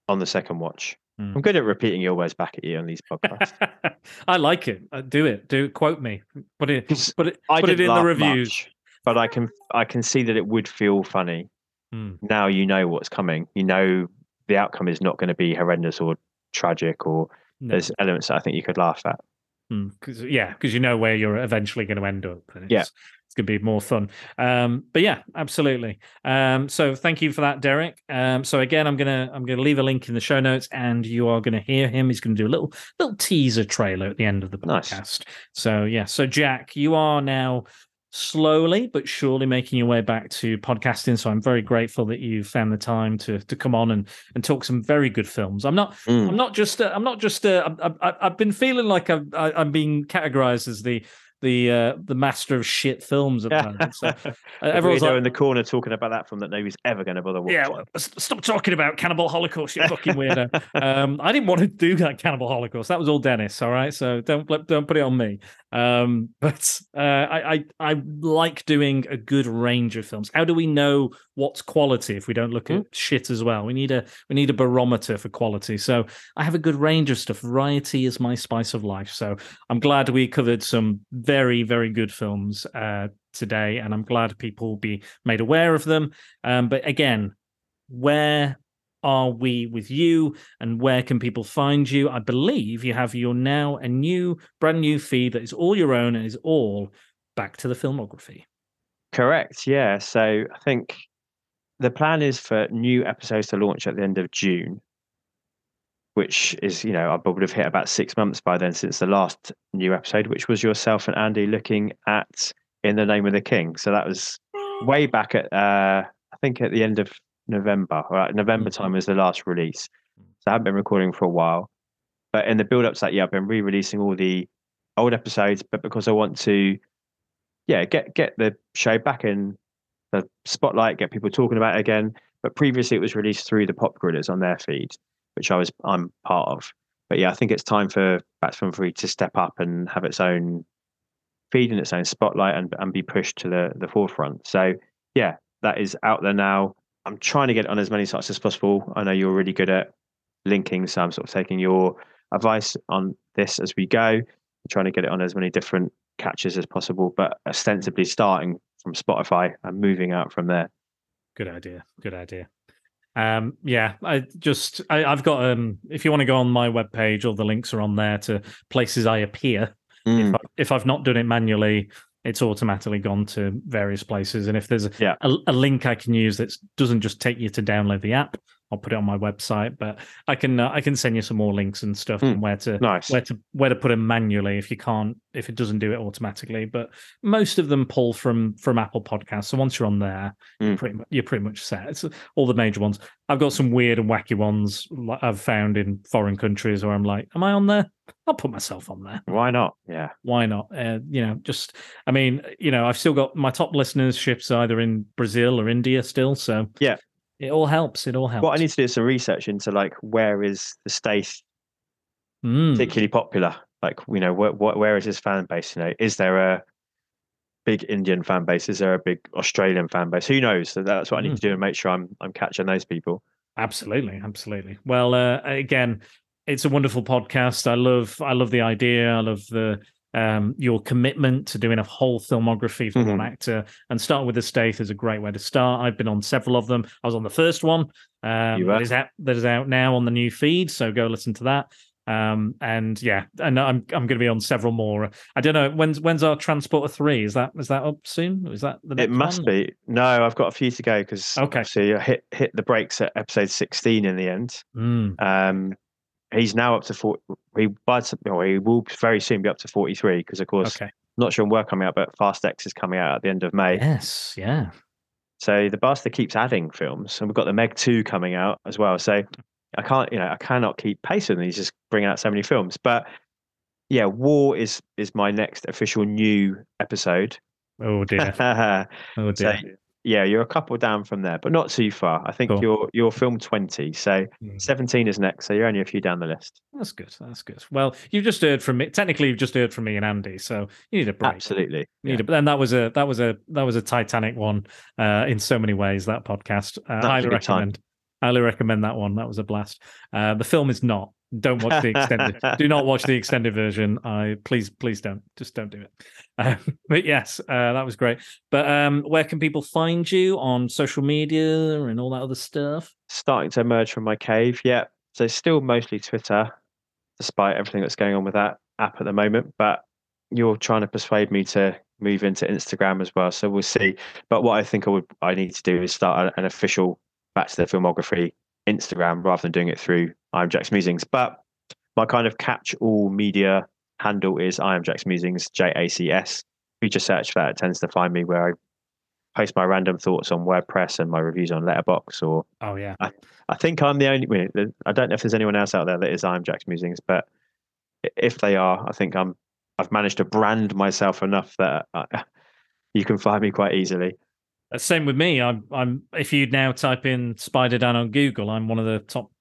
on the second watch. Hmm. I'm good at repeating your words back at you on these podcasts. I like it. Uh, do it. Do quote me. Put it. Put it. I put it in the reviews. much, but I can I can see that it would feel funny. Hmm. Now you know what's coming. You know the outcome is not going to be horrendous or tragic, or No. there's elements that I think you could laugh at. Mm, 'cause- yeah, because you know where you're eventually going to end up. And it's, Yeah. It's going to be more fun. Um, but yeah, absolutely. Um, so thank you for that, Derek. Um, so again, I'm gonna I'm gonna leave a link in the show notes, and you are going to hear him. He's going to do a little little teaser trailer at the end of the Nice. podcast. So yeah, so Jack, you are now slowly but surely making your way back to podcasting. So I'm very grateful that you found the time to to come on and and talk some very good films. I'm not Mm. I'm not just. Uh, I'm not just. Uh, I, I, I've been feeling like I'm. I, I'm being categorized as the the uh, the master of shit films at the moment. So uh, everyone's like, in the corner talking about that film that nobody's ever going to bother watching. "Yeah, well, stop talking about Cannibal Holocaust, you fucking weirdo." um, I didn't want to do that Cannibal Holocaust. That was all Dennis. All right, so don't don't put it on me. Um, but uh, I, I I like doing a good range of films. How do we know what's quality if we don't look at shit as well? We need a we need a barometer for quality. So I have a good range of stuff. Variety is my spice of life. So I'm glad we covered some very, very good films uh, today, and I'm glad people will be made aware of them. Um, but again, where are we with you and where can people find you? I believe you have your now a new, brand new feed that is all your own and is all back to the filmography. Correct. Yeah. So I think the plan is for new episodes to launch at the end of June, which is, you know, I would have hit about six months by then since the last new episode, which was yourself and Andy looking at In the Name of the King. So that was way back at, uh, I think at the end of November, right? November Mhm. time was the last release. So I haven't been recording for a while. But in the build up to that, yeah, I've been re releasing all the old episodes, but because I want to, yeah, get get the show back in the spotlight, get people talking about it again. But previously, it was released through the Pop Grillers on their feed, which I was I'm part of. But yeah, I think it's time for Bats Film Free to step up and have its own feed and its own spotlight and and be pushed to the the forefront. So yeah, that is out there now. I'm trying to get on as many sites as possible. I know you're really good at linking, so I'm sort of taking your advice on this as we go, trying to get it on as many different catches as possible, but ostensibly starting from Spotify and moving out from there. Good idea. Good idea. Um, yeah, I just I, I've got um if you want to go on my webpage, all the links are on there to places I appear. Mm. If, I, if I've not done it manually, it's automatically gone to various places. And if there's a, Yeah. a, a link I can use that doesn't just take you to download the app, I'll put it on my website. But I can uh, I can send you some more links and stuff Hmm. on where to Nice. where to where to put them manually if you can't if it doesn't do it automatically. But most of them pull from from Apple Podcasts. So once you're on there, you're Mm. pretty much you're pretty much set. It's all the major ones. I've got some weird and wacky ones I've found in foreign countries where I'm like, am I on there? I'll put myself on there. Why not? Yeah. Why not? Uh, you know, just I mean, you know, I've still got my top listeners ships either in Brazil or India still. So Yeah. It all helps. It all helps. What I need to do is some research into like where is the Stath Mm. particularly popular? Like, you know, where, where, where is his fan base? You know, is there a big Indian fan base? Is there a big Australian fan base? Who knows? So that's what I need Mm. to do and make sure I'm I'm catching those people. Absolutely, absolutely. Well, uh, again, it's a wonderful podcast. I love, I love the idea. I love the um, your commitment to doing a whole filmography for one Mhm. actor. And starting with the Stath is a great way to start. I've been on several of them. I was on the first one. Um, You that is out that is out now on the new feed. So go listen to that. Um, and yeah, and I'm I'm going to be on several more. I don't know when's when's our Transporter three? Is that is that up soon? Is that the It must one? be. No, I've got a few to go because Okay. obviously I hit hit the brakes at episode 16 in the end. Mm, Um, he's now up to 40. He, by, or he will very soon be up to 43 because, of course, okay. not sure when we're coming out, but Fast X is coming out at the end of May. Yes. Yeah. So the bastard keeps adding films, and we've got the Meg 2 coming out as well. So I can't, you know, I cannot keep pace with him. He's just bringing out so many films. But yeah, War is is my next official new episode. Oh dear. Oh dear. Yeah, you're a couple down from there, but not too far. I think Cool. you're you're film 20. So Mm. 17 is next. So you're only a few down the list. That's good. That's good. Well, you've just heard from me. Technically, you've just heard from me and Andy, so you need a break. Absolutely. You need a, and that was a that was a that was a Titanic one uh, in so many ways. That podcast, uh, highly good time. Highly recommend that one. That was a blast. Uh, the film is not. Don't watch the extended. do not watch the extended version. I please, please don't. Just don't do it. Um, but yes, uh, that was great. But um, where can people find you on social media and all that other stuff? starting to emerge from my cave. Yeah. So still mostly Twitter, despite everything that's going on with that app at the moment. But you're trying to persuade me to move into Instagram as well. So we'll see. But what I think I would I need to do is start an official back to the filmography Instagram rather than doing it through I'm Jack's Musings. But my kind of catch all media handle is I am Jack's Musings, J A C S. If you just search that, it tends to find me where I post my random thoughts on WordPress and my reviews on Letterboxd or Oh yeah, I think I'm the only. I don't know if there's anyone else out there that is I'm Jack's Musings, but if they are, I think I'm. I've managed to brand myself enough that uh, you can find me quite easily. Same with me. I'm. I'm. If you'd now type in Spider Dan on Google, I'm one of the top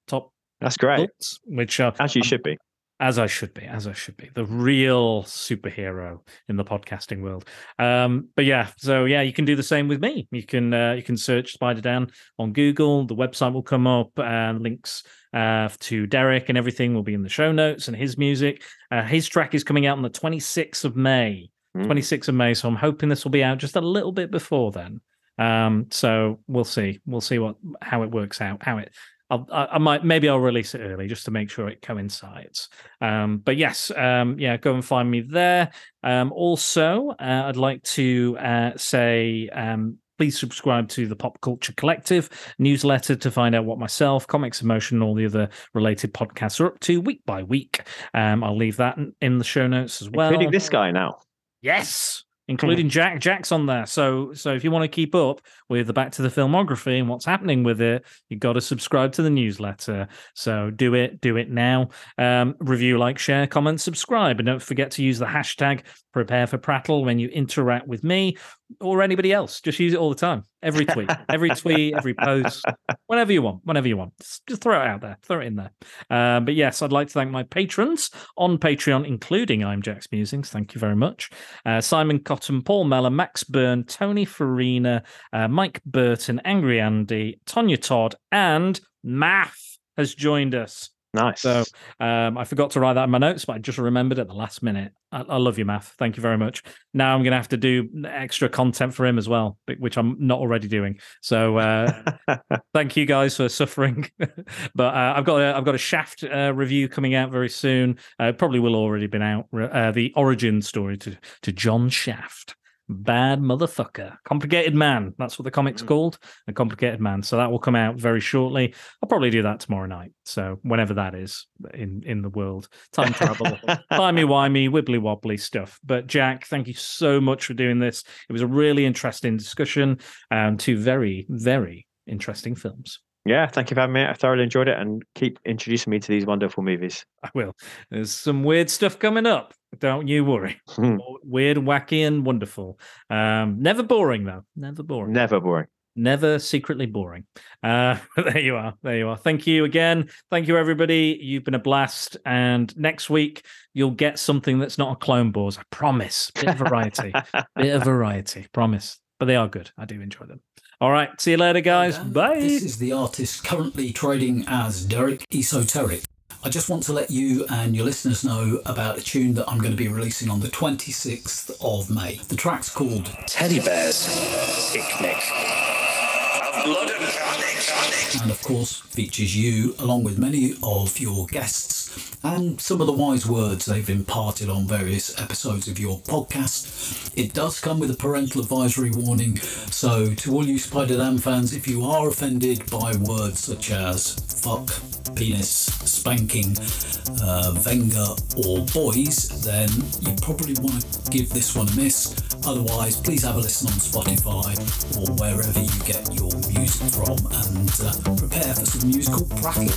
That's great, books, which are as you should be. as I should be, as I should be, the real superhero in the podcasting world. Um, but yeah, so yeah, you can do the same with me. You can uh, you can search Spider Dan on Google. The website will come up, and links uh, to Derek and everything will be in the show notes. And his music, uh, his track is coming out on the 26th of May. Mm. 26th of May. So I'm hoping this will be out just a little bit before then. Um, so we'll see. We'll see what how it works out. How it I'll, I, I might maybe I'll release it early just to make sure it coincides. Um, but yes, um, yeah, go and find me there. Um, also, uh, I'd like to uh, say um, please subscribe to the Pop Culture Collective newsletter to find out what myself, Comics Emotion, and all the other related podcasts are up to week by week. Um, I'll leave that in, in the show notes as well. Including this guy now. Yes, including Jack. Jack's on there. So, so if you want to keep up with the Back to the Filmography and what's happening with it, you've got to subscribe to the newsletter. So do it, do it now. Um, review, like, share, comment, subscribe, and don't forget to use the hashtag Prepare for Prattle when you interact with me or anybody else. Just use it all the time. Every tweet, every tweet, every post, whenever you want, whenever you want. Just, just throw it out there, throw it in there. Uh, but yes, I'd like to thank my patrons on Patreon, including I'm Jack's Musings. Thank you very much. Uh, Simon Cotton, Paul Meller, Max Byrne, Tony Farina, uh, Mike Burton, Angry Andy, Tonya Todd, and Math has joined us. Nice. So um, I forgot to write that in my notes, but I just remembered at the last minute. I, I love you, Math. Thank you very much. Now I'm going to have to do extra content for him as well, which I'm not already doing. So uh, thank you guys for suffering. but uh, I've got a, I've got a Shaft uh, review coming out very soon. Uh, probably will already been out. Uh, the origin story to to John Shaft. Bad motherfucker. Complicated man. That's what the comic's mm. called. A complicated man. So that will come out very shortly. I'll probably do that tomorrow night. So whenever that is in in the world. Time travel. timey wimey, wibbly wobbly stuff. But Jack, thank you so much for doing this. It was a really interesting discussion and two very, very interesting films. Yeah, thank you for having me. I thoroughly enjoyed it and keep introducing me to these wonderful movies. I will. There's some weird stuff coming up. Don't you worry. Hmm. Weird, wacky, and wonderful. Um, never boring though. Never boring. Never boring. Never secretly boring. Uh, there you are. There you are. Thank you again. Thank you, everybody. You've been a blast. And next week, you'll get something that's not a Clone Wars. I promise. Bit of variety. Bit of variety. Promise. But they are good. I do enjoy them. All right. See you later, guys. Dan. Uh, Bye. This is the artist currently trading as Derek Esoteric. I just want to let you and your listeners know about a tune that I'm going to be releasing on the 26th of May. The track's called Teddy Bear's Picnic. Of blood and panic. And of course features you along with many of your guests and some of the wise words they've imparted on various episodes of your podcast. It does come with a parental advisory warning, so to all you Spider fans, if you are offended by words such as fuck, penis, spanking, uh, venga, or boys, then you probably want to give this one a miss. Otherwise, please have a listen on Spotify or wherever you get your music from and uh, prepare for some musical cracking.